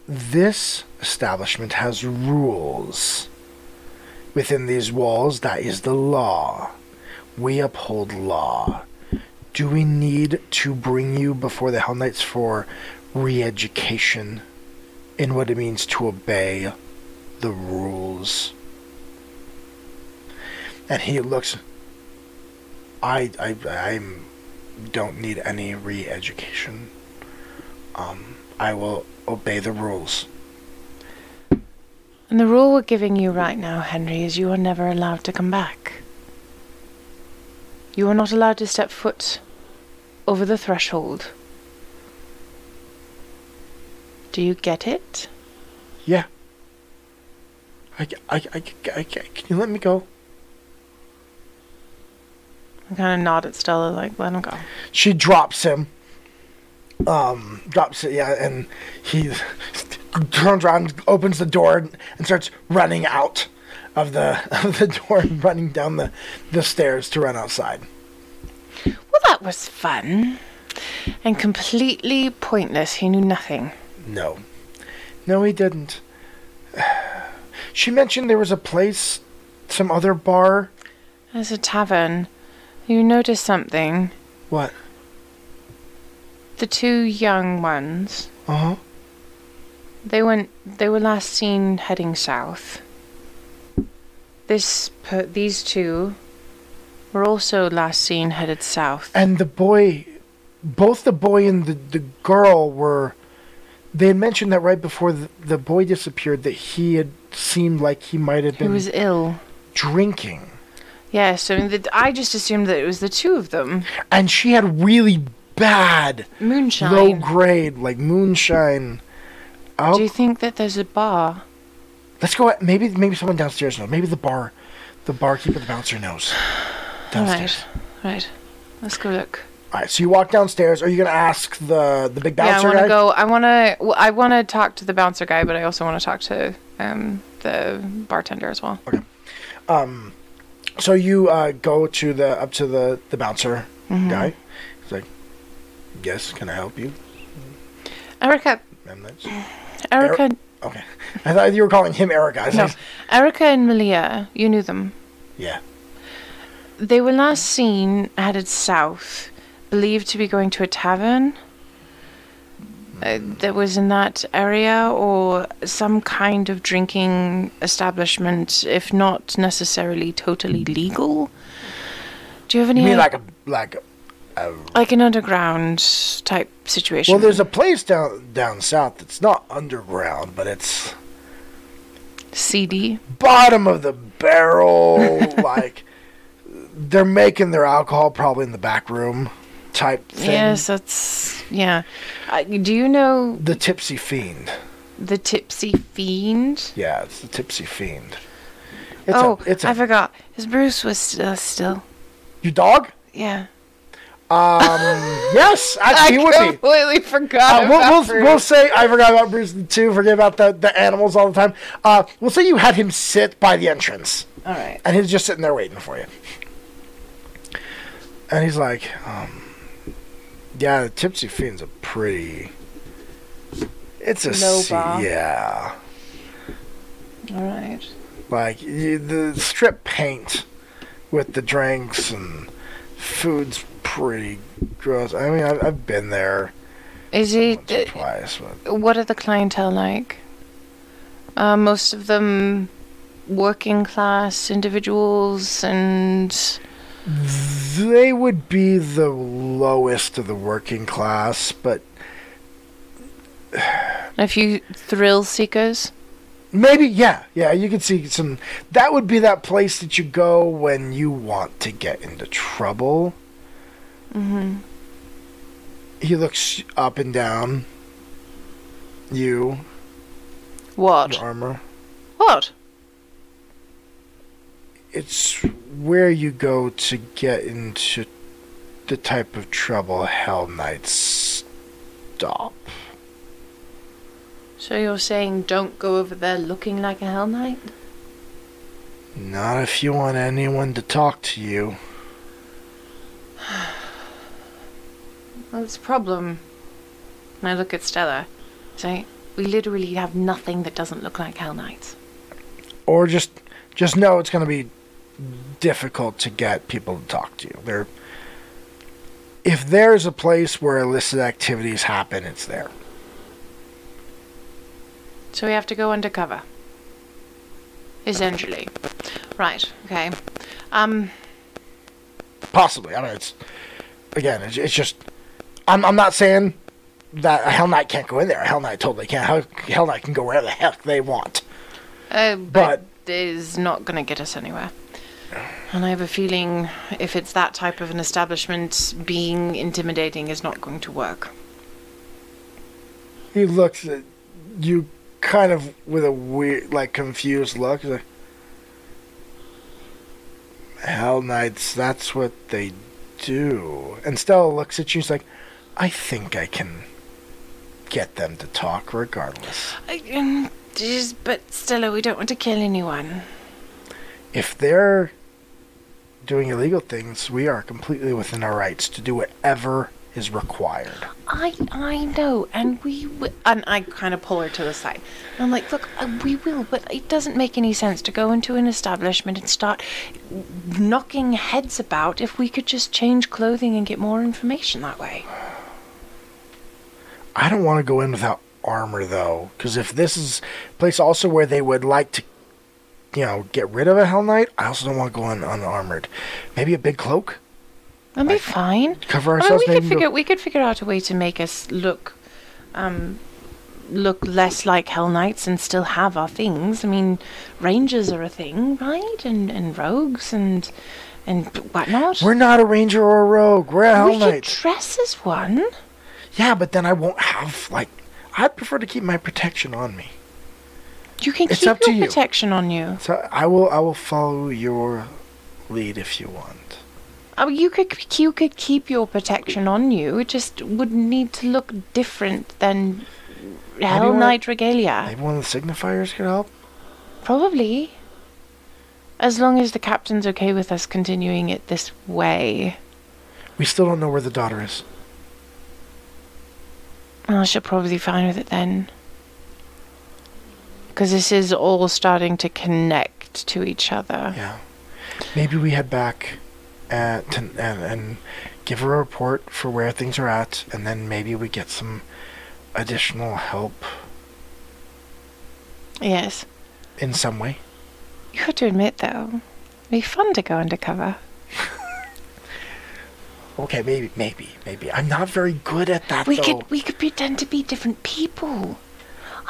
This establishment has rules. Within these walls, that is the law. We uphold law. Do we need to bring you before the Hell Knights for re education? in what it means to obey the rules. And he looks. I I I don't need any re-education. Um, I will obey the rules. And the rule we're giving you right now, Henry, is you are never allowed to come back. You are not allowed to step foot over the threshold. Do you get it? Yeah. I, I, I, I, can you let me go? I kind of nod at Stella, like, let him go. She drops him. Um, drops it, yeah, and he turns around, opens the door, and starts running out of the of the door, and running down the the stairs to run outside. Well, that was fun. And completely pointless. He knew nothing. No, no, he didn't. She mentioned there was a place, some other bar. There's a tavern. You noticed something. What? The two young ones. Uh huh. They went. They were last seen heading south. This. Per, these two. Were also last seen headed south. And the boy, both the boy and the the girl were. They had mentioned that right before the, the boy disappeared that he had seemed like he might have been. He was ill? drinking, Yes. I mean, the, I just assumed that it was the two of them. and she had really bad Moonshine. low grade like moonshine. Oh, Do you think that there's a bar? let's go. Maybe maybe someone downstairs knows. Maybe the bar, the barkeeper, the bouncer knows. Downstairs. Right. Right. Let's go look. All right, so you walk downstairs. Are you gonna ask the the big bouncer? Yeah, I want to go. I want to. Well, I want to talk to the bouncer guy, but I also want to talk to um the bartender as well. Okay. Um. So you uh, go to the up to the the bouncer Mm-hmm. guy. "Yes, can I help you?" Erica. That's Erica. okay. I thought you were calling him Erica. No. Erica and Malia. You knew them. yeah. They were last seen headed south, believed to be going to a tavern. Uh, that was in that area, or some kind of drinking establishment, if not necessarily totally legal. Do you have any You mean like a like like an underground type situation? well, there's a place down down south that's not underground, but it's CD. bottom of the barrel. like they're making their alcohol probably in the back room type thing. Yes, that's yeah. Uh, do you know The tipsy fiend. the Tipsy Fiend? Yeah, it's the tipsy fiend. It's oh, a, it's a I forgot. His Bruce was still still. your dog. Yeah. Yes, actually, he would be. completely forgot Uh, we'll, we'll, we'll say I forgot about Bruce too. Forget about the, the animals all the time. Uh, we'll say you had him sit by the entrance, All right. and he's just sitting there waiting for you. And he's like, um, "Yeah, the Tipsy Fiend's a pretty. It's a se- yeah, All right. like you, the strip paint with the drinks and food's pretty gross. I mean, I've, I've been there Is he? once twice, but." what are the clientele like? Uh, most of them working class individuals and They would be the lowest of the working class, but a few thrill seekers. maybe, yeah, yeah, you could see some. That would be that place that you go when you want to get into trouble. Mm-hmm. He looks up and down. You, What? armor. What? It's where you go to get into the type of trouble Hell Knights stop. So you're saying don't go over there looking like a Hell Knight? Not if you want anyone to talk to you. Well, it's a problem. And I look at Stella. Say, we literally have nothing that doesn't look like Hell Knights. or just just know it's going to be difficult to get people to talk to you. There, if there's a place where illicit activities happen, it's there. So we have to go undercover. Essentially. Right, okay. Um, Possibly. I mean, it's again, it's, it's just. I'm I'm not saying that a Hell Knight can't go in there. A Hell Knight totally can. Hell, Hell Knight can go wherever the heck they want. uh, But- but it is not going to get us anywhere. And I have a feeling if it's that type of an establishment, being intimidating is not going to work. He looks at you, kind of with a weird, like confused look. He's like, Hell Knights, that's what they do. And Stella looks at you. She's like, I think I can get them to talk regardless. I, um, just, but Stella, we don't want to kill anyone. If they're doing illegal things, we are completely within our rights to do whatever is required. I I know, and we w- and I kind of pull her to the side. And I'm like, look, uh, we will, but it doesn't make any sense to go into an establishment and start knocking heads about if we could just change clothing and get more information that way. I don't want to go in without armor though, because if this is a place also where they would like to, you know, get rid of a Hell Knight, I also don't want to go in unarmored. Maybe a big cloak, That'd be fine. cover I mean, ourselves. we could go- figure we could figure out a way to make us look, um, look less like Hell Knights and still have our things. I mean, rangers are a thing, right? And and rogues and and whatnot. We're not a ranger or a rogue. We're a Hell we could Knight. dress as one. Yeah, but then I won't have like. I'd prefer to keep my protection on me. You can It's keep up to your you. protection on you. So I will. I will follow your lead if you want. Oh, you could you could keep your protection on you. It just would need to look different than Hell Knight regalia. Maybe one of the signifers could help. Probably. As long as the captain's okay with us continuing it this way. We still don't know where the daughter is. I should probably be fine with it then. Because this is all starting to connect to each other. Yeah. Maybe we head back and, to, and and give her a report for where things are at, and then maybe we get some additional help Yes. in some way. You have to admit, though, it'd be fun to go undercover. Okay, maybe, maybe, maybe. I'm not very good at that, We though. could we could pretend to be different people.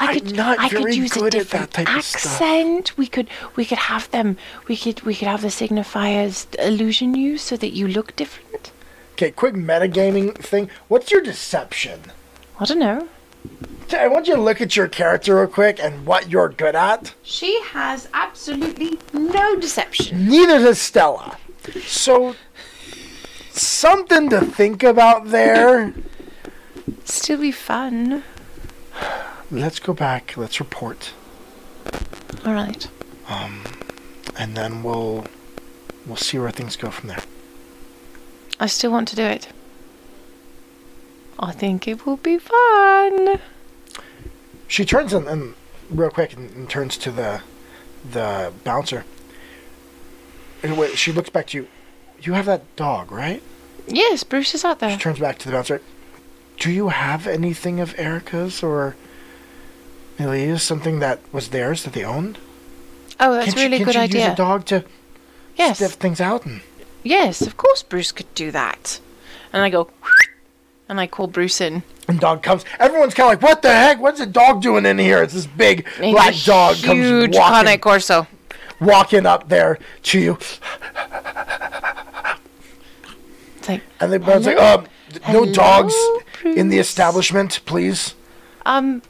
I I'm could not I very could use a good at different that type of stuff. accent. We could we could have them we could we could have the signifers illusion you so that you look different. Okay, quick metagaming thing. What's your deception? I don't know. I want you to look at your character real quick and what you're good at. She has absolutely no deception. Neither does Stella. So something to think about there. Still be fun. Let's go back. Let's report, All right. Um, and then we'll we'll see where things go from there. I still want to do it. I think it will be fun. She turns and, and real quick and, and turns to the the bouncer. And wait, she looks back to you. You have that dog, right? Yes, Bruce is out there. She turns back to the bouncer. Do you have anything of Erica's or Elia's? Something that was theirs that they owned? Oh, that's Can't a really you, good you idea. use a dog to yes. sniff things out? And Yes, of course Bruce could do that. And I go, and I call Bruce in. and dog comes. Everyone's kind of like, "What the heck? What's a dog doing in here?" It's this big He's black dog huge comes walking, Corso. walking up there to you, It's like, and the man's like, "Um, no Hello, dogs in the Bruce?" establishment, please." um,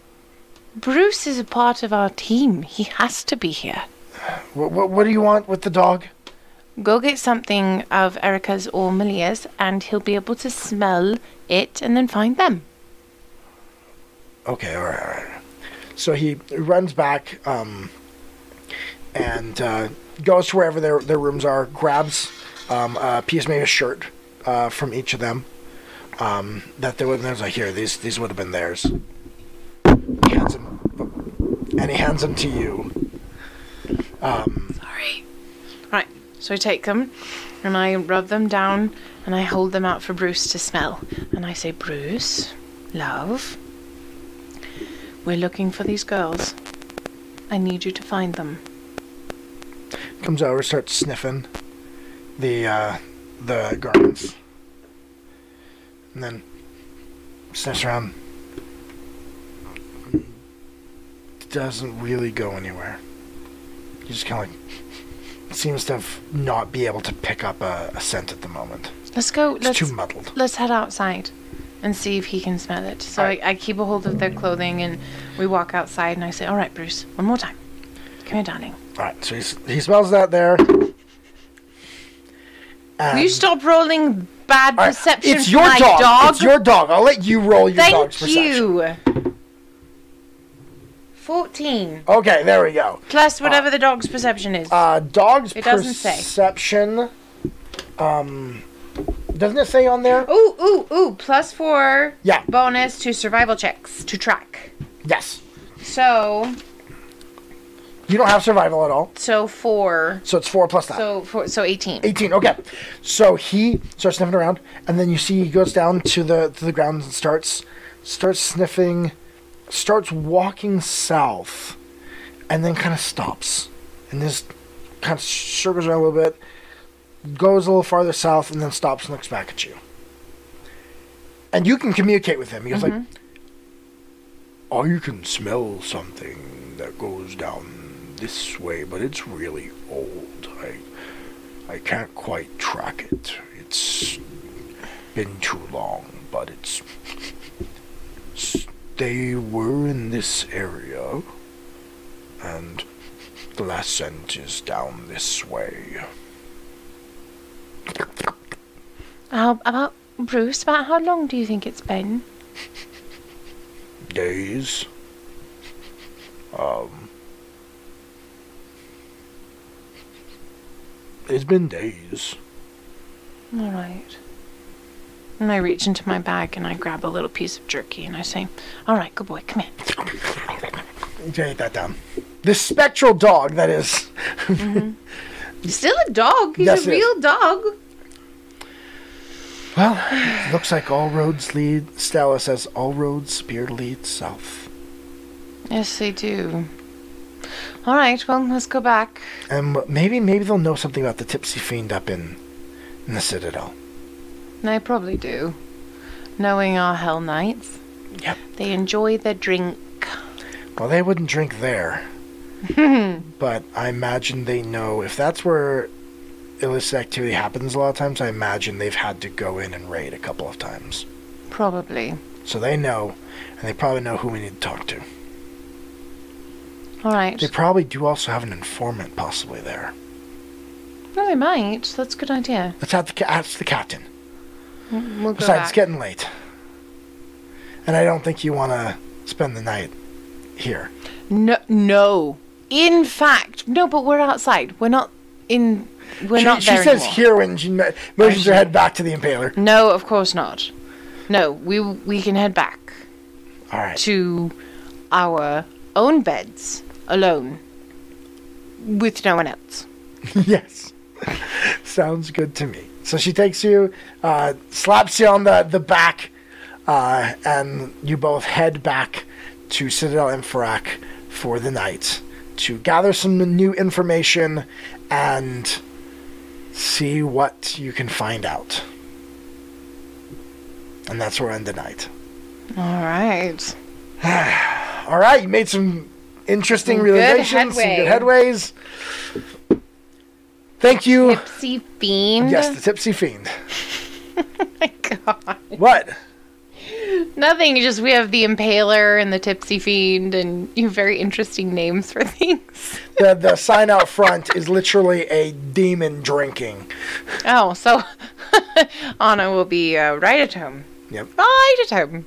Bruce is a part of our team. He has to be here. What, what, what do you want with the dog? Go get something of Erica's or Malia's, and he'll be able to smell it and then find them. Okay, all right, all right. So he runs back um, and uh, goes to wherever their, their rooms are, grabs um, a piece, maybe a shirt uh, from each of them. Um, that they would, there's like, here, these these would have been theirs. He hands them, and he hands them to you. Um, Sorry. Right, so I take them and I rub them down and I hold them out for Bruce to smell. And I say, Bruce, love, we're looking for these girls. I need you to find them. comes over, starts sniffing the uh, the garments, and then sniffs around. Doesn't really go anywhere. He just kind of like seems to have not be able to pick up a, a scent at the moment. Let's go. It's Let's too muddled. let's head outside and see if he can smell it. So. I, I keep a hold of their clothing and we walk outside and I say, All right, Bruce, one more time. Come here, darling. All right, so he's, he smells that there. Will you stop rolling bad right, perception It's your dog. dog? It's your dog. I'll let you roll your dog's Thank perception. you. 14. Okay, there we go. Plus whatever the dog's perception is. Uh, dog's perception. It doesn't say. perception. Um, doesn't it say on there? ooh, ooh, ooh. Plus four Yeah. bonus to survival checks to track. Yes. So, You don't have survival at all, so four. so it's four plus that. So, four, so 18. 18. Okay. So he starts sniffing around, and then you see he goes down to the to the ground and starts starts sniffing, starts walking south, and then kind of stops, and just kind of circles around a little bit, goes a little farther south, and then stops and looks back at you. And you can communicate with him. He goes like, mm-hmm. oh, "I can smell something that goes down this way, but it's really old. I." I can't quite track it. It's been too long, but it's. They were in this area, and the last scent is down this way. How about Bruce? About how long do you think it's been? Days. Um. It's been days. All right. And I reach into my bag and I grab a little piece of jerky and I say, All right, good boy, come here. You can that down. This spectral dog that is. Mm-hmm. Still a dog. He's Yes, a it is. real dog. Well, looks like all roads lead. Stella says all roads appear to lead south. Yes, they do. All right, well, let's go back. And maybe, maybe they'll know something about the tipsy fiend up in, in the citadel. They probably do. Knowing our Hell Knights, Yep. they enjoy their drink. Well, they wouldn't drink there, but I imagine they know if that's where illicit activity happens. A lot of times, I imagine they've had to go in and raid a couple of times, Probably. so they know, and they probably know who we need to talk to. All right. They probably do also have an informant possibly there. No, they might. That's a good idea. Let's have the ca- ask the captain. We'll go Besides, it's back. getting late. And I don't think you want to spend the night here. No, no. In fact, no. But we're outside. We're not in. We're she not she there says anymore. here when she mo- motions her head back to the impaler. No, of course not. No, we we can head back All right. to our own beds alone, with no one else. yes. Sounds good to me. So she takes you, uh, slaps you on the, the back, uh, and you both head back to Citadel Infarak for the night to gather some new information and see what you can find out. And that's where we end the night. All right. All right, you made some interesting Some good realizations, some good headways. Thank you. Tipsy fiend. Yes, the tipsy fiend. my God. What? Nothing. Just we have the impaler and the tipsy fiend, and you have very interesting names for things. The the sign out front is literally a demon drinking. Oh, so Anna will be uh, right at home. Yep. Right at home.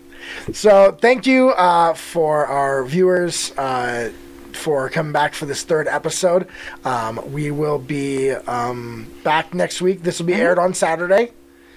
So thank you uh, for our viewers uh, for coming back for this third episode. Um, we will be um, back next week. This will be aired on Saturday.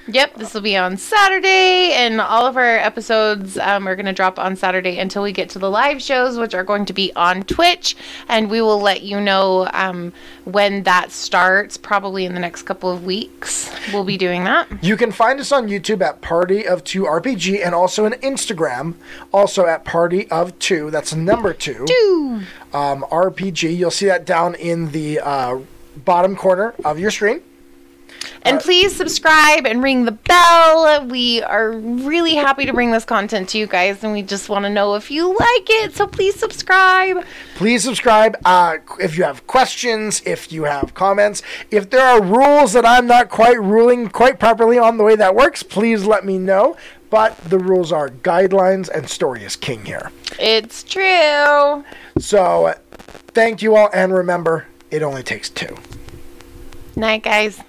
Yep, this will be on Saturday, and all of our episodes um, are going to drop on Saturday until we get to the live shows, which are going to be on Twitch. And we will let you know um, when that starts, probably in the next couple of weeks. We'll be doing that. You can find us on YouTube at Party of Two RPG and also on Instagram, also at Party of Two. That's number two. Um, RPG. You'll see that down in the uh, bottom corner of your screen. And please subscribe and ring the bell. We are really happy to bring this content to you guys, and we just want to know if you like it. So please subscribe. Please subscribe. Uh, if you have questions, if you have comments, if there are rules that I'm not quite ruling quite properly on the way that works, please let me know. But the rules are guidelines, and story is king here. It's true. So, thank you all, and remember, it only takes two. Night, guys.